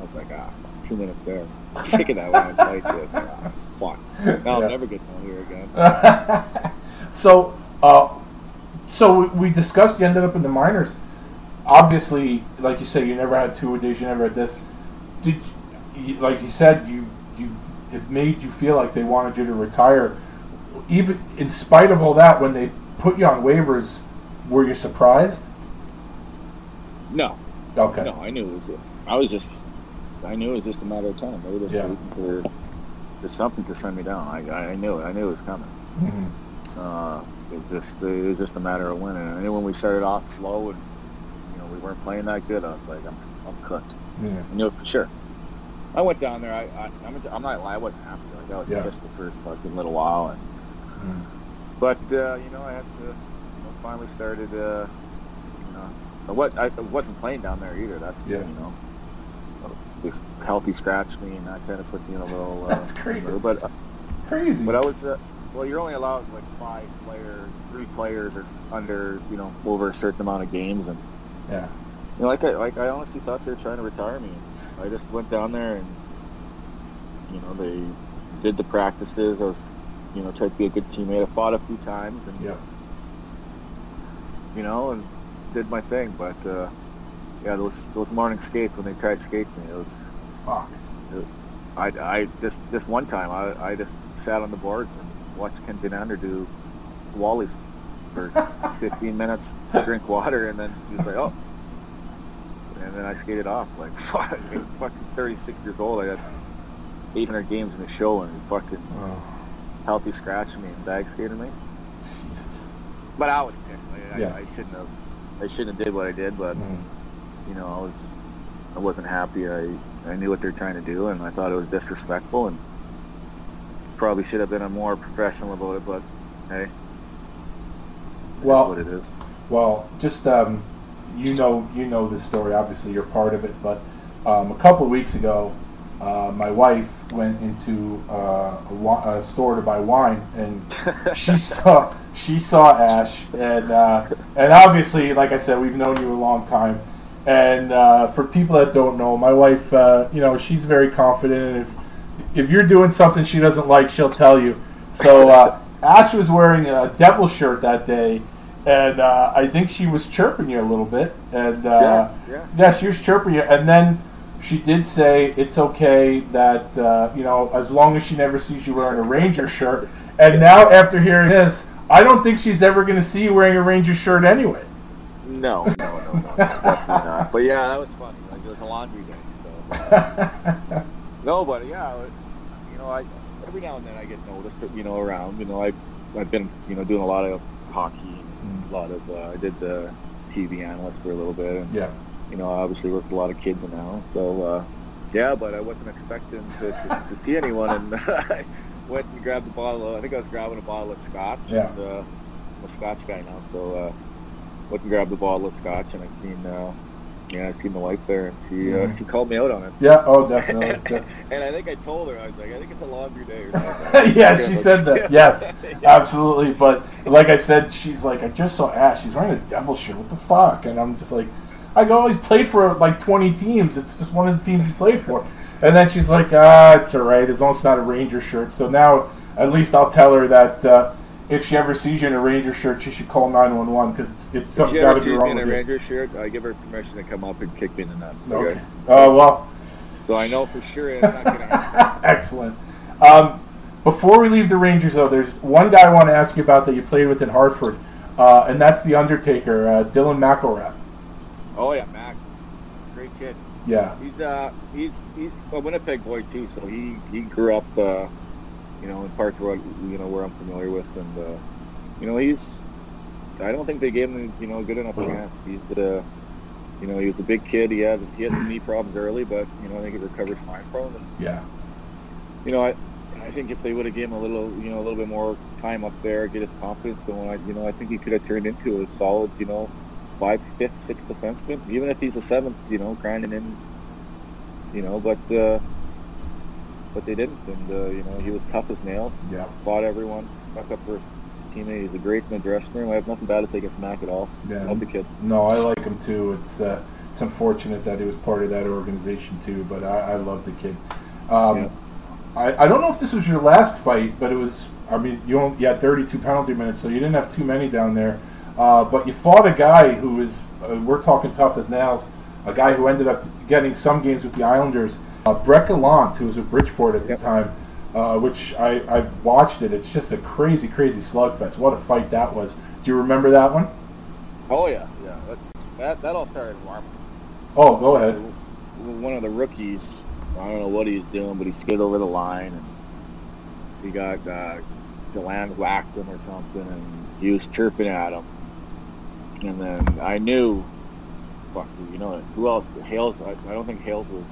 Speaker 3: I was like, ah, two minutes there. I'm sick of that one. I this. Ah, fuck. Now
Speaker 1: Yeah.
Speaker 3: I'll never get down here again.
Speaker 1: so, uh, so we- we discussed. You ended up in the minors. Obviously, like you say, you never had two days. You never had this. Did you, like you said, you you it made you feel like they wanted you to retire, even in spite of all that. When they put you on waivers, were you surprised?
Speaker 3: No,
Speaker 1: Okay.
Speaker 3: no, I knew it was. I was just, I knew it was just a matter of time. They were just
Speaker 1: Yeah.
Speaker 3: waiting for, for something to send me down. I, I knew it. I knew it was coming.
Speaker 1: Mhm.
Speaker 3: Uh, it was just, it was just a matter of winning. And I knew when we started off slow and know we weren't playing that good, I was like, I'm, I'm cooked.
Speaker 1: Yeah.
Speaker 3: I knew it for sure. I went down there. I, I I'm, I'm not lying. I wasn't happy. Like I was
Speaker 1: Yeah.
Speaker 3: pissed the first fucking little while, and
Speaker 1: Mm.
Speaker 3: but uh, you know I had to. You know, finally started. Uh, you know, I, I wasn't playing down there either. That's
Speaker 1: Yeah.
Speaker 3: you know, this healthy scratch me, and that kind of put me in a little. Uh,
Speaker 1: That's crazy.
Speaker 3: little- But
Speaker 1: Crazy.
Speaker 3: but I was. Uh, well, you're only allowed like five players, three players, or under you know over a certain amount of games, and
Speaker 1: yeah.
Speaker 3: you know, like I like I honestly thought they were trying to retire me. I just went down there and you know they did the practices. I was you know tried to be a good teammate. I fought a few times and
Speaker 1: Yeah.
Speaker 3: you know and did my thing. But uh, yeah, those those morning skates when they tried to skate me, it was
Speaker 1: Fuck.
Speaker 3: I I just this one time I I just sat on the boards and watched Ken Gernander do wallies for 15 minutes, to drink water, and then he was like, oh. And then I skated off like fuck, fucking 36 years old. I had 800 games in the show, and he fucking healthy scratching me and bag skated me.
Speaker 1: Jesus.
Speaker 3: But I was pissed. I,
Speaker 1: Yeah.
Speaker 3: I, I shouldn't have. I shouldn't have did what I did, but
Speaker 1: Mm.
Speaker 3: you know, I was. I wasn't happy. I I knew what they're trying to do, and I thought it was disrespectful, and probably should have been a more professional about it. But hey,
Speaker 1: Well,
Speaker 3: what it is.
Speaker 1: Well, just um, you know, you know this story. Obviously, you're part of it. But um, a couple of weeks ago, uh, my wife went into uh, a, a store to buy wine, and she saw she saw Ash, and uh, and obviously, like I said, we've known you a long time. And uh, for people that don't know, my wife, uh, you know, she's very confident, and if if you're doing something she doesn't like, she'll tell you. So uh, Ash was wearing a devil shirt that day, and uh, I think she was chirping you a little bit. And uh,
Speaker 3: Yeah, yeah.
Speaker 1: she was chirping you, and then she did say it's okay that uh, you know as long as she never sees you wearing a Ranger shirt. And now after hearing this, I don't think she's ever going to see you wearing a Ranger shirt anyway.
Speaker 3: No, no, no, no, definitely not. But yeah, that was funny. Like it was a laundry day, so. No, but yeah, you know, I every now and then I get noticed, you know, around. You know, I I've been you know doing a lot of hockey, and a lot of uh, I did the TV analyst for a little bit, and
Speaker 1: yeah.
Speaker 3: you know, I obviously work with a lot of kids now. So uh, yeah, but I wasn't expecting to, to, to see anyone, and I went and grabbed a bottle. Of, I think I was grabbing a bottle of scotch.
Speaker 1: Yeah.
Speaker 3: And, uh, I'm a scotch guy now, so uh, went and grabbed a bottle of scotch, and I've seen. Uh, yeah, I seen the wife there, and she uh,
Speaker 1: Mhm.
Speaker 3: she called me out on it.
Speaker 1: Yeah. Oh, definitely. De-
Speaker 3: And I think I told her, I was like, I think it's a laundry day or something.
Speaker 1: yeah, she said that. Yes, absolutely. But like I said, she's like, I just saw Ash. She's wearing a devil shirt. What the fuck? And I'm just like, I go, he played for like 20 teams. It's just one of the teams he played for. And then she's like, ah, it's all right. As long as it's not a Ranger shirt. So now at least I'll tell her that uh, if she ever sees you in a Ranger shirt, she should call 911 because it's, it's
Speaker 3: If
Speaker 1: something's
Speaker 3: she
Speaker 1: got
Speaker 3: ever
Speaker 1: to be
Speaker 3: sees me
Speaker 1: wrong
Speaker 3: in a
Speaker 1: with you.
Speaker 3: Ranger shirt, I give her permission to come up and kick me in the nuts.
Speaker 1: Okay.
Speaker 3: Okay.
Speaker 1: Oh, well.
Speaker 3: So I know for sure it's not going to happen.
Speaker 1: Excellent. Um, before we leave the Rangers, though, there's one guy I want to ask you about that you played with in Hartford, uh, and that's the Undertaker, uh, Dylan McIlrath.
Speaker 3: Oh yeah, Mac, great kid.
Speaker 1: Yeah,
Speaker 3: He's uh he's he's a Winnipeg boy too, so he he grew up uh you know in parts where you know where I'm familiar with, and uh, you know he's I don't think they gave him you know a good enough chance. He's uh you know he was a big kid. He had he had some knee problems early, but you know I think he recovered fine from them.
Speaker 1: Yeah,
Speaker 3: you know I. I think if they would have given him a little, you know, a little bit more time up there, get his confidence going, I, you know, I think he could have turned into a solid, you know, five, fifth, sixth defenseman. Even if he's a seventh, you know, grinding in, you know, but uh, but they didn't, and uh, you know, he was tough as nails,
Speaker 1: yeah.
Speaker 3: fought everyone, stuck up for his teammate. He's a great in the dressing room. I have nothing bad to say against Mac at all.
Speaker 1: Yeah.
Speaker 3: Love the kid.
Speaker 1: No, I like him too. It's uh, it's unfortunate that he was part of that organization too, but I, I love the kid. Um,
Speaker 3: Yeah.
Speaker 1: I, I don't know if this was your last fight, but it was. I mean, you only, you had 32 penalty minutes, so you didn't have too many down there. Uh, but you fought a guy who is. Uh, we're talking tough as nails. A guy who ended up getting some games with the Islanders. Uh, Brett Gallant, who was with Bridgeport at the time, uh, which I, I watched it. It's just a crazy, crazy slugfest. What a fight that was. Do you remember that one?
Speaker 3: Oh yeah, yeah. That that, that all started in warm.
Speaker 1: Oh, go ahead.
Speaker 3: One of the rookies, I don't know what he was doing, but he skid over the line and he got uh, Deland whacked him or something, and he was chirping at him. And then I knew, fuck, you know, it. who else? Hales. I, I don't think Hales was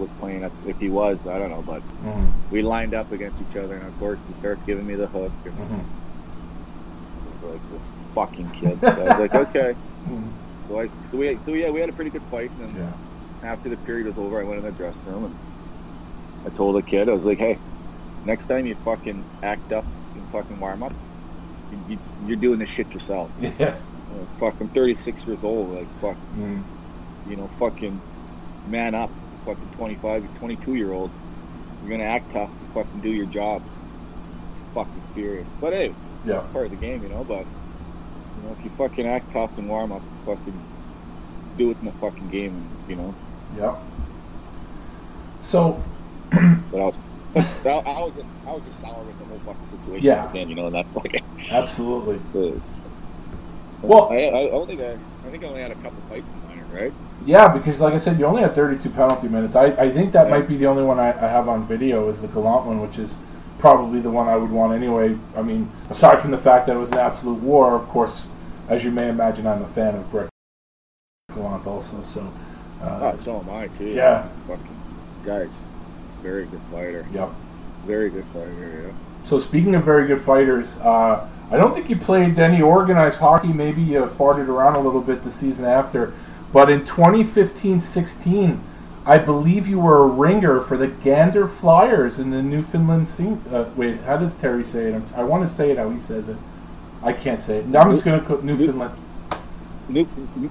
Speaker 3: was playing. If he was, I don't know, but
Speaker 1: Mm-hmm.
Speaker 3: we lined up against each other, and of course he starts giving me the hook. And
Speaker 1: Mm-hmm.
Speaker 3: Like this fucking kid. So I was like, okay.
Speaker 1: Mhm.
Speaker 3: So I, so we, so yeah, we had a pretty good fight. And
Speaker 1: Yeah.
Speaker 3: after the period was over, I went in the dressing room and I told the kid, I was like, hey, next time you fucking act up and fucking warm up, you, you, you're doing this shit yourself.
Speaker 1: Yeah.
Speaker 3: Uh, fuck, I'm 36 years old. Like, fuck,
Speaker 1: Mm.
Speaker 3: you know, fucking man up. Fucking 25, 22 year old. You're gonna act tough and fucking do your job. It's fucking furious. But hey,
Speaker 1: Yeah.
Speaker 3: part of the game, you know. But you know, if you fucking act tough and warm up, fucking do it in the fucking game, you know.
Speaker 1: Yeah. So,
Speaker 3: But I was, I, was just, I was just sour with the whole fucking situation
Speaker 1: Yeah.
Speaker 3: I was in, you know. And that fucking.
Speaker 1: absolutely.
Speaker 3: uh,
Speaker 1: Well-
Speaker 3: I, I, I don't think I, I think I only had a couple fights in minor, right?
Speaker 1: Yeah, because like I said, you only had 32 penalty minutes. I, I think that
Speaker 3: Yeah.
Speaker 1: might be the only one I, I have on video is the Gallant one, which is probably the one I would want anyway. I mean, aside from the fact that it was an absolute war, of course, as you may imagine, I'm a fan of Brett Gallant also. So, uh,
Speaker 3: oh, so am I too.
Speaker 1: yeah.
Speaker 3: Fucking guys, very good fighter.
Speaker 1: yep.
Speaker 3: Very good fighter. Yeah.
Speaker 1: So speaking of very good fighters, uh, I don't think you played any organized hockey. Maybe you farted around a little bit the season after, but in 2015-16, I believe you were a ringer for the Gander Flyers in the Newfoundland scene. Uh, wait, how does Terry say it? I'm, I want to say it how he says it. I can't say it. I'm just going to put Newfoundland.
Speaker 3: New,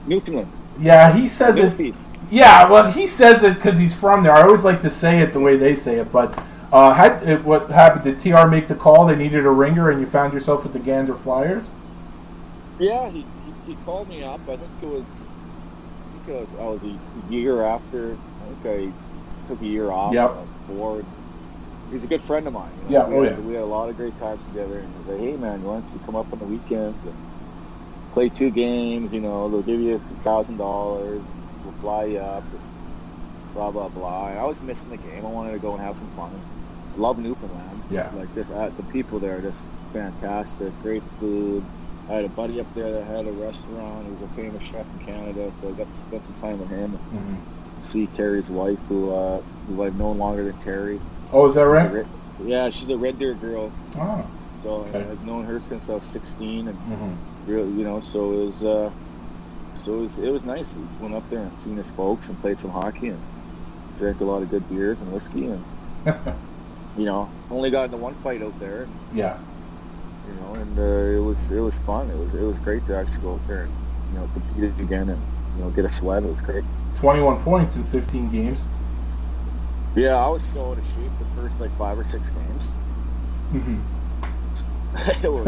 Speaker 3: Newfoundland.
Speaker 1: Yeah, he says it.
Speaker 3: Newfies.
Speaker 1: Yeah, well, he says it because he's from there. I always like to say it the way they say it. But uh, had it, what happened? Did TR make the call? They needed a ringer, and you found yourself with the Gander Flyers.
Speaker 3: Yeah, he, he, he called me up. I think it was, think it was, I was a year after. I think I took a year off.
Speaker 1: Yep.
Speaker 3: I was bored. He's a good friend of mine. You
Speaker 1: Yeah,
Speaker 3: we,
Speaker 1: oh,
Speaker 3: had,
Speaker 1: yeah.
Speaker 3: we had a lot of great times together. And he was like, hey, man, why don't you come up on the weekends and play two games? You know, they'll give you a thousand dollars. We'll fly you up. Blah blah blah. And I was missing the game. I wanted to go and have some fun. I love Newfoundland.
Speaker 1: Yeah.
Speaker 3: Like this, uh, the people there are just fantastic. Great food. I had a buddy up there that had a restaurant. He was a famous chef in Canada, so I got to spend some time with him.
Speaker 1: Mm-hmm.
Speaker 3: See Terry's wife, who uh, who I've known longer than Terry.
Speaker 1: Oh, is that right?
Speaker 3: Red- Yeah, she's a Red Deer girl.
Speaker 1: Oh.
Speaker 3: So
Speaker 1: Okay.
Speaker 3: I've known her since I was 16, and
Speaker 1: Mm-hmm.
Speaker 3: really, you know, so it was, uh, so it was, it was nice. We went up there and seen his folks and played some hockey and drank a lot of good beers and whiskey and, you know, only got into one fight out there,
Speaker 1: yeah.
Speaker 3: You know, and uh, it was, it was fun. It was, it was great to actually go out there and, you know, compete again and, you know, get a sweat. It was great.
Speaker 1: 21 points in 15 games.
Speaker 3: Yeah, I was so out of shape the first like five or six games.
Speaker 1: Mm-hmm.
Speaker 3: it was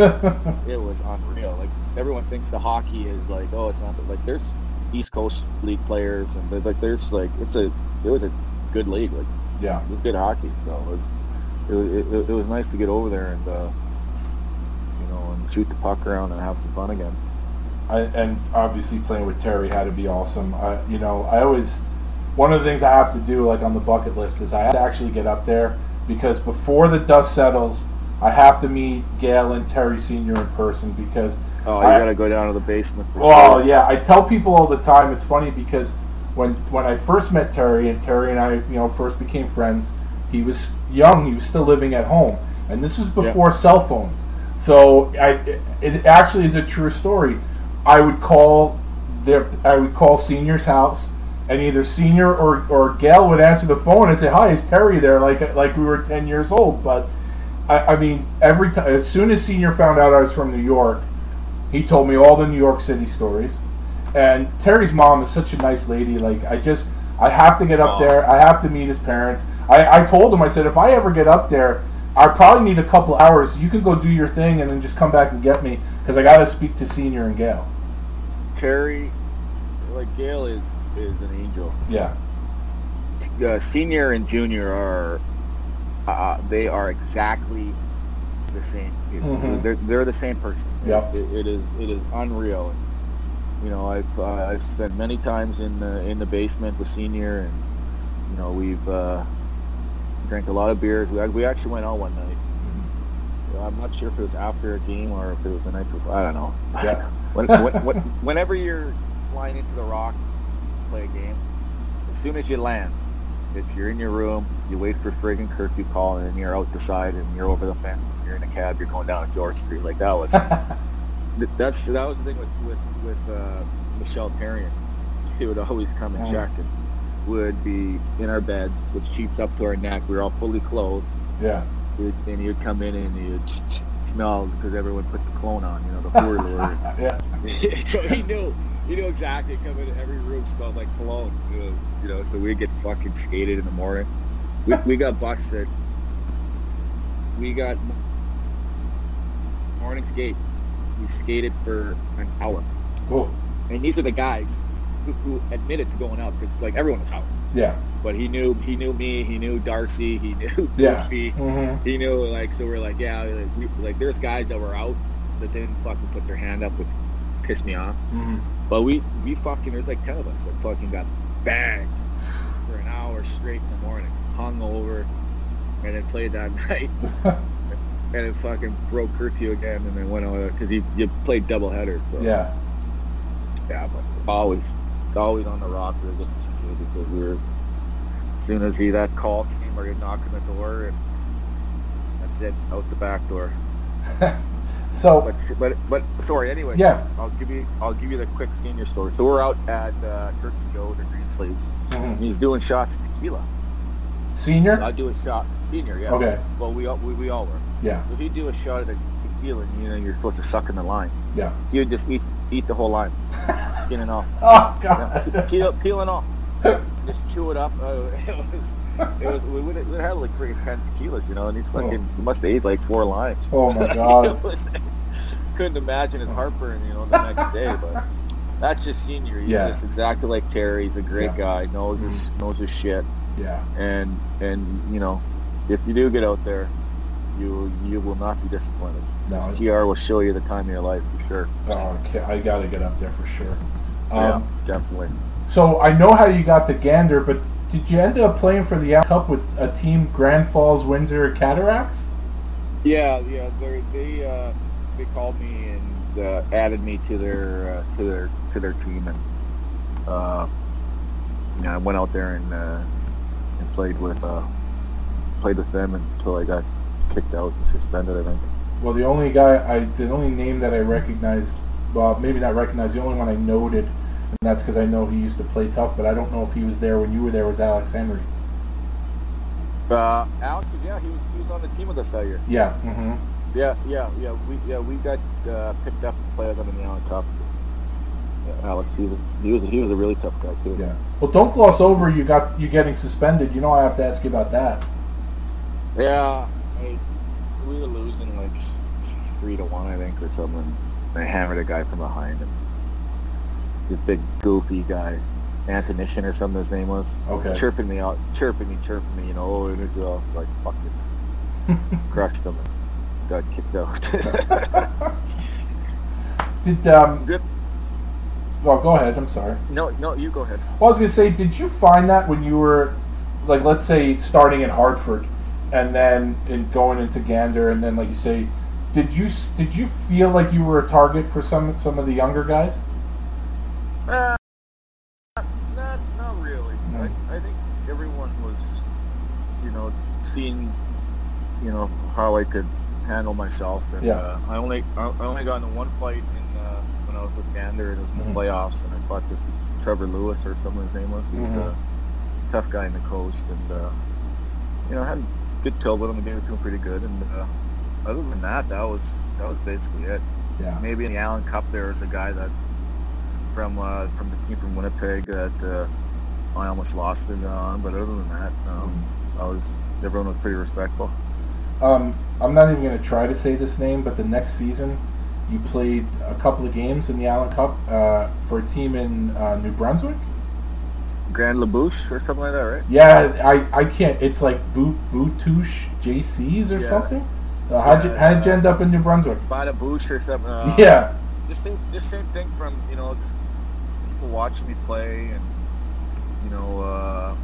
Speaker 3: it was unreal. Like everyone thinks the hockey is like, oh, it's not like there's East Coast League players and like there's like it's a it was a good league. Like
Speaker 1: yeah.
Speaker 3: it was good hockey. So it was it, it, it was nice to get over there and uh, know and shoot the puck around and have some fun again.
Speaker 1: I, and obviously playing with Terry had to be awesome. I, you know, I always one of the things I have to do, like on the bucket list, is I have to actually get up there because before the dust settles, I have to meet Gail and Terry Senior in person because.
Speaker 3: Oh, you
Speaker 1: I-
Speaker 3: gotta go down to the basement. For
Speaker 1: Well,
Speaker 3: sure.
Speaker 1: yeah, I tell people all the time. It's funny because when when I first met Terry and Terry and I, you know, first became friends, he was young. He was still living at home, and this was before cell phones. So I, it, actually is a true story. I would call their, I would call Senior's house, and either Senior or or Gail would answer the phone and say, "Hi, is Terry there?" Like like we were ten years old. But I, I mean, every time, as soon as Senior found out I was from New York, he told me all the New York City stories. And Terry's mom is such a nice lady. Like I just, I have to get up there. I have to meet his parents. I, I told him, I said, if I ever get up there, I probably need a couple hours. You can go do your thing and then just come back and get me because I got to speak to Senior and Gail.
Speaker 3: Terry, like Gail is is an angel.
Speaker 1: Yeah,
Speaker 3: uh, senior and junior are uh, they are exactly the same.
Speaker 1: Mhm.
Speaker 3: They're they're the same person.
Speaker 1: Yep.
Speaker 3: It, it is it is unreal. You know, I've uh, I've spent many times in the in the basement with senior, and you know we've uh, drank a lot of beers. We we actually went out one night. I'm not sure if it was after a game or if it was the night before. I don't know.
Speaker 1: Yeah.
Speaker 3: when, when, when, whenever you're flying into the rock to play a game, as soon as you land, if you're in your room, you wait for friggin' curfew call, and then you're out the side, and you're over the fence, and you're in a cab, you're going down George Street. Like that was that's that was the thing with with with uh, Michel Therrien. He would always come and check, and would be in our beds with sheets up to our neck. We were all fully clothed,
Speaker 1: Yeah.
Speaker 3: And you'd come in and you'd smell because everyone put the cologne on, you know, the four lure.
Speaker 1: Yeah.
Speaker 3: so he knew he knew exactly coming in every room smelled like cologne. You know, you know, so we'd get fucking skated in the morning. We, we got busted. We got morning skate. We skated for an hour.
Speaker 1: Cool.
Speaker 3: And these are the guys who, who admitted to going out because like everyone was out.
Speaker 1: Yeah.
Speaker 3: But he knew he knew me, he knew Darcy, he knew
Speaker 1: Yeah.
Speaker 3: Goofy.
Speaker 1: Mm-hmm.
Speaker 3: He knew like so we're like, yeah, like, we, like there's guys that were out that didn't fucking put their hand up, which pissed me off.
Speaker 1: Mm-hmm.
Speaker 3: But we we fucking there's like ten of us that fucking got bagged for an hour straight in the morning, hung over, and then played that night, and then fucking broke curfew again, and then went on because you you played double headers. So
Speaker 1: Yeah.
Speaker 3: yeah, but always always on the rock. We were getting security because we were. As soon as he that call came, or you knock on the door, and that's it, out the back door.
Speaker 1: So
Speaker 3: But but but sorry. Anyway,
Speaker 1: Yeah.
Speaker 3: I'll give you I'll give you the quick senior story. So we're out at uh, Turkey Joe, the Green Sleeves.
Speaker 1: Mhm.
Speaker 3: He's doing shots of tequila. So
Speaker 1: senior.
Speaker 3: I do a shot senior. Yeah.
Speaker 1: Okay.
Speaker 3: Well, we all we, we all were.
Speaker 1: Yeah.
Speaker 3: So he'd do a shot of the tequila, and you know you're supposed to suck in the line.
Speaker 1: Yeah.
Speaker 3: He would just eat eat the whole lime, skin and all,
Speaker 1: Oh
Speaker 3: yeah,
Speaker 1: God.
Speaker 3: peel, peel and all. Just chew it up. Uh, it was it was we would we had like freaking ten tequilas, you know, and he's fucking he must have ate like four limes.
Speaker 1: Oh my God.
Speaker 3: was, couldn't imagine his heartburn, you know, the next day. But that's just senior. He's
Speaker 1: Yeah.
Speaker 3: just exactly like Terry. He's a great
Speaker 1: Yeah.
Speaker 3: guy. Knows his knows his shit.
Speaker 1: Yeah.
Speaker 3: And and you know, if you do get out there, you you will not be disappointed.
Speaker 1: No.
Speaker 3: TR will show you the time of your life for sure.
Speaker 1: Oh, okay. I gotta get up there for sure.
Speaker 3: yeah,
Speaker 1: Um,
Speaker 3: definitely.
Speaker 1: So I know how you got to Gander, but did you end up playing for the Cup with a team Grand Falls Windsor Cataracts?
Speaker 3: Yeah, yeah. They they uh, they called me and uh, added me to their uh, to their to their team, and uh, yeah, I went out there and uh, and played with uh, played with them until I got kicked out and suspended. I think.
Speaker 1: Well, the only guy I, the only name that I recognized, well, maybe not recognized, the only one I noted, and that's because I know he used to play tough, but I don't know if he was there when you were there. Was Alex Henry?
Speaker 3: Uh, Alex, yeah, he was he was on the team with us that year.
Speaker 1: Yeah. Mm-hmm.
Speaker 3: Yeah, yeah, yeah. We yeah we got uh, picked up to play with him in the Allen Cup. Yeah, Alex, he was a, he was a, he was a really tough guy too.
Speaker 1: Yeah. Well, don't gloss over you got you getting suspended. You know I have to ask you about that.
Speaker 3: Yeah, I, we were losing like three to one, I think, or something. And I hammered a guy from behind, and this big goofy guy, Antonician or something his name was,
Speaker 1: Okay.
Speaker 3: chirping me out, chirping me, chirping me, you know, oh, and it's all so like fuck it, crushed him, and got kicked out.
Speaker 1: Did um?
Speaker 3: Good.
Speaker 1: Well, go ahead. I'm sorry.
Speaker 3: no, no, you go ahead.
Speaker 1: Well, I was gonna say, did you find that when you were, like, let's say, starting in Hartford, and then in going into Gander, and then, like you say, did you did you feel like you were a target for some some of the younger guys?
Speaker 3: Uh, not, not really.
Speaker 1: No.
Speaker 3: I, I think everyone was, you know, seeing, you know, how I could handle myself. And,
Speaker 1: Yeah.
Speaker 3: Uh, I only I I only got into one fight in, uh, when I was with Gander, and it was in the
Speaker 1: Mhm.
Speaker 3: playoffs, and I fought this Trevor Lewis or something his name was. He was
Speaker 1: Mhm.
Speaker 3: a tough guy in the coast, and uh, you know, I had a good tilt with him. I gave it to him pretty good, and uh, other than that, that was that was basically it
Speaker 1: Yeah.
Speaker 3: maybe in the Allen Cup there was a guy that from uh, from the team from Winnipeg that uh, I almost lost it on, but other than that, um, I was everyone was pretty respectful.
Speaker 1: Um, I'm not even gonna try to say this name, but the next season, you played a couple of games in the Allen Cup uh, for a team in uh, New Brunswick.
Speaker 3: Grand Labouche or something like that, right?
Speaker 1: Yeah, I, I can't. It's like Boot Bouctouche JCs or
Speaker 3: Yeah.
Speaker 1: something. Uh, how'd you how'd you end up in New Brunswick?
Speaker 3: By the boosh or something. Uh,
Speaker 1: Yeah.
Speaker 3: Just same, just same thing from you know just people watching me play and you know uh,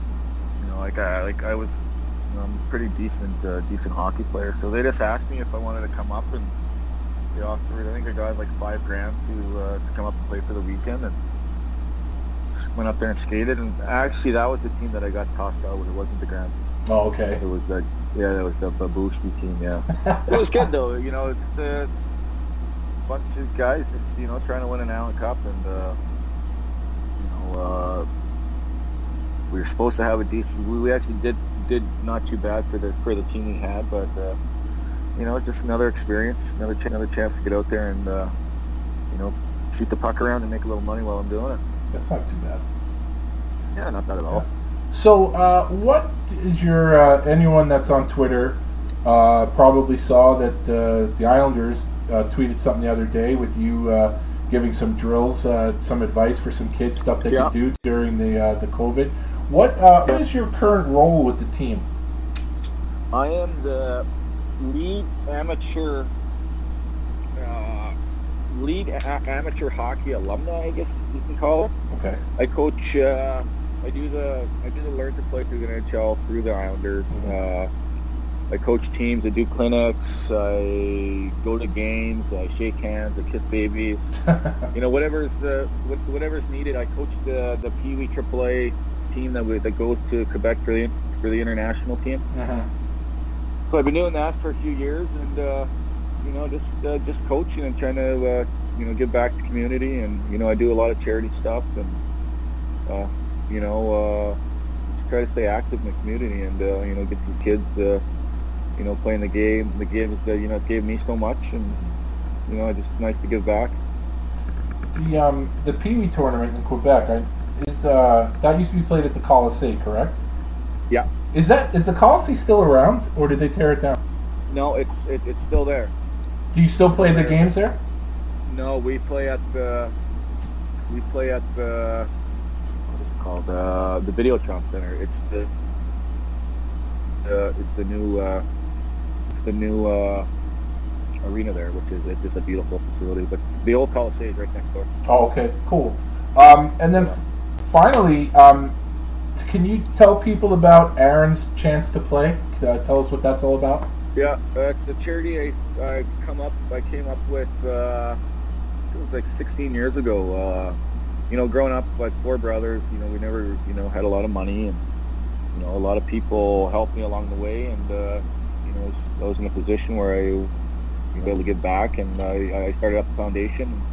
Speaker 3: you know like I like I was you know, I'm a pretty decent uh, decent hockey player, so they just asked me if I wanted to come up and they offered I think I got like five grand to uh, to come up and play for the weekend and went up there and skated and actually that was the team that I got tossed out with. It wasn't the Grand.
Speaker 1: Oh, okay.
Speaker 3: It was the yeah, that was the Babushki team. Yeah, it was good though. You know, it's the bunch of guys just you know trying to win an Allen Cup, and uh, you know uh, we were supposed to have a decent. We, we actually did did not too bad for the for the team we had, but uh, you know, it's just another experience, another ch- another chance to get out there and uh, you know shoot the puck around and make a little money while I'm doing it.
Speaker 1: That's not too bad.
Speaker 3: Yeah, not bad at all.
Speaker 1: So, uh, what is your uh, anyone that's on Twitter uh, probably saw that uh, the Islanders uh, tweeted something the other day with you uh, giving some drills, uh, some advice for some kids, stuff they
Speaker 3: Yeah.
Speaker 1: could do during the uh, the COVID. What uh, what is your current role with the team?
Speaker 3: I am the lead amateur, uh, lead a- amateur hockey alumni, I guess you can call it.
Speaker 1: Okay.
Speaker 3: I coach. I do the I do the learn to play through the NHL through the Islanders. Uh, I coach teams. I do clinics. I go to games. I shake hands. I kiss babies. you know whatever's uh, whatever's needed. I coach the the Pee Wee AAA team that we, that goes to Quebec for the for the international team.
Speaker 1: Mhm.
Speaker 3: So I've been doing that for a few years, and uh, you know, just uh, just coaching and trying to uh, you know give back to the community, and you know, I do a lot of charity stuff, and uh, you know, uh, just try to stay active in the community, and uh, you know, get these kids, uh, you know, playing the game. The game, uh, you know, gave me so much, and you know, it's just nice to give back.
Speaker 1: The um, the Pee Wee tournament in Quebec I, is uh, that used to be played at the Colisée, correct?
Speaker 3: Yeah.
Speaker 1: Is that is the Colisée still around, or did they tear it down?
Speaker 3: No, it's it, it's still there.
Speaker 1: Do you still play the games there?
Speaker 3: No, we play at the we play at the what is it called? Uh, the Videotron Center. It's the uh, it's the new uh, it's the new uh, arena there, which is it's just a beautiful facility. But the old Coliseum is right next door.
Speaker 1: Oh, okay, cool. Um, and then f- finally, um, can you tell people about Aaron's chance to play? Uh, tell us what that's all about.
Speaker 3: Yeah, uh, it's a charity I, I come up I came up with uh, it was like 16 years ago. You know, growing up like four brothers, you know, we never you know had a lot of money, and you know, a lot of people helped me along the way, and uh, you know, I was, I was in a position where I know, able to give back, and I, I started up the foundation.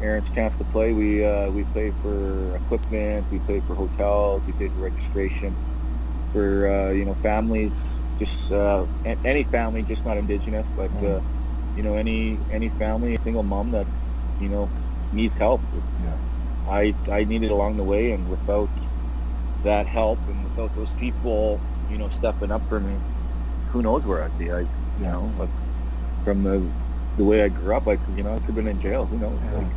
Speaker 3: Aaron's chance to play. We uh, we pay for equipment, we pay for hotels, we pay for registration for uh, you know families, just uh, any family, just not indigenous, but uh, you know any any family, single mom that you know needs help.
Speaker 1: Yeah.
Speaker 3: I I needed along the way, and without that help and without those people, you know, stepping up for me, who knows where I'd be? I you know like from the the way I grew up, I could you know I could have been in jail. Who knows?
Speaker 1: Yeah.
Speaker 3: Like,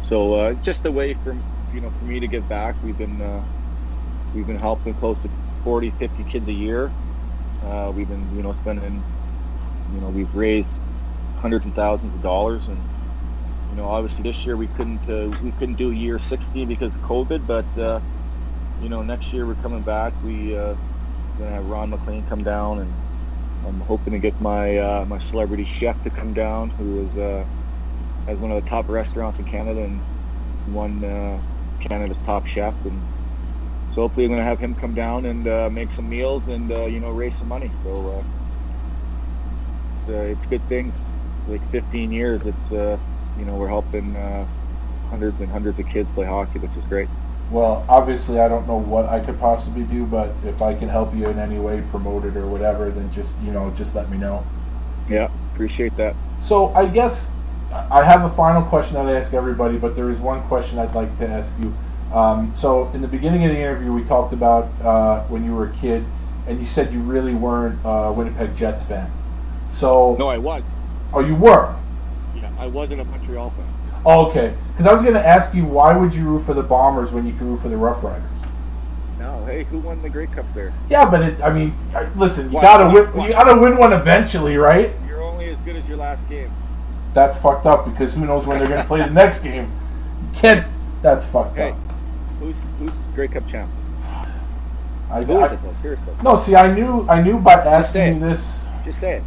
Speaker 3: so uh, just a way for you know for me to give back. We've been uh, we've been helping close to 40, 50 kids a year. Uh, we've been you know spending you know we've raised hundreds and thousands of dollars and you know obviously this year we couldn't uh, we couldn't do year 60 because of COVID, but uh, you know next year we're coming back. We uh, gonna have Ron MacLean come down and I'm hoping to get my uh, my celebrity chef to come down who is uh, has one of the top restaurants in Canada and won uh, Canada's top chef and so hopefully going to have him come down and make some meals and you know raise some money. So it's, it's good things. Like 15 years, it's you know we're helping uh, hundreds and hundreds of kids play hockey, which is great.
Speaker 1: Well, obviously, I don't know what I could possibly do, but if I can help you in any way, promote it or whatever, then just you know, just let me know.
Speaker 3: Yeah, appreciate that.
Speaker 1: So I guess I have a final question that I ask everybody, but there is one question I'd like to ask you. Um, so in the beginning of the interview, we talked about uh, when you were a kid, and you said you really weren't a Winnipeg Jets fan. So,
Speaker 3: No, I was.
Speaker 1: oh, you were.
Speaker 3: Yeah, I wasn't a Montreal fan.
Speaker 1: Oh, okay. Because I was going to ask you, why would you root for the Bombers when you could root for the Rough Riders?
Speaker 3: No. Hey, who won the Grey Cup there?
Speaker 1: Yeah, but it, I mean, listen, you
Speaker 3: What?
Speaker 1: gotta win.
Speaker 3: What?
Speaker 1: You gotta win one eventually, right?
Speaker 3: You're only as good as your last game.
Speaker 1: That's fucked up because who knows when they're gonna play the next game. You can't. That's fucked
Speaker 3: Hey,
Speaker 1: up.
Speaker 3: who's who's Grey Cup champs?
Speaker 1: I,
Speaker 3: Who
Speaker 1: I-
Speaker 3: is it though? Seriously,
Speaker 1: no, see, I knew, I knew by
Speaker 3: say
Speaker 1: asking
Speaker 3: it.
Speaker 1: you this.
Speaker 3: just say it.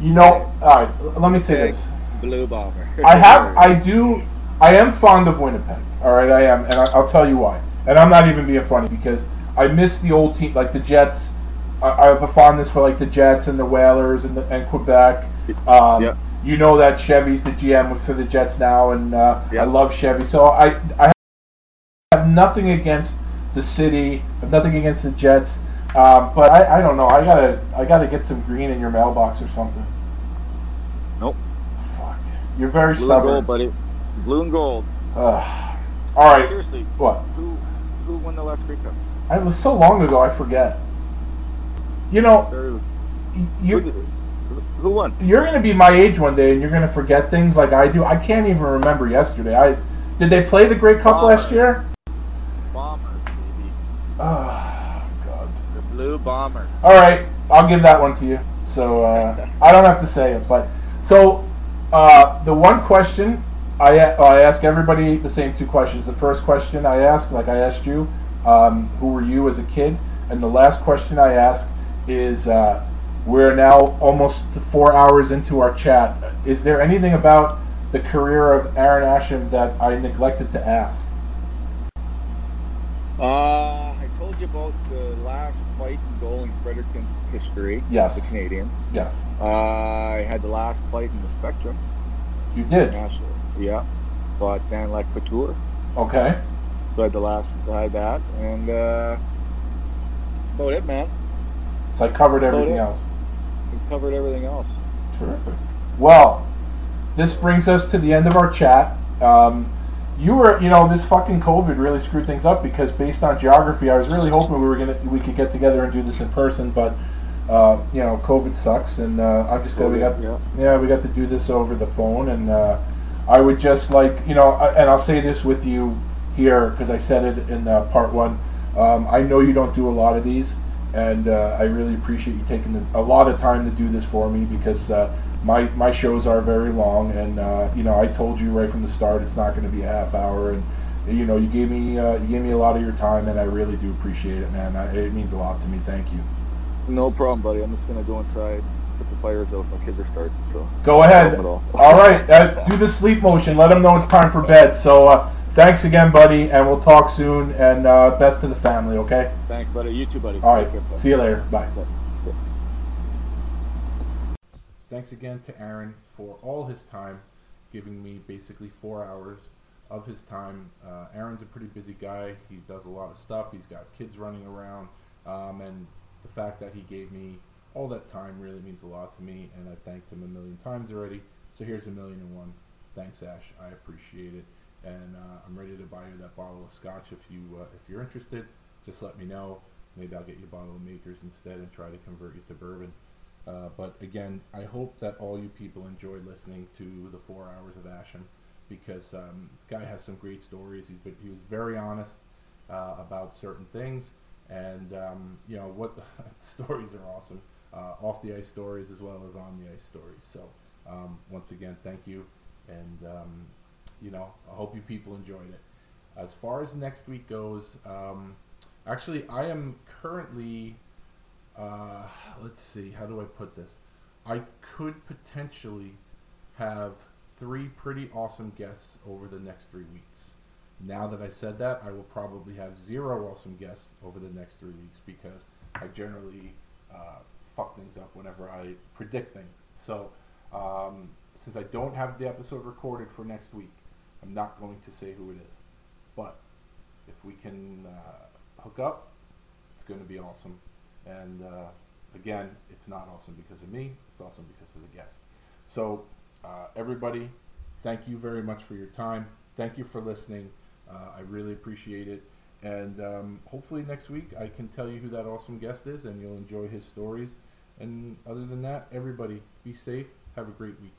Speaker 1: You know, all right. Let me say
Speaker 3: Say
Speaker 1: this.
Speaker 3: Blue Bomber.
Speaker 1: I have, I do, I am fond of Winnipeg. All right, I am, and I, I'll tell you why. And I'm not even being funny because I miss the old team, like the Jets. I, I have a fondness for like the Jets and the Whalers and, the, and Quebec. Um,
Speaker 3: Yep.
Speaker 1: You know that Chevy's the GM for the Jets now, and uh, I love Chevy. So I, I have nothing against the city. I have nothing against the Jets. Um, but I, I don't know. I gotta, I gotta get some green in your mailbox or something. You're very
Speaker 3: Blue and
Speaker 1: stubborn.
Speaker 3: gold, buddy. Blue and gold.
Speaker 1: Ugh. all right.
Speaker 3: Seriously,
Speaker 1: What?
Speaker 3: who who won the last Grey Cup?
Speaker 1: It was so long ago, I forget. You know, you
Speaker 3: who, who won?
Speaker 1: you're gonna be my age one day, and you're gonna forget things like I do. I can't even remember yesterday. I did they play the Great Cup last year?
Speaker 3: Bombers, baby.
Speaker 1: Oh God.
Speaker 3: The Blue Bombers.
Speaker 1: All right, I'll give that one to you. So uh, I don't have to say it, but so uh, the one question I oh, I ask everybody the same two questions. The first question I ask, like I asked you, um, who were you as a kid, and the last question I ask is, uh, we're now almost four hours into our chat. Is there anything about the career of Aaron Asham that I neglected to ask?
Speaker 3: Uh, told you about the last fight and goal in Fredericton history.
Speaker 1: Yes.
Speaker 3: The Canadiens.
Speaker 1: Yes,
Speaker 3: Uh, I had the last fight in the Spectrum.
Speaker 1: you did.
Speaker 3: National. Yeah. Fought Dan LaCouture.
Speaker 1: Okay.
Speaker 3: So I had the last, I had that, and uh, that's about it, man.
Speaker 1: So I covered
Speaker 3: About
Speaker 1: everything else.
Speaker 3: We covered everything else.
Speaker 1: Terrific. Well, this brings us to the end of our chat. Um, you were, you know, this fucking COVID really screwed things up because based on geography, I was really hoping we were gonna we could get together and do this in person, but uh, you know, COVID sucks, and uh, I'm just glad we got
Speaker 3: Yeah.
Speaker 1: yeah we got to do this over the phone, and uh, I would just like you know, I- and I'll say this with you here because I said it in uh, part one. Um, I know you don't do a lot of these, and uh, I really appreciate you taking the, a lot of time to do this for me because uh, my my shows are very long, and uh, you know I told you right from the start it's not going to be a half hour, and you know you gave me uh, you gave me a lot of your time, and I really do appreciate it, man. I, it means a lot to me. Thank you.
Speaker 3: No problem, buddy. I'm just gonna go inside, put the fires out. My kids are starting, so.
Speaker 1: Go ahead.
Speaker 3: At
Speaker 1: All right, uh, do the sleep motion. Let them know it's time for bed. So uh, thanks again, buddy, and we'll talk soon. And uh, best to the family. Okay.
Speaker 3: Thanks, buddy. You too, buddy.
Speaker 1: All right.
Speaker 3: Care, bud.
Speaker 1: See you later. Bye.
Speaker 3: Bye.
Speaker 1: Thanks again to Aaron for all his time, giving me basically four hours of his time. Uh, Aaron's a pretty busy guy. He does a lot of stuff. He's got kids running around, um, and the fact that he gave me all that time really means a lot to me. And I've thanked him a million times already. So here's a million and one. Thanks, Ash. I appreciate it, and uh, I'm ready to buy you that bottle of scotch if you uh, if you're interested. Just let me know. Maybe I'll get you a bottle of Makers instead and try to convert you to bourbon. Uh, but again, I hope that all you people enjoyed listening to the four hours of Asham because um, guy has some great stories. He's been he was very honest uh, about certain things, and um, you know what stories are awesome. Uh, off the ice stories as well as on the ice stories. So um, once again, thank you, and um, you know I hope you people enjoyed it. As far as next week goes, um, actually I am currently uh, let's see, how do I put this? I could potentially have three pretty awesome guests over the next three weeks. Now that I said that, I will probably have zero awesome guests over the next three weeks because I generally uh, fuck things up whenever I predict things. So, um, since I don't have the episode recorded for next week, I'm not going to say who it is. But if we can uh, hook up, it's going to be awesome. And uh, again, it's not awesome because of me, it's awesome because of the guest. So, uh, everybody, thank you very much for your time. Thank you for listening. Uh, I really appreciate it. And um, hopefully, next week I can tell you who that awesome guest is and you'll enjoy his stories. And other than that, everybody, be safe. Have a great week.